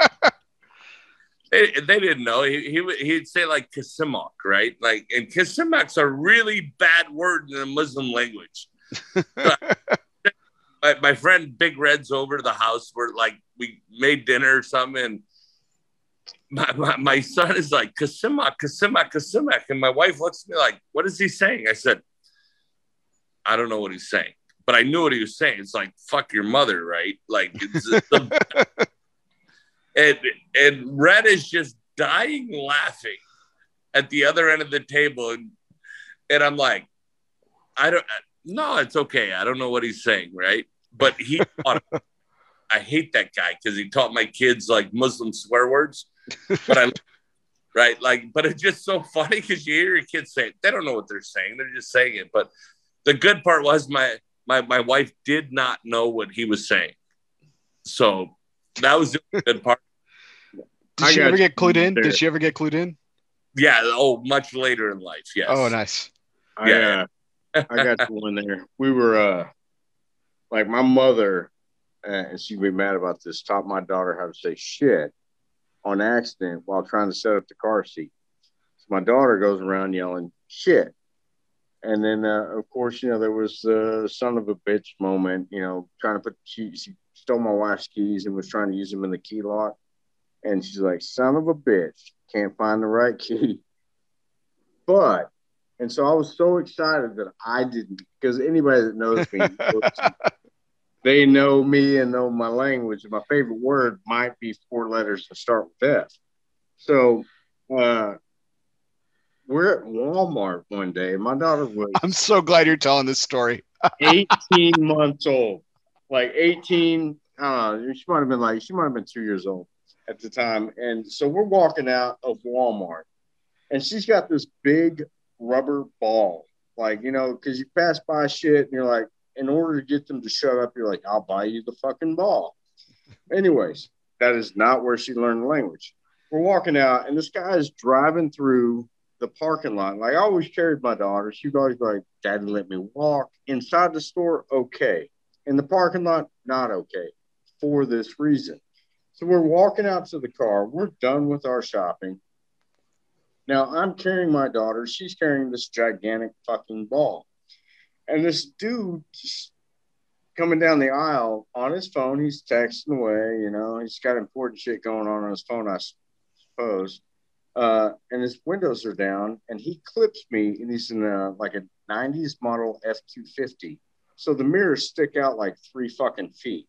they, they didn't know. He, he he'd say like Kasimak, right? Like, and Kasimak's a really bad word in the Muslim language. my, my friend Big Red's over to the house where like we made dinner or something, and my, my, my son is like Kasimak, Kasimak, Kasimak, and my wife looks at me like, "What is he saying?" I said, "I don't know what he's saying." But I knew what he was saying. It's like "fuck your mother," right? Like, it's the, and and Red is just dying laughing at the other end of the table, and and I'm like, I don't. No, it's okay. I don't know what he's saying, right? But he taught. I hate that guy because he taught my kids like Muslim swear words. But I, right, like, but it's just so funny because you hear your kids say it. They don't know what they're saying. They're just saying it. But the good part was my my my wife did not know what he was saying, so that was the good part. Did I she ever get clued in? there. Did she ever get clued in? Yeah. Oh, much later in life. Yes. Oh, nice. I, Yeah. uh, I got you one there. We were uh, like my mother, uh, and she'd be mad about this. Taught my daughter how to say shit on accident while trying to set up the car seat. So my daughter goes around yelling shit, and then uh, of course you know there was the son of a bitch moment. You know, trying to put she, she stole my wife's keys and was trying to use them in the key lock, and she's like, "Son of a bitch, can't find the right key." But and so I was so excited that I didn't, because anybody that knows me, they know me and know my language. And my favorite word might be four letters to start with F. So uh, we're at Walmart one day, my daughter was I'm so glad you're telling this story. 18 months old, like 18. I don't know. She might have been like, she might have been two years old at the time. And so we're walking out of Walmart, and she's got this big rubber ball. Like, you know, because you pass by shit and you're like, in order to get them to shut up, you're like, I'll buy you the fucking ball. Anyways, that is not where she learned the language. We're walking out, and this guy is driving through the parking lot. Like I always carried my daughter. She'd always like, Daddy, let me walk. Inside the store, okay. In the parking lot, not okay for this reason. So we're walking out to the car. We're done with our shopping. Now I'm carrying my daughter. She's carrying this gigantic fucking ball. And this dude coming down the aisle on his phone, he's texting away, you know, he's got important shit going on on his phone, I suppose uh, and his windows are down, and he clips me, and he's in a like a '90s model F250, so the mirrors stick out like three fucking feet.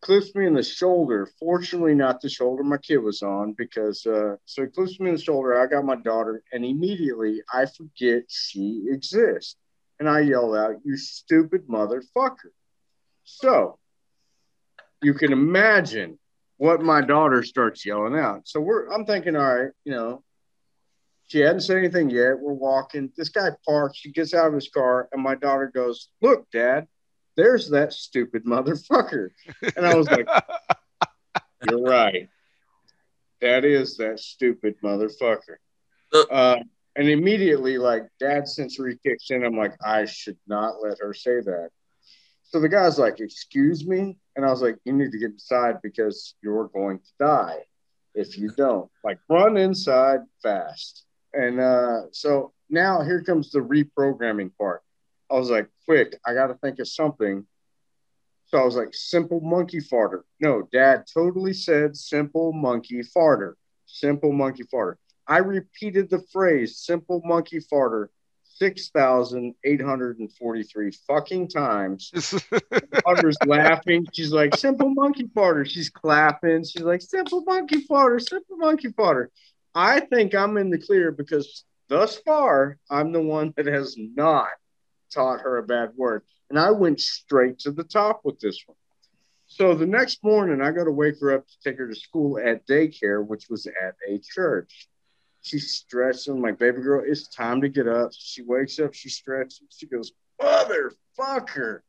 Clips me in the shoulder. Fortunately, not the shoulder my kid was on, because uh, so he clips me in the shoulder. I got my daughter, and immediately I forget she exists, and I yell out, "You stupid motherfucker!" So you can imagine what my daughter starts yelling out. So we're I'm thinking, all right, you know, she hadn't said anything yet. We're walking. This guy parks, she gets out of his car, and my daughter goes, Look, Dad, there's that stupid motherfucker. And I was like, You're right. That is that stupid motherfucker. Uh, and immediately, like dad sensory kicks in. I'm like, I should not let her say that. So the guy's like, Excuse me? And I was like, You need to get inside because you're going to die. if you don't. Like run inside fast. And uh, so now here comes the reprogramming part. I was like, quick, I got to think of something. So I was like, simple monkey farter. No, dad totally said simple monkey farter. Simple monkey farter. I repeated the phrase simple monkey farter 6,843 fucking times. Mother's laughing. She's like, simple monkey farter. She's clapping. She's like, simple monkey farter, simple monkey farter. I think I'm in the clear because thus far, I'm the one that has not taught her a bad word. And I went straight to the top with this one. So the next morning, I got to wake her up to take her to school at daycare, which was at a church. She's stretching, like, baby girl, it's time to get up. She wakes up, she stretches. She goes, motherfucker.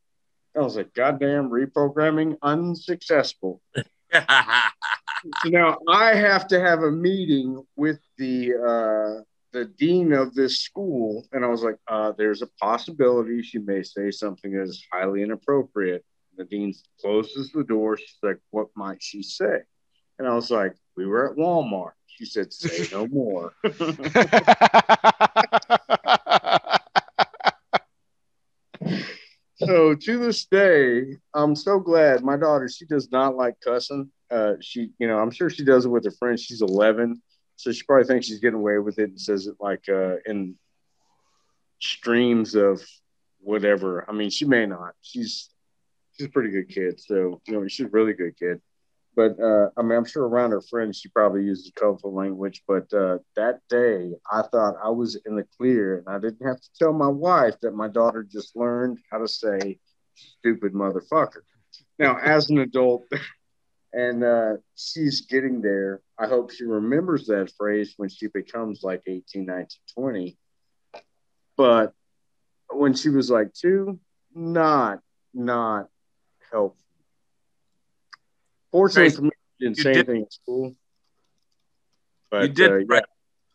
I was like, goddamn reprogramming unsuccessful. now I have to have a meeting with the uh, the dean of this school, and I was like, uh, "There's a possibility she may say something that is highly inappropriate." The dean closes the door. She's like, "What might she say?" And I was like, "We were at Walmart." She said, "Say no more." so to this day, I'm so glad my daughter. She does not like cussing. Uh, she, you know, I'm sure she does it with her friends. She's 11 so she probably thinks she's getting away with it and says it like uh, in streams of whatever. I mean, she may not. She's she's a pretty good kid. So you know, she's a really good kid. But uh, I mean, I'm sure around her friends, she probably uses colorful language. But uh, that day, I thought I was in the clear, and I didn't have to tell my wife that my daughter just learned how to say "stupid motherfucker." Now, as an adult, and uh, she's getting there. I hope she remembers that phrase when she becomes like 18, 19, 20. But when she was like two, not, not helpful. Fortunately for me, didn't you say did, anything in school. But you did uh, right, yeah.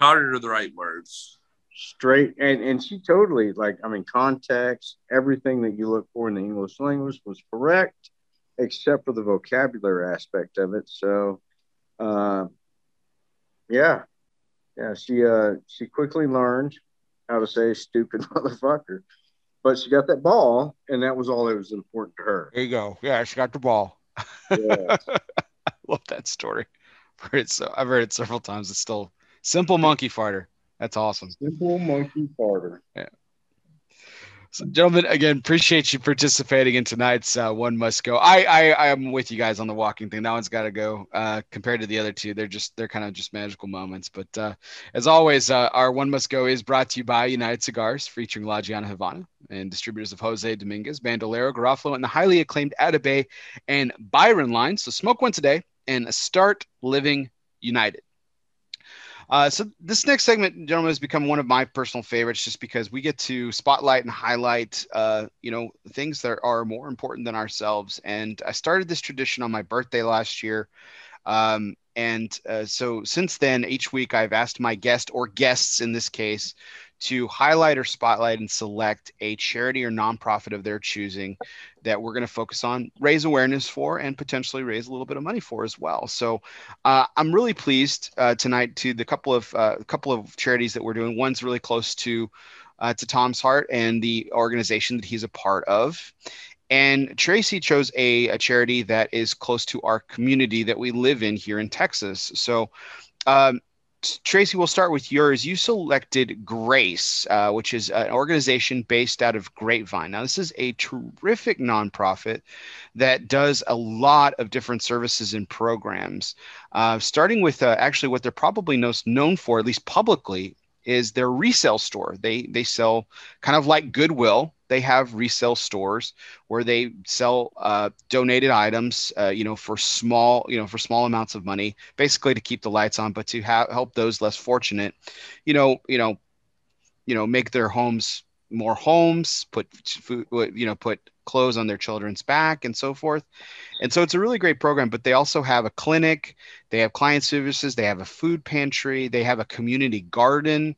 taught her the right words. Straight and and she totally like I mean context, everything that you look for in the English language was correct except for the vocabulary aspect of it. So, uh, yeah, yeah, she uh, she quickly learned how to say "stupid motherfucker," but she got that ball, and that was all that was important to her. There you go. Yeah, she got the ball. Yeah. I love that story. I've heard, it so, I've heard it several times. It's still simple monkey farter. That's awesome. Simple monkey farter. Yeah. So, gentlemen, again, appreciate you participating in tonight's uh, one must go. I, I I'm with you guys on the walking thing. That one's got to go. Uh, compared to the other two, they're just they're kind of just magical moments. But uh, as always, uh, our one must go is brought to you by United Cigars, featuring La Gianna Havana and distributors of Jose Dominguez, Bandolero, Garofalo, and the highly acclaimed Atabey and Byron lines. So smoke one today and start living united. Uh, so this next segment, gentlemen, has become one of my personal favorites, just because we get to spotlight and highlight, uh, you know, things that are more important than ourselves. And I started this tradition on my birthday last year. Um, and uh, so since then, each week I've asked my guest or guests in this case to highlight or spotlight and select a charity or nonprofit of their choosing that we're going to focus on, raise awareness for, and potentially raise a little bit of money for as well. So uh, I'm really pleased uh, tonight to the couple of uh, couple of charities that we're doing. One's really close to uh, to Tom's heart and the organization that he's a part of. And Tracy chose a, a charity that is close to our community that we live in here in Texas. So um, Tracy, we'll start with yours. You selected Grace, uh, which is an organization based out of Grapevine. Now, this is a terrific nonprofit that does a lot of different services and programs, uh, starting with uh, actually what they're probably most known for, at least publicly, is their resale store. They they sell kind of like Goodwill. They have resale stores where they sell uh, donated items, uh, you know, for small, you know, for small amounts of money, basically to keep the lights on, but to ha- help those less fortunate, you know, you know, you know, make their homes more homes, put food, you know, put clothes on their children's back and so forth. And so it's a really great program, but they also have a clinic, they have client services, they have a food pantry, they have a community garden.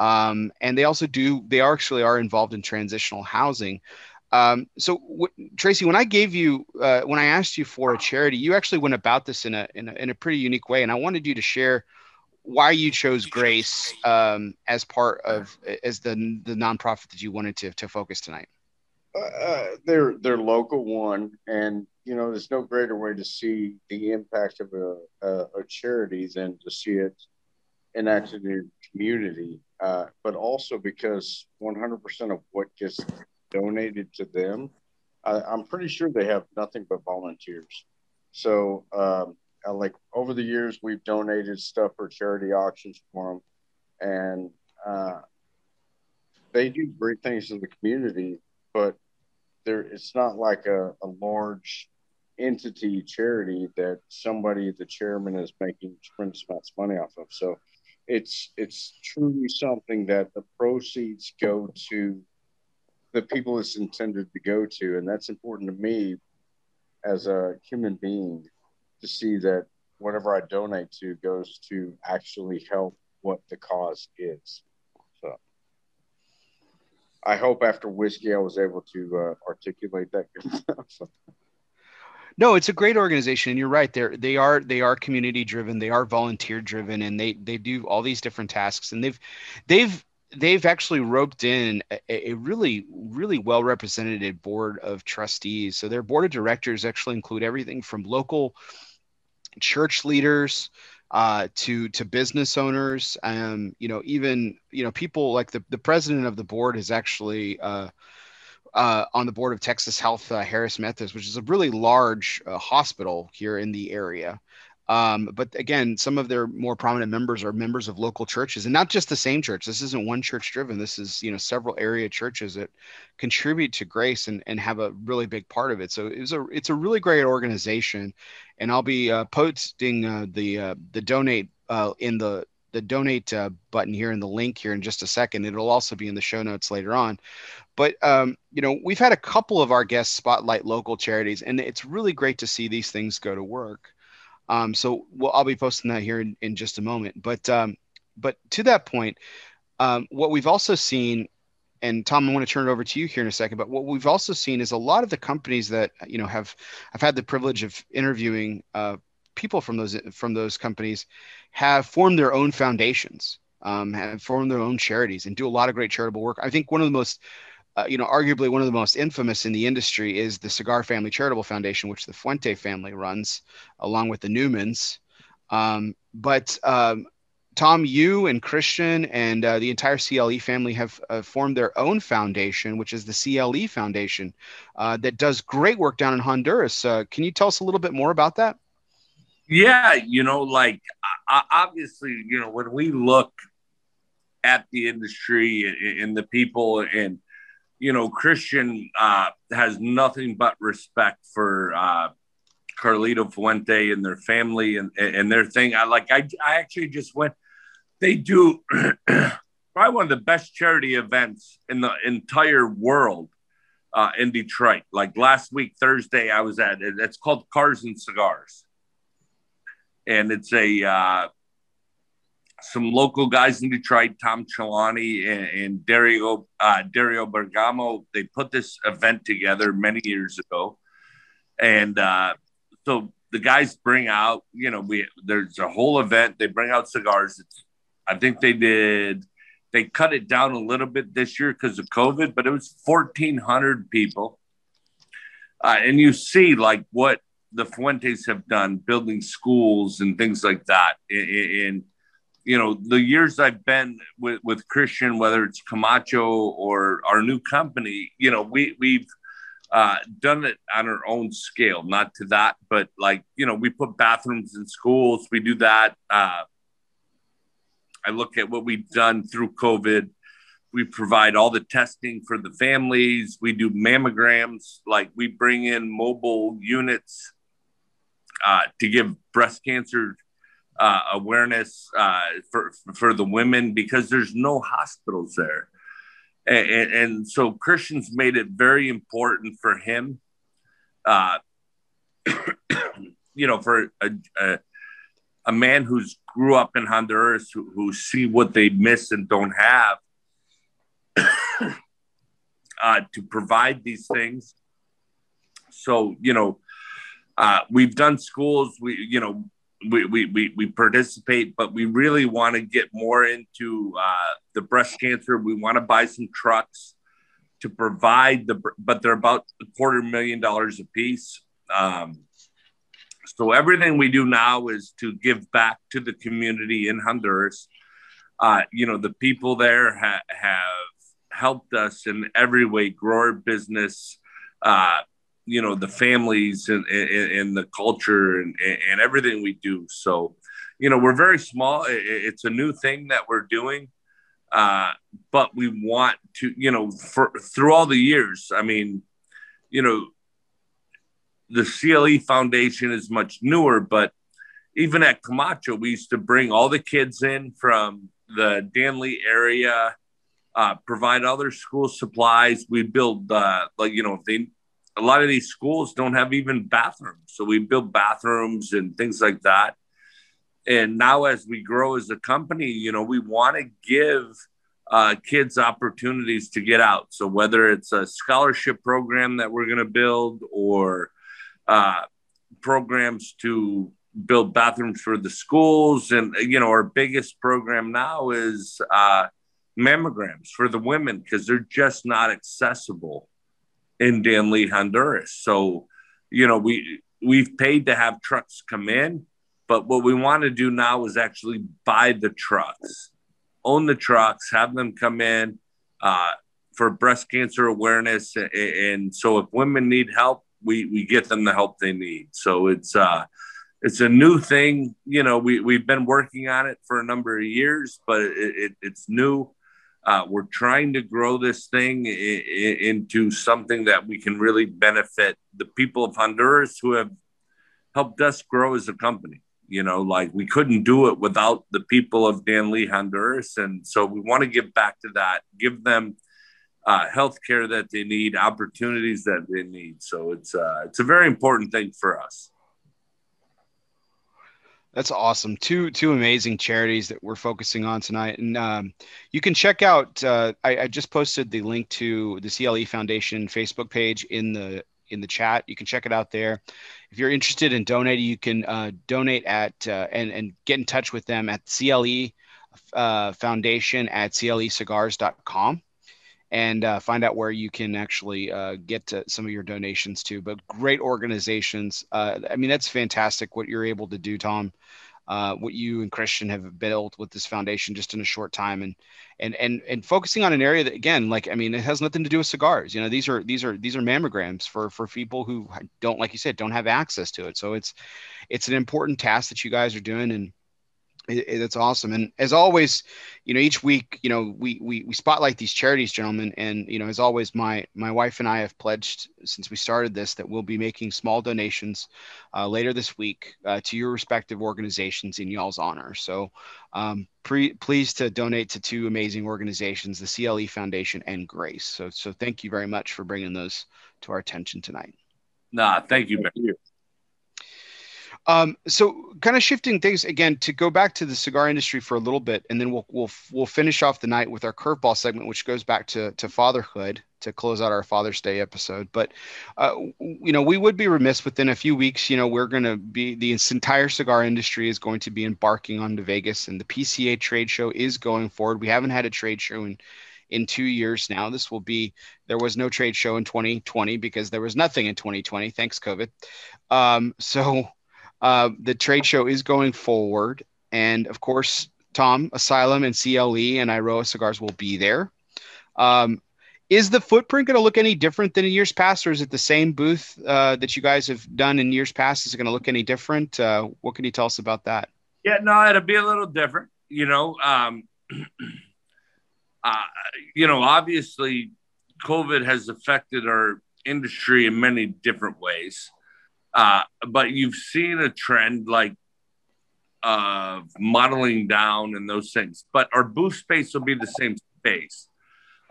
Um, and they also do, they actually are involved in transitional housing. Um, so w- Tracy, when I gave you, uh, when I asked you for a charity, you actually went about this in a, in a, in a pretty unique way. And I wanted you to share why you chose Grace um, as part of, as the, the nonprofit that you wanted to, to focus tonight. Uh, they're, they're local one. And, you know, there's no greater way to see the impact of a, a, a charity than to see it enacted in your community. Uh, but also because 100% of what gets donated to them, I, am pretty sure they have nothing but volunteers. So, um, like over the years, we've donated stuff for charity auctions for them, and uh, they do great things in the community. But there, it's not like a, a large entity charity that somebody, the chairman, is making tremendous amounts of money off of. So, it's it's truly something that the proceeds go to the people it's intended to go to. And that's important to me as a human being to see that whatever I donate to goes to actually help what the cause is. So I hope after whiskey I was able to uh, articulate that. no, it's a great organization, and you're right. They're they are they are community driven, they are volunteer driven, and they they do all these different tasks. And they've they've they've actually roped in a, a, really really well represented board of trustees so their board of directors actually include everything from local church leaders uh, to to business owners um, you know even you know people like the, the president of the board is actually uh, uh, on the board of Texas Health uh, Harris Methodist, which is a really large uh, hospital here in the area. Um, but again, some of their more prominent members are members of local churches, and not just the same church. This isn't one church driven. This is you know several area churches that contribute to Grace and, and have a really big part of it. So it's a it's a really great organization, and I'll be uh, posting uh, the uh, the donate uh, in the the donate uh, button here in the link here in just a second. It'll also be in the show notes later on. But um, you know, we've had a couple of our guests spotlight local charities, and it's really great to see these things go to work. Um, so we'll, I'll be posting that here in, in just a moment. But um, but to that point, um, what we've also seen, and Tom, I want to turn it over to you here in a second. But what we've also seen is a lot of the companies that you know have I've had the privilege of interviewing uh, people from those from those companies have formed their own foundations, um, have formed their own charities, and do a lot of great charitable work. I think one of the most uh, you know, arguably one of the most infamous in the industry is the Cigar Family Charitable Foundation, which the Fuente family runs, along with the Newmans. Um, but um, Tom, you and Christian and uh, the entire CLE family have uh, formed their own foundation, which is the CLE Foundation, uh, that does great work down in Honduras. Uh, can you tell us a little bit more about that? Yeah, you know, like obviously, you know, when we look at the industry and the people and you know, Christian uh, has nothing but respect for uh, Carlito Fuente and their family and, and their thing. I like, I, I actually just went, they do probably one of the best charity events in the entire world uh, in Detroit. Like last week, Thursday, I was at. It's called Cars and Cigars. And it's a, uh, some local guys in Detroit, Tom Chelani and, and Dario uh, Dario Bergamo. They put this event together many years ago, and uh, so the guys bring out. You know, we there's a whole event. They bring out cigars. It's, I think they did. They cut it down a little bit this year because of COVID, but it was 1,400 people, uh, and you see like what the Fuentes have done, building schools and things like that, in you know, the years I've been with, with Christian, whether it's Camacho or our new company, you know, we, we've uh, done it on our own scale, not to that, but like, you know, we put bathrooms in schools, we do that. Uh, I look at what we've done through COVID. We provide all the testing for the families. We do mammograms, like we bring in mobile units uh, to give breast cancer uh, awareness uh, for for the women because there's no hospitals there, and, and, so Christians made it very important for him, uh, you know, for a, a, a man who's grew up in Honduras who, who see what they miss and don't have. uh, to provide these things. So, you know, uh, we've done schools, we, you know, we, we, we, we participate, but we really want to get more into uh, the breast cancer. We want to buy some trucks to provide the, but they're about a quarter million dollars a piece. Um, so everything we do now is to give back to the community in Honduras. Uh, you know, the people there ha- have helped us in every way grow our business. Uh, you know, the families and, and, and the culture and, and everything we do. So, you know, we're very small. It's a new thing that we're doing. Uh, but we want to, you know, for through all the years. I mean, you know, the CLE Foundation is much newer, but even at Camacho, we used to bring all the kids in from the Danlí area, uh, provide other school supplies. We build, uh, like, you know, they, a lot of these schools don't have even bathrooms. So we build bathrooms and things like that. And now, as we grow as a company, you know, we want to give uh, kids opportunities to get out. So whether it's a scholarship program that we're going to build or uh, programs to build bathrooms for the schools. And, you know, our biggest program now is uh, mammograms for the women because they're just not accessible in Danlí, Honduras. So, you know, we, we've paid to have trucks come in, but what we want to do now is actually buy the trucks, own the trucks, have them come in. Uh, for breast cancer awareness. And so if women need help, we we get them the help they need. So it's uh it's a new thing. You know, we we've been working on it for a number of years, but it, it, it's new. Uh, we're trying to grow this thing I- I- into something that we can really benefit the people of Honduras who have helped us grow as a company. You know, like we couldn't do it without the people of Danlí, Honduras, and so we want to give back to that, give them uh, health care that they need, opportunities that they need. So it's uh, it's a very important thing for us. That's awesome. Two two amazing charities that we're focusing on tonight, and um, you can check out. Uh, I, I, just posted the link to the CLE Foundation Facebook page in the in the chat. You can check it out there. If you're interested in donating, you can uh, donate at uh, and and get in touch with them at CLE uh, Foundation at clecigars.com and uh, find out where you can actually uh, get to some of your donations too. But great organizations. Uh, I mean, that's fantastic what you're able to do, Tom. Uh, what you and Christian have built with this foundation just in a short time, and and and and focusing on an area that again, like I mean, it has nothing to do with cigars. You know, these are these are these are mammograms for for people who don't, like you said, don't have access to it. So it's it's an important task that you guys are doing, and it, it's awesome. And as always, you know, each week, you know, we, we, we spotlight these charities, gentlemen. And, you know, as always, my, my wife and I have pledged since we started this, that we'll be making small donations uh, later this week uh, to your respective organizations in y'all's honor. So um, pre- pleased to donate to two amazing organizations, the CLE Foundation and Grace. So, so thank you very much for bringing those to our attention tonight. Nah, thank you. Thank you. Um, so kind of shifting things again to go back to the cigar industry for a little bit, and then we'll we'll we'll finish off the night with our curveball segment, which goes back to to fatherhood to close out our Father's Day episode. But uh, you know, we would be remiss within a few weeks. You know, we're going to be the entire cigar industry is going to be embarking on to Vegas, and the PCA trade show is going forward. We haven't had a trade show in in two years now. This will be there was no trade show in 2020 because there was nothing in 2020. Thanks, COVID. Um, so uh, the trade show is going forward, and of course, Tom Asylum and CLE and Eiroa Cigars will be there. Um, is the footprint going to look any different than in years past, or is it the same booth uh, that you guys have done in years past? Is it going to look any different? Uh, what can you tell us about that? Yeah, no, it'll be a little different. You know, um, uh, you know, obviously, COVID has affected our industry in many different ways. Uh, but you've seen a trend like of modeling down and those things. But our booth space will be the same space.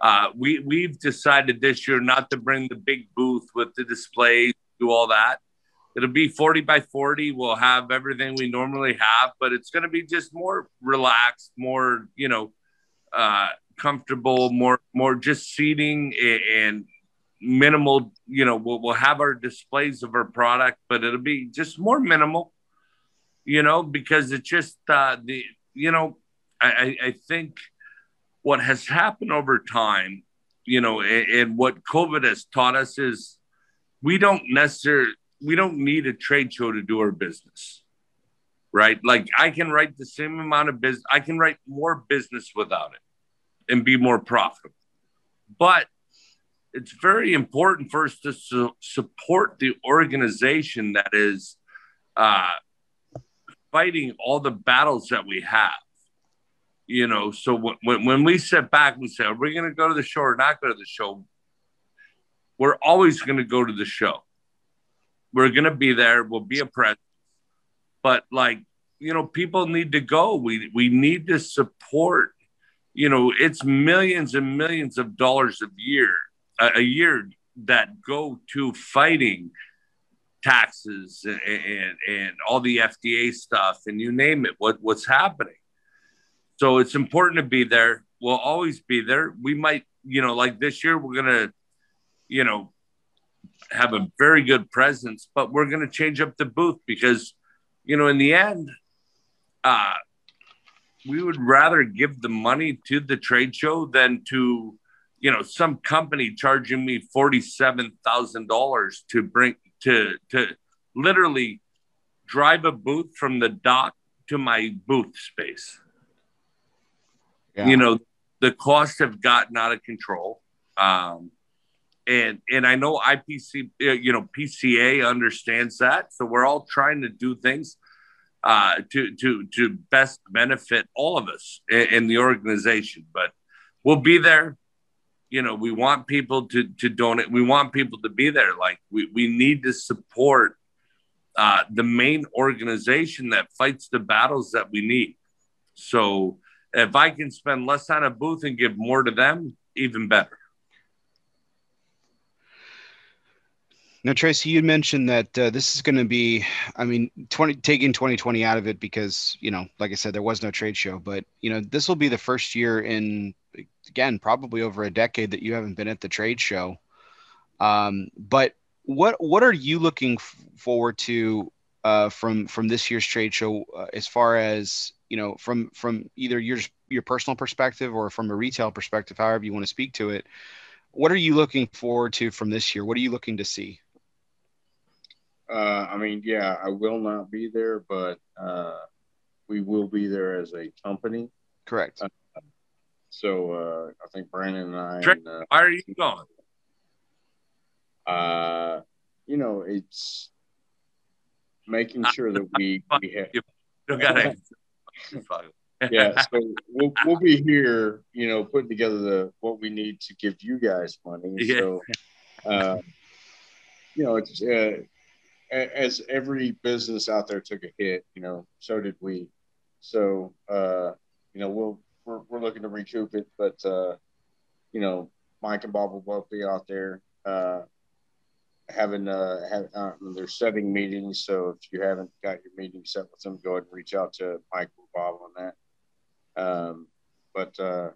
Uh, we we've decided this year not to bring the big booth with the displays, do all that. It'll be 40 by 40. We'll have everything we normally have, but it's going to be just more relaxed, more you know, uh, comfortable, more more just seating and minimal. You know, we'll, we'll have our displays of our product, but it'll be just more minimal. You know, because it's just uh, the you know, I, I think what has happened over time, you know, and, and what COVID has taught us is we don't necessarily we don't need a trade show to do our business right like i can write the same amount of business i can write more business without it and be more profitable but it's very important for us to su- support the organization that is uh, fighting all the battles that we have you know so when, when we sit back we say are we going to go to the show or not go to the show we're always going to go to the show we're going to be there. We'll be a presence. But like, you know, people need to go. We we need to support. You know, it's millions and millions of dollars a year a, a year that go to fighting taxes and, and, and all the FDA stuff and you name it. What what's happening? So it's important to be there. We'll always be there. We might, you know, like this year, we're gonna, you know, have a very good presence, but we're going to change up the booth because, you know, in the end, uh, we would rather give the money to the trade show than to, you know, some company charging me forty-seven thousand dollars to bring to to literally drive a booth from the dock to my booth space. Yeah. You know, the costs have gotten out of control. Um, and and I know IPC, uh, you know, PCA understands that. So we're all trying to do things uh, to to to best benefit all of us in, in, the organization. But we'll be there. You know, we want people to to donate. We want people to be there. Like we we need to support uh, the main organization that fights the battles that we need. So if I can spend less on a booth and give more to them, even better. Now, Tracy, you mentioned that uh, this is going to be, I mean, 20, taking 2020 out of it because, you know, like I said, there was no trade show, but, you know, this will be the first year in, again, probably over a decade that you haven't been at the trade show. Um, but what, what are you looking f- forward to uh, from, from this year's trade show uh, as far as, you know, from, from either your, your personal perspective or from a retail perspective, however you want to speak to it? What are you looking forward to from this year? What are you looking to see? Uh, I mean, yeah, I will not be there, but uh, we will be there as a company. Correct. So uh, I think Brandon and I. And, uh, Why are you going? Uh, you know, it's making sure that we we have. You got to. yeah, so we'll we'll be here, you know, putting together the what we need to give you guys money. Yeah. So, uh, you know, it's uh, as every business out there took a hit, you know, so did we. So, uh, you know, we'll we're, we're looking to recoup it, but uh, you know, Mike and Bob will both be out there uh, having uh, have, uh, they're setting meetings. So if you haven't got your meeting set with them, go ahead and reach out to Mike or Bob on that. Um, but uh,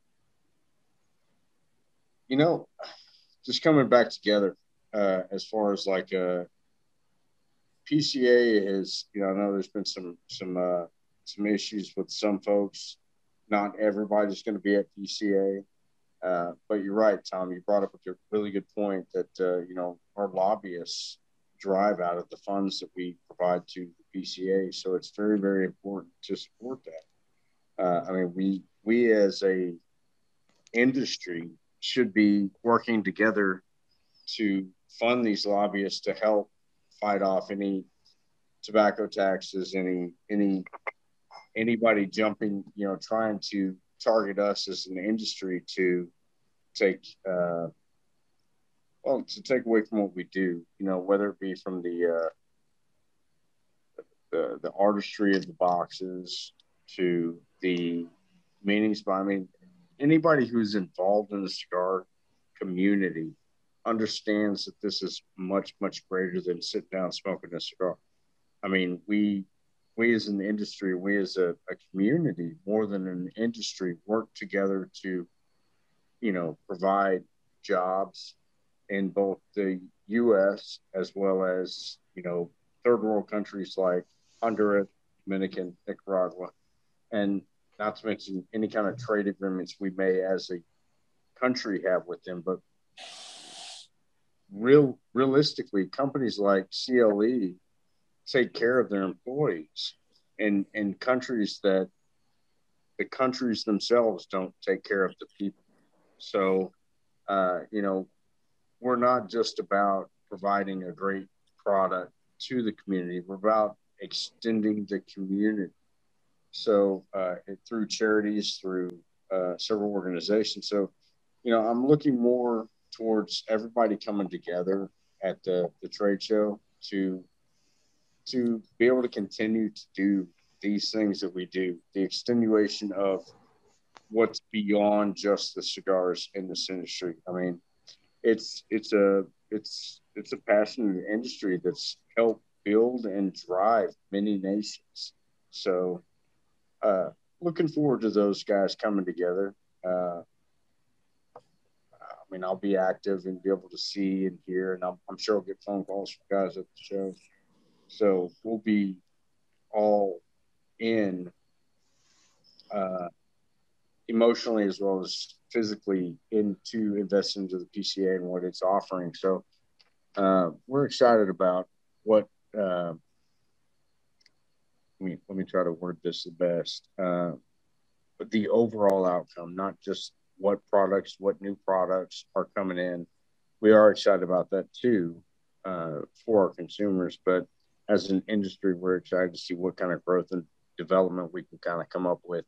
you know, just coming back together uh, as far as like uh, PCA is, you know, I know there's been some some uh, some issues with some folks. Not everybody's going to be at PCA, uh, but you're right, Tom. You brought up a really good point that uh, you know our lobbyists drive out of the funds that we provide to the PCA, so it's very very important to support that. Uh, I mean, we we as a industry should be working together to fund these lobbyists to help fight off any tobacco taxes, any any anybody jumping, you know, trying to target us as an industry to take uh, well to take away from what we do, you know, whether it be from the uh, the the artistry of the boxes to the meanings. But I mean, anybody who's involved in the cigar community understands that this is much much greater than sitting down smoking a cigar. I mean, we we as an industry, we as a, a community, more than an industry, work together to you know, provide jobs in both the U.S. as well as you know third world countries like Honduras, Dominican, Nicaragua, and not to mention any kind of trade agreements we may as a country have with them. But real realistically, companies like CLE take care of their employees in in countries that the countries themselves don't take care of the people. So, uh, you know, we're not just about providing a great product to the community. We're about extending the community. So uh, through charities, through uh, several organizations. So, you know, I'm looking more towards everybody coming together at the, the trade show to to be able to continue to do these things that we do, the extenuation of what's beyond just the cigars in this industry. I mean, it's it's a it's it's a passionate industry that's helped build and drive many nations. So, uh, looking forward to those guys coming together. Uh, I mean, I'll be active and be able to see and hear, and I'm, I'm sure I'll get phone calls from guys at the show. So we'll be all in uh, emotionally as well as physically into investing into the PCA and what it's offering. So uh, we're excited about what. Uh, let me let me try to word this the best. Uh, but the overall outcome, not just what products, what new products are coming in. We are excited about that too uh, for our consumers, but as an industry, we're excited to see what kind of growth and development we can kind of come up with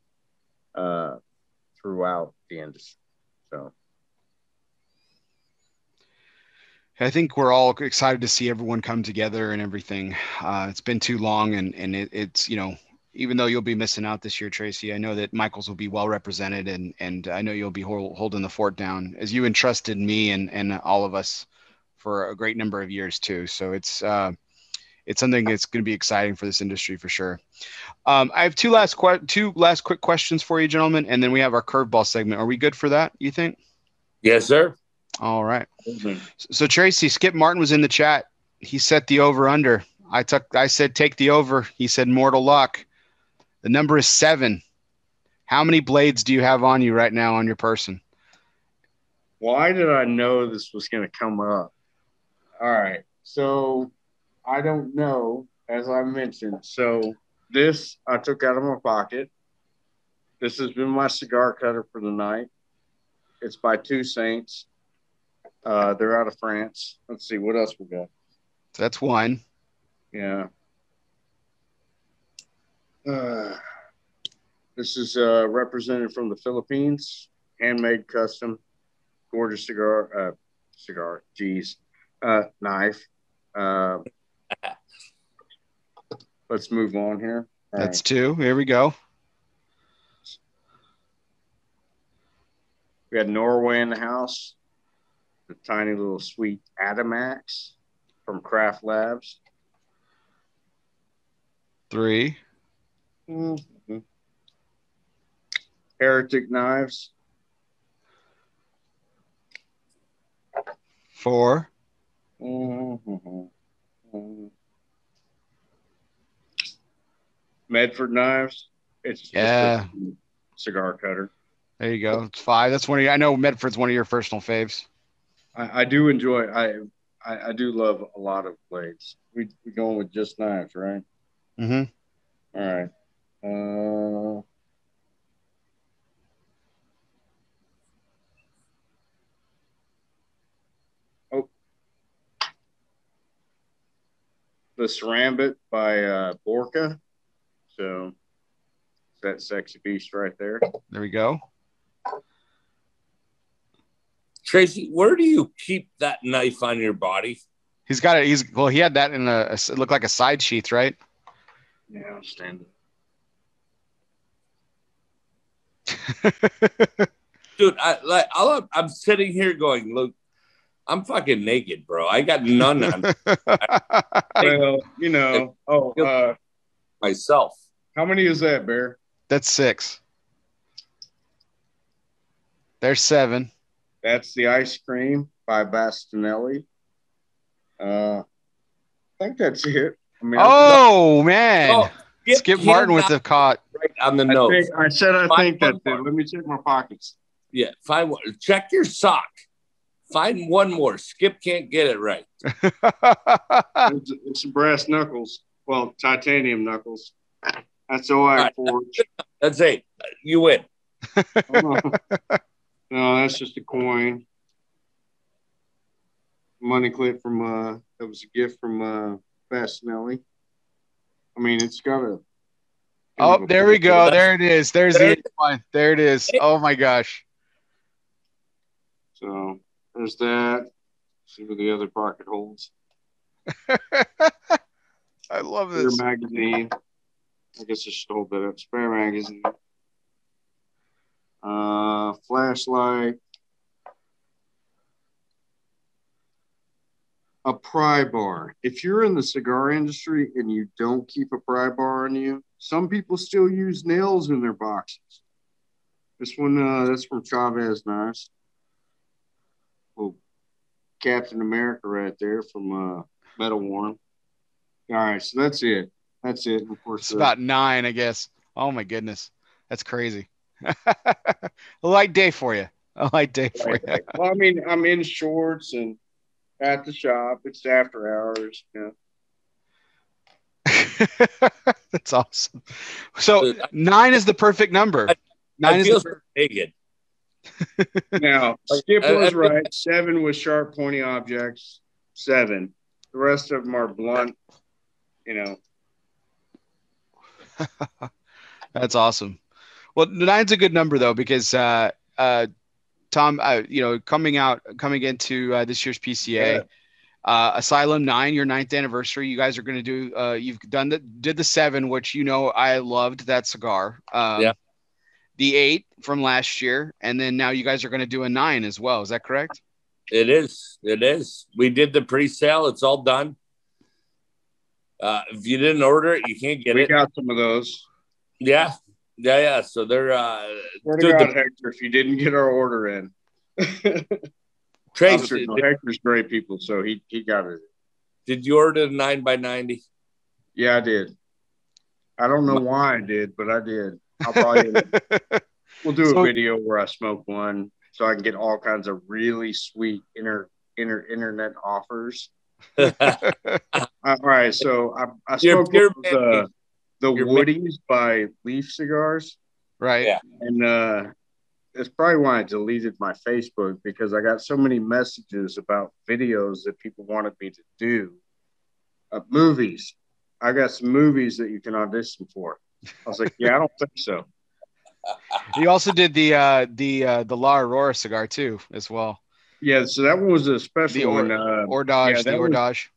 uh, throughout the industry. So. I think we're all excited to see everyone come together and everything. Uh, it's been too long, and and it, it's you know even though you'll be missing out this year, Tracy, I know that Michaels will be well represented, and and I know you'll be hold, holding the fort down as you entrusted me and and all of us for a great number of years too. So it's uh, it's something that's going to be exciting for this industry for sure. Um, I have two last que- two last quick questions for you, gentlemen, and then we have our curveball segment. Are we good for that? You think? Yes, sir. All right. mm-hmm. So Tracy, Skip Martin was in the chat. He set the over under. I took. I said take the over. He said mortal luck. The number is seven. How many blades do you have on you right now on your person? Why did I know this was going to come up? All right. So I don't know, as I mentioned. So this I took out of my pocket. This has been my cigar cutter for the night. It's by Toussaint. Uh, they're out of France. Let's see what else we got. That's one. Yeah. Uh, this is uh, represented from the Philippines, handmade, custom, gorgeous cigar. Uh, cigar, geez, uh, knife. Uh, let's move on here. All That's right. two. Here we go. We had Norway in the house. The tiny little sweet Adamax from Craft Labs. Three. Mm-hmm. Heretic knives. 4 mm-hmm. Medford knives. It's yeah. cigar cutter. There you go. It's five. That's one of your, I know Medford's one of your personal faves. I, I do enjoy. I, I, I do love a lot of blades. We we going with just knives, right? Mm-hmm. All right. Uh, the Karambit by uh, Borka. So that sexy beast right there. There we go. Tracy, where do you keep that knife on your body? He's got it. He's well. He had that in a. It looked like a side sheath, right? Yeah, stand it. Dude, I like i am sitting here going, look, I'm fucking naked, bro. I got none on. well, you know, oh, uh, myself. How many is that, Bear? That's six. There's seven. that's the ice cream by Bastinelli. Uh, I think that's it. I mean, oh man, oh, Skip, Skip Martin with the caught right on the nose. I, think, I said I find think that's it. Let me check my pockets. Yeah, find one. Check your sock. Find one more. Skip can't get it right. it's, it's brass knuckles. Well, titanium knuckles. That's all I right. forge. That's it. You win. no, that's just a coin. Money clip from uh that was a gift from uh Bastinelli. I mean it's got a Oh, there we go. There it is. There's there the one. There it is. Oh my gosh. So there's that. See what the other pocket holds. I love this. Spare magazine. I guess I stole that Spare magazine. Uh, flashlight. A pry bar. If you're in the cigar industry and you don't keep a pry bar on you, some people still use nails in their boxes. This one, uh, that's from Chavez Nice. Captain America right there from uh, Metal Warm. All right, so that's it. That's it. Of course, it's uh, about nine, I guess. Oh my goodness, that's crazy. a light day for you. A light day for right. you. well, I mean, I'm in shorts and at the shop. It's after hours. Yeah. that's awesome. So nine is the perfect number. Nine I is the perfect. Now, Skip was right. Seven was sharp, pointy objects. Seven. The rest of them are blunt, you know. That's awesome. Well, nine's a good number though because uh, uh, Tom, uh, you know, coming out, coming into uh, this year's PCA, yeah. uh, Asylum Nine, your ninth anniversary. You guys are going to do. Uh, you've done the did the seven, which you know I loved that cigar. Um, yeah. The eight from last year, and then now you guys are going to do a nine as well. Is that correct? It is. It is. We did the pre-sale. It's all done. Uh, if you didn't order it, you can't get we it. We got some of those. Yeah, yeah, yeah. So they're uh, the, Hector, if you didn't get our order in. Trace, no, Hector's great people, so he he got it. Did you order the nine by ninety? Yeah, I did. I don't know why I did, but I did. I'll probably we'll do a so, video where I smoke one so I can get all kinds of really sweet inter, inter internet offers. all right, so I, I spoke with the, the Woodies by Leaf Cigars. Right. Yeah. And uh, it's probably why I deleted my Facebook because I got so many messages about videos that people wanted me to do. Uh, movies. I got some movies that you can audition for. I was like, yeah, I don't think so you also did the uh, the uh, the La Aurora cigar too, as well. Yeah, so that one was a special the or, one. Uh, Ordage, yeah, the Ordage.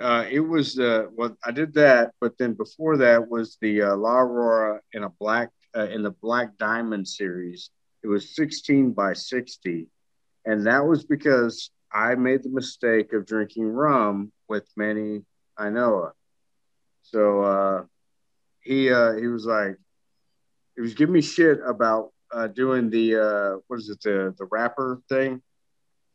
Uh, it was uh, well, I did that, but then before that was the uh, La Aurora in a black uh, in the Black Diamond series. It was 16 by 60, and that was because I made the mistake of drinking rum with Manny Inoa. So uh, he uh, he was like, he was giving me shit about uh, doing the uh, what is it the the wrapper thing,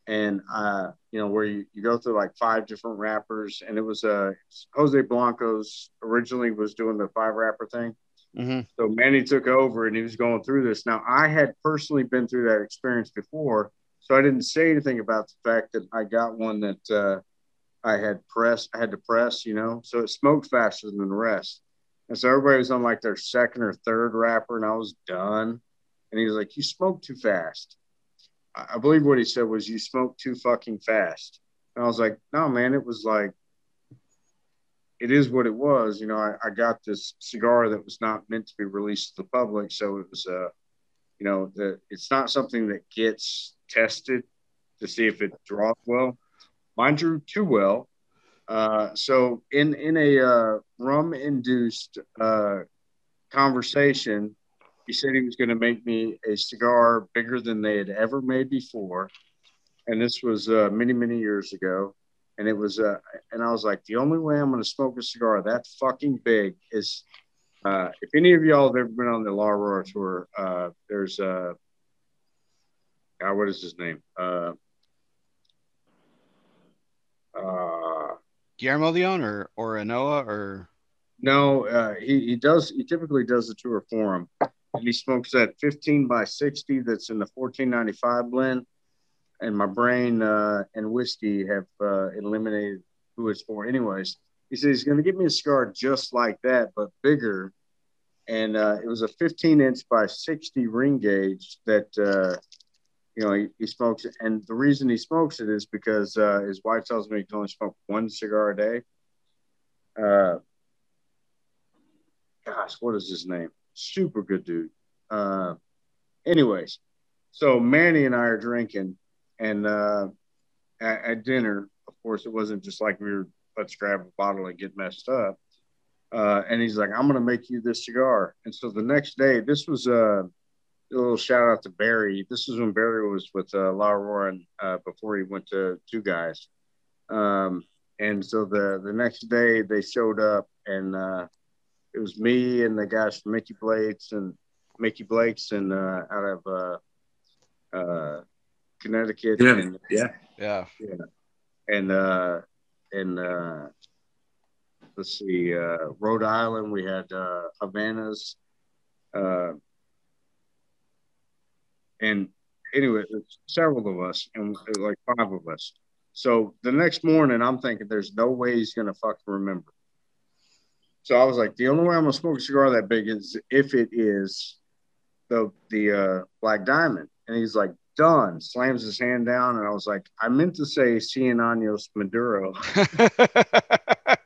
and uh, you know where you, you go through like five different rappers, and it was uh, Jose Blanco's originally was doing the five rapper thing. Mm-hmm. So Manny took over and he was going through this. Now I had personally been through that experience before, so I didn't say anything about the fact that I got one that uh, I had pressed, I had to press, you know, so it smoked faster than the rest. And so everybody was on like their second or third wrapper, and I was done. And he was like, You smoke too fast. I believe what he said was, You smoke too fucking fast. And I was like, No, man, it was like, it is what it was. You know, I, I got this cigar that was not meant to be released to the public. So it was, uh, you know, the, it's not something that gets tested to see if it draws well. Mine drew too well. Uh, so in in a uh, rum induced uh, conversation, he said he was going to make me a cigar bigger than they had ever made before, and this was uh, many many years ago. And it was, uh, and I was like, the only way I'm going to smoke a cigar that fucking big is uh, if any of y'all have ever been on the La Aurora tour, uh, there's a what is his name? Uh, uh, Guillermo Leon or or Inoa or? No, uh, he he does he typically does the tour for him, and he smokes that 15 by 60 that's in the 1495 blend, and my brain uh, and whiskey have uh, eliminated who it's for. Anyways, he says he's going to give me a cigar just like that, but bigger, and uh, it was a 15 inch by 60 ring gauge that uh, you know, he, he, smokes it. And the reason he smokes it is because uh, his wife tells me he can only smoke one cigar a day. Uh, gosh, what is his name? Super good dude. Uh, anyways, so Manny and I are drinking, and uh, at, at dinner, of course, it wasn't just like we were let's grab a bottle and get messed up. Uh, and he's like, I'm to make you this cigar. And so the next day, this was uh, a little shout out to Barry. This is when Barry was with uh, La Aurora uh, before he went to Two Guys. Um, and so the the next day they showed up, and uh, it was me and the guys from Mickey Blake's and Mickey Blake's and uh, out of uh, uh, Connecticut. Yeah. And, yeah, yeah, yeah, and uh, and uh, let's see, uh, Rhode Island. We had uh, Havanas. Uh, and anyway, several of us, and like five of us. So the next morning, I'm thinking, there's no way he's gonna fucking remember. So I was like, the only way I'm gonna smoke a cigar that big is if it is the the uh, Black Diamond. And he's like, done. Slams his hand down, and I was like, I meant to say Cien Años Maduro.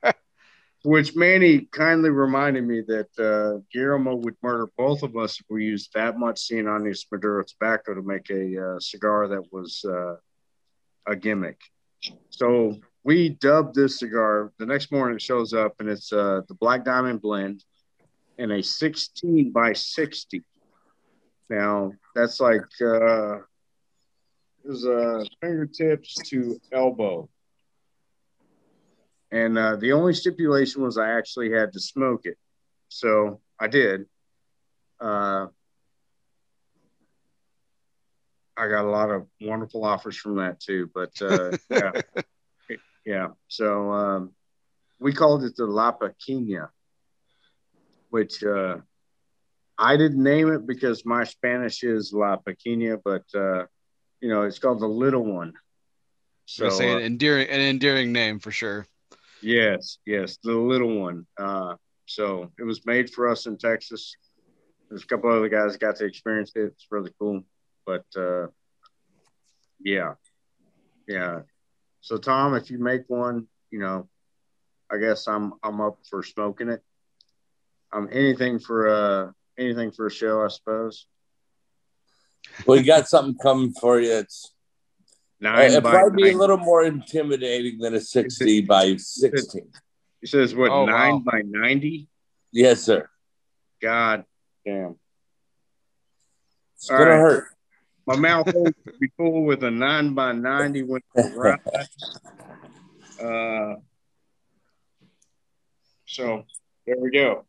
Which Manny kindly reminded me that uh, Guillermo would murder both of us if we used that much Cien Años Maduro tobacco to make a uh, cigar that was uh, a gimmick. So we dubbed this cigar. The next morning it shows up and it's uh, the Black Diamond blend in a 16 by 60. Now that's like uh, it was uh, fingertips to elbow. And uh, the only stipulation was I actually had to smoke it. So I did. Uh, I got a lot of wonderful offers from that too. But uh, yeah, yeah. So um, we called it the La Pequeña, which uh, I didn't name it because my Spanish is La Pequeña, but uh, you know it's called the little one. So an uh, endearing, an endearing name for sure. Yes, yes, the little one. Uh, so it was made for us in Texas. There's a couple other guys got to experience it. It's really cool. But uh, yeah, yeah. So Tom, if you make one, you know, I guess I'm I'm up for smoking it. Um, anything for uh anything for a show, I suppose. Well, you got something coming for you. It's Nine It'd probably be a little more intimidating than a 60 it, by 16. He says, what, oh, nine wow. by 90? Yes, sir. God damn. It's going right. to hurt. My mouth will be full with a nine by 90 when right. uh, so there we go.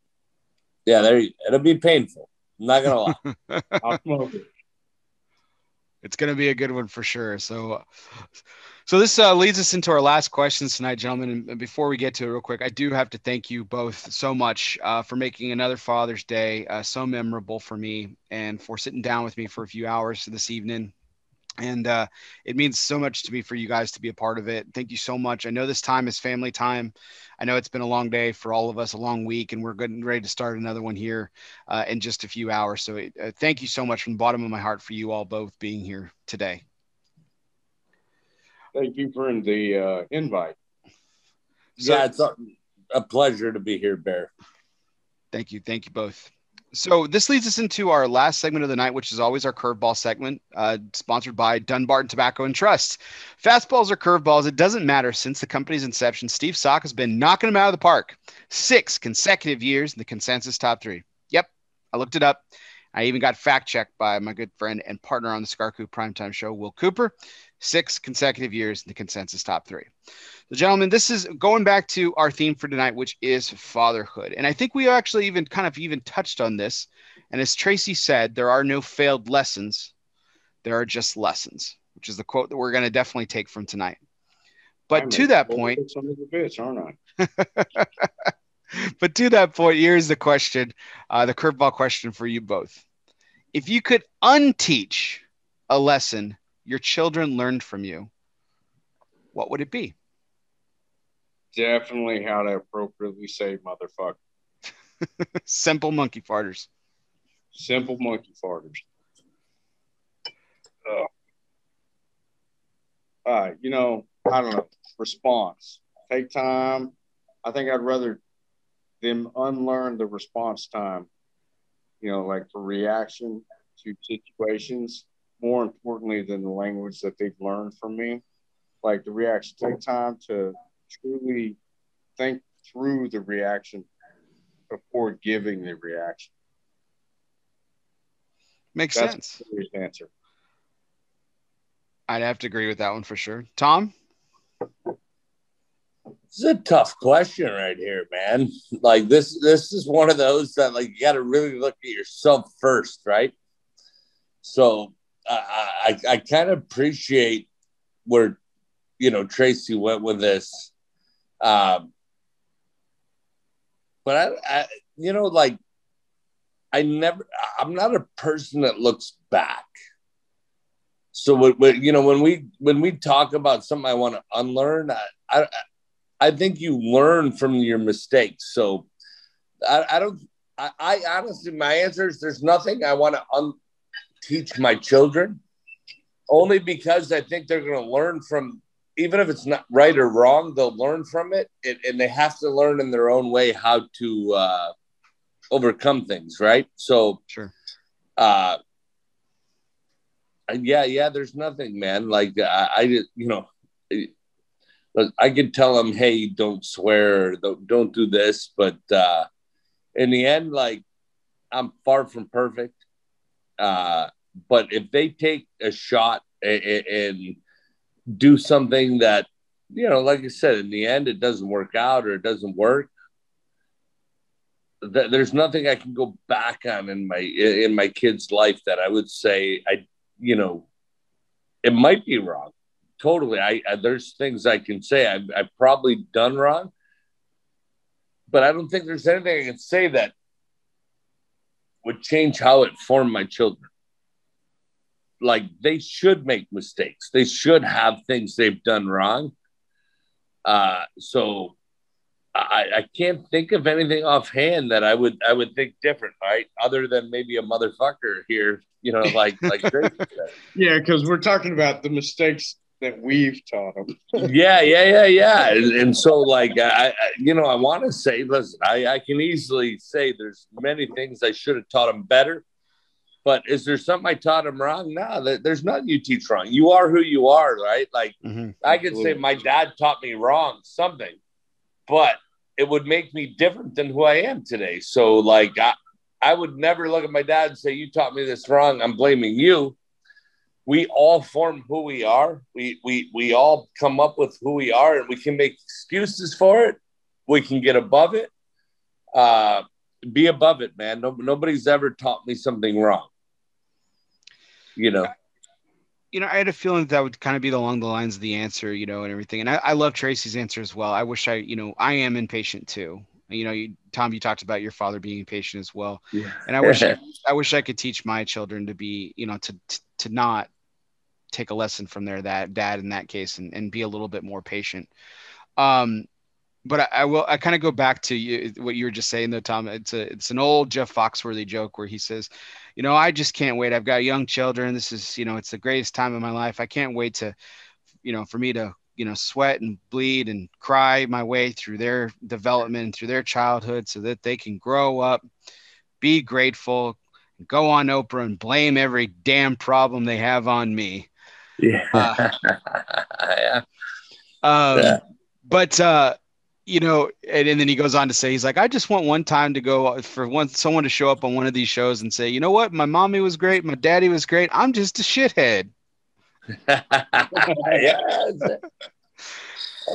Yeah, there. It'll be painful. I'm not gonna lie. I'll smoke it it's going to be a good one for sure. So, so this uh, leads us into our last questions tonight, gentlemen. And before we get to it, real quick, I do have to thank you both so much uh, for making another Father's Day uh, so memorable for me, and for sitting down with me for a few hours this evening and uh, it means so much to me for you guys to be a part of it. Thank you so much. I know this time is family time. I know it's been a long day for all of us, a long week, and we're getting ready to start another one here uh, in just a few hours. So uh, thank you so much from the bottom of my heart for you all both being here today. Thank you for the uh, invite. So, yeah, it's a, a pleasure to be here, Bear. Thank you. Thank you both. So this leads us into our last segment of the night, which is always our curveball segment, uh, sponsored by Dunbarton Tobacco and Trust. Fastballs or curveballs, it doesn't matter. Since the company's inception, Steve Saka has been knocking them out of the park. Six consecutive years in the consensus top three. Yep, I looked it up. I even got fact checked by my good friend and partner on the Cigar Coop Primetime Show, Will Cooper. Six consecutive years in the consensus top three. So, gentlemen, this is going back to our theme for tonight, which is fatherhood. And I think we actually even kind of even touched on this. And as Tracy said, there are no failed lessons, There are just lessons, which is the quote that we're going to definitely take from tonight. But to that point, son of a bitch, aren't I? but to that point, here's the question, uh, the curveball question for you both. If you could unteach a lesson your children learned from you, what would it be? Definitely how to appropriately say motherfucker. Simple monkey farters. Simple monkey farters. Uh, uh, you know, I don't know. Response. Take time. I think I'd rather them unlearn the response time. You know, like for reaction to situations, more importantly than the language that they've learned from me. Like the reaction, take time to truly think through the reaction before giving the reaction. Makes That's sense. the answer. I'd have to agree with that one for sure. Tom? This is a tough question right here, man. Like this, this is one of those that like you got to really look at yourself first, right? So I, I, I kind of appreciate where you know Tracy went with this, um, but I, I, you know, like I never, I'm not a person that looks back. So when you know when we when we talk about something I want to unlearn, I, I I think you learn from your mistakes. So I, I don't. I, I, honestly, my answer is there's nothing I want to un- teach my children, only because I think they're going to learn from, even if it's not right or wrong, they'll learn from it, and, and they have to learn in their own way how to uh, overcome things. Right. So Sure. uh yeah yeah there's nothing man like i, I you know i could tell them hey don't swear don't, don't do this but uh in the end like i'm far from perfect uh but if they take a shot and, and do something that you know like i said in the end it doesn't work out or it doesn't work th- there's nothing i can go back on in my in my kid's life that i would say i you know, it might be wrong. Totally. I, I there's things I can say I've, I've probably done wrong, but I don't think there's anything I can say that would change how it formed my children. Like they should make mistakes. They should have things they've done wrong. Uh, so I, I can't think of anything offhand that I would I would think different, right? Other than maybe a motherfucker here, you know, like like yeah, because we're talking about the mistakes that we've taught them. yeah, yeah, yeah, yeah. And, and so, like, I, I, you know, I want to say, listen, I, I can easily say there's many things I should have taught them better. But is there something I taught him wrong? No, there's nothing you teach wrong. You are who you are, right? Like, mm-hmm. I could say my dad taught me wrong something, but it would make me different than who I am today. So, like, I, I would never look at my dad and say, You taught me this wrong. I'm blaming you. We all form who we are. We, we, we all come up with who we are, and we can make excuses for it. We can get above it. Uh, be above it, man. No, nobody's ever taught me something wrong. You know? you know, I had a feeling that would kind of be along the lines of the answer, you know, and everything. And I, I love Tracy's answer as well. I wish I, you know, I am impatient too. You know, you, Tom, you talked about your father being impatient as well. Yeah. And I wish, I, I wish I could teach my children to be, you know, to, to, to not take a lesson from their that dad in that case and, and be a little bit more patient. Um, but I, I will. I kind of go back to you, what you were just saying, though, Tom. It's a it's an old Jeff Foxworthy joke where he says, "You know, I just can't wait. I've got young children. This is, you know, it's the greatest time of my life. I can't wait to, you know, for me to, you know, sweat and bleed and cry my way through their development through their childhood, so that they can grow up, be grateful, go on Oprah and blame every damn problem they have on me." Yeah. Uh, yeah. Um, yeah. But. uh you know, and, and, then he goes on to say, he's like, I just want one time to go for one someone to show up on one of these shows and say, you know what, my mommy was great, my daddy was great. I'm just a shithead.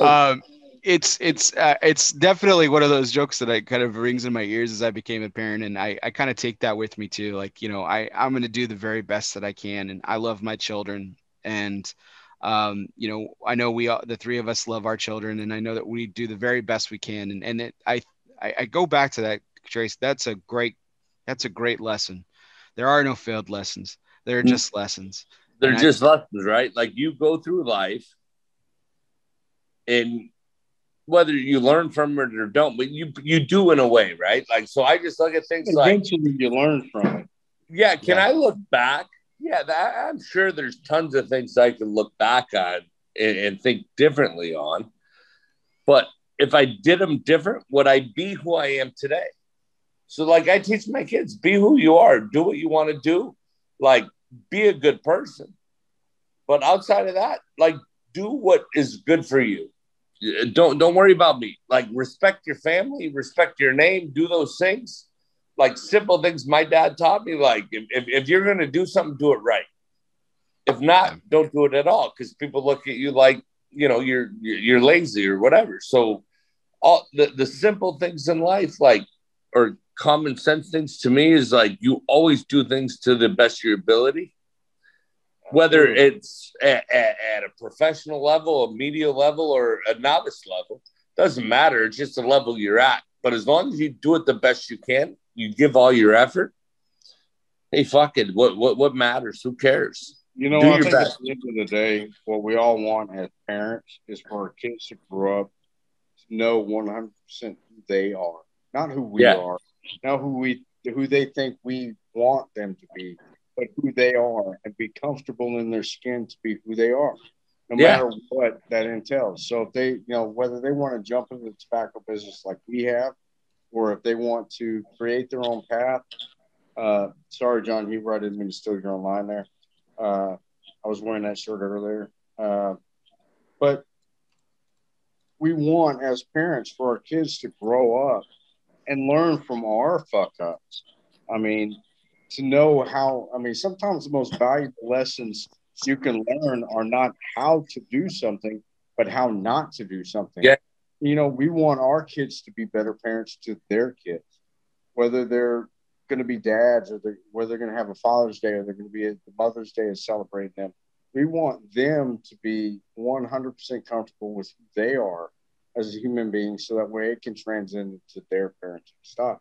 um, it's it's uh, it's definitely one of those jokes that I kind of rings in my ears as I became a parent, and I I kind of take that with me too. Like you know, I I'm going to do the very best that I can, and I love my children, and um, you know, I know we all, the three of us love our children, and I know that we do the very best we can, and and it, I, I I go back to that, Trace. That's a great that's a great lesson. There are no failed lessons. They're mm. just lessons. They're and just I, lessons, right? Like you go through life and whether you learn from it or don't, but you you do in a way, right? Like so, I just look at things Eventually like you learn from it. Yeah, can yeah. I look back? Yeah, I'm sure there's tons of things I can look back on and, and think differently on. But if I did them different, would I be who I am today? So, like, I teach my kids: be who you are, do what you want to do, like, be a good person. But outside of that, like, do what is good for you don't don't worry about me. Like respect your family, respect your name, do those things. Like simple things my dad taught me. Like if, if, if you're gonna do something, do it right. If not, don't do it at all because people look at you like you know you're you're lazy or whatever. So all the, the simple things in life, like or common sense things to me is like you always do things to the best of your ability whether it's at, at, at, a professional level, a media level, or a novice level, doesn't matter. It's just the level you're at. But as long as you do it the best you can, you give all your effort. Hey, fuck it. What what what matters? Who cares? You know, do I think best. at the end of the day, what we all want as parents is for our kids to grow up to know 100 percent who they are, not who we yeah. are, not who we who they think we want them to be but who they are and be comfortable in their skin to be who they are, no yeah. matter what that entails. So if they, you know, whether they want to jump into the tobacco business like we have, or if they want to create their own path. Uh, sorry, John He I didn't mean to steal your line there. Uh, I was wearing that shirt earlier. Uh, but we want as parents for our kids to grow up and learn from our fuck ups. I mean, to know how, I mean, sometimes the most valuable lessons you can learn are not how to do something, but how not to do something. Yeah. You know, we want our kids to be better parents to their kids, whether they're going to be dads or they're, whether they're going to have a Father's Day or they're going to be a Mother's Day and celebrate them. We want them to be 100% comfortable with who they are as a human being so that way it can transcend to their parenting stuff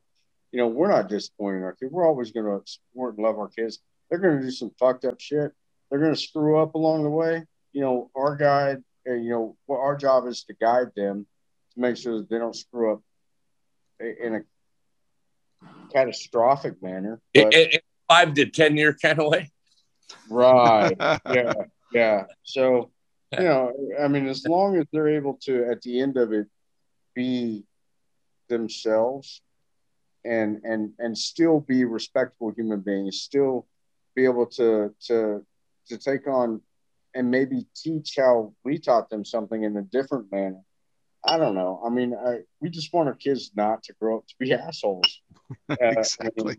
you know, we're not disappointing our kids. We're always going to support and love our kids. They're going to do some fucked up shit. They're going to screw up along the way. You know, our guide, you know, well, our job is to guide them make sure that they don't screw up in a catastrophic manner. But, in, in five to 10 year kind of way. Right. yeah. Yeah. So, you know, I mean, as long as they're able to, at the end of it, be themselves and and and still be respectable human beings, still be able to to to take on and maybe teach how we taught them something in a different manner. I don't know. I mean, I, we just want our kids not to grow up to be assholes. Uh, exactly.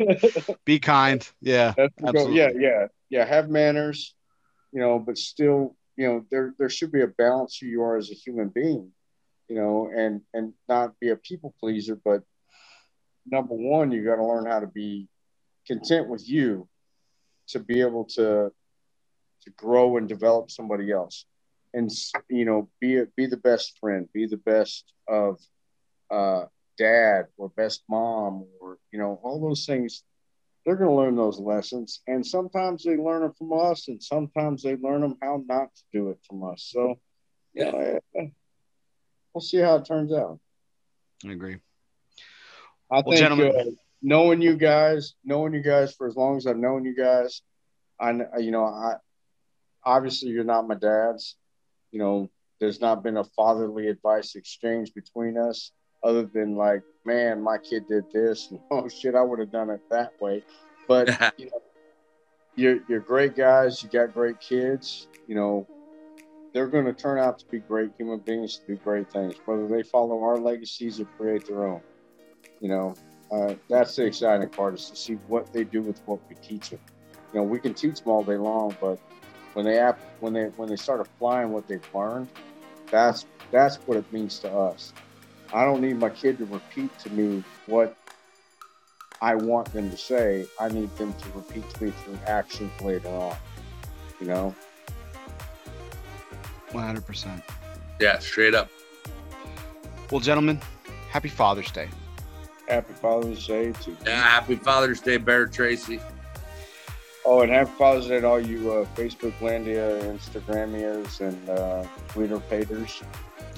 be kind. Yeah. Absolutely. yeah. Yeah. Yeah. Have manners, you know, but still, you know, there there should be a balance who you are as a human being, you know, and and not be a people pleaser, but number one, you got to learn how to be content with you to be able to to grow and develop somebody else and you know be a, be the best friend be the best of uh, dad or best mom or you know all those things they're going to learn those lessons. And sometimes they learn them from us and sometimes they learn them how not to do it from us. So yeah. we'll see how it turns out. I agree. I well, think uh, knowing you guys, knowing you guys for as long as I've known you guys, I you know I obviously you're not my dad's. You know, there's not been a fatherly advice exchange between us other than like, man, my kid did this, and oh shit, I would have done it that way. But you know, you're you're great guys. You got great kids. You know, they're going to turn out to be great human beings to do great things, whether they follow our legacies or create their own. You know, uh, that's the exciting part is to see what they do with what we teach them. You know, we can teach them all day long, but when they ap- when they when they start applying what they've learned, That's that's what it means to us. I don't need my kid to repeat to me what I want them to say. I need them to repeat to me through actions later on. You know? 100%. Yeah, straight up. Well, gentlemen, happy Father's Day. Happy Father's Day to Yeah, happy Father's Day, Bear Tracy. Oh, and have Day all you uh, Facebook Landia, Instagramias, and uh, Twitter paters,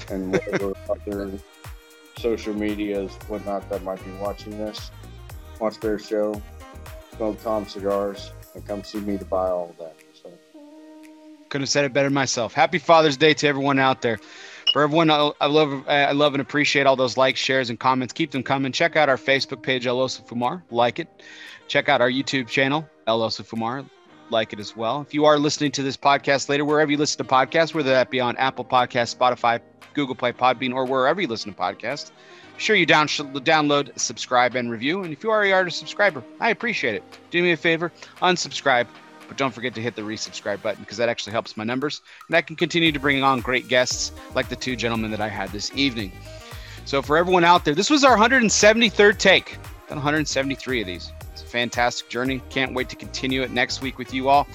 and whatever other social medias, whatnot that might be watching this. Watch their Show, smoke Tom cigars, and come see me to buy all of that. So, Couldn't have said it better myself. Happy Father's Day to everyone out there. For everyone, I love, I love and appreciate all those likes, shares, and comments. Keep them coming. Check out our Facebook page, El Oso Fumar. Like it. Check out our YouTube channel, El Oso Fumar. Like it as well. If you are listening to this podcast later, wherever you listen to podcasts, whether that be on Apple Podcasts, Spotify, Google Play, Podbean, or wherever you listen to podcasts, sure you down, download, subscribe, and review. And if you already are a subscriber, I appreciate it. Do me a favor, unsubscribe, but don't forget to hit the resubscribe button because that actually helps my numbers. And I can continue to bring on great guests like the two gentlemen that I had this evening. So for everyone out there, this was our 173rd take. Done 173 of these. It's a fantastic journey. Can't wait to continue it next week with you all.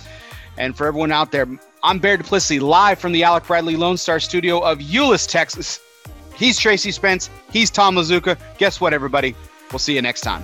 And for everyone out there, I'm Bear Duplessis, live from the Alec Bradley Lone Star Studio of Euless, Texas. He's Tracy Spence. He's Tom Lazuka. Guess what, everybody? We'll see you next time.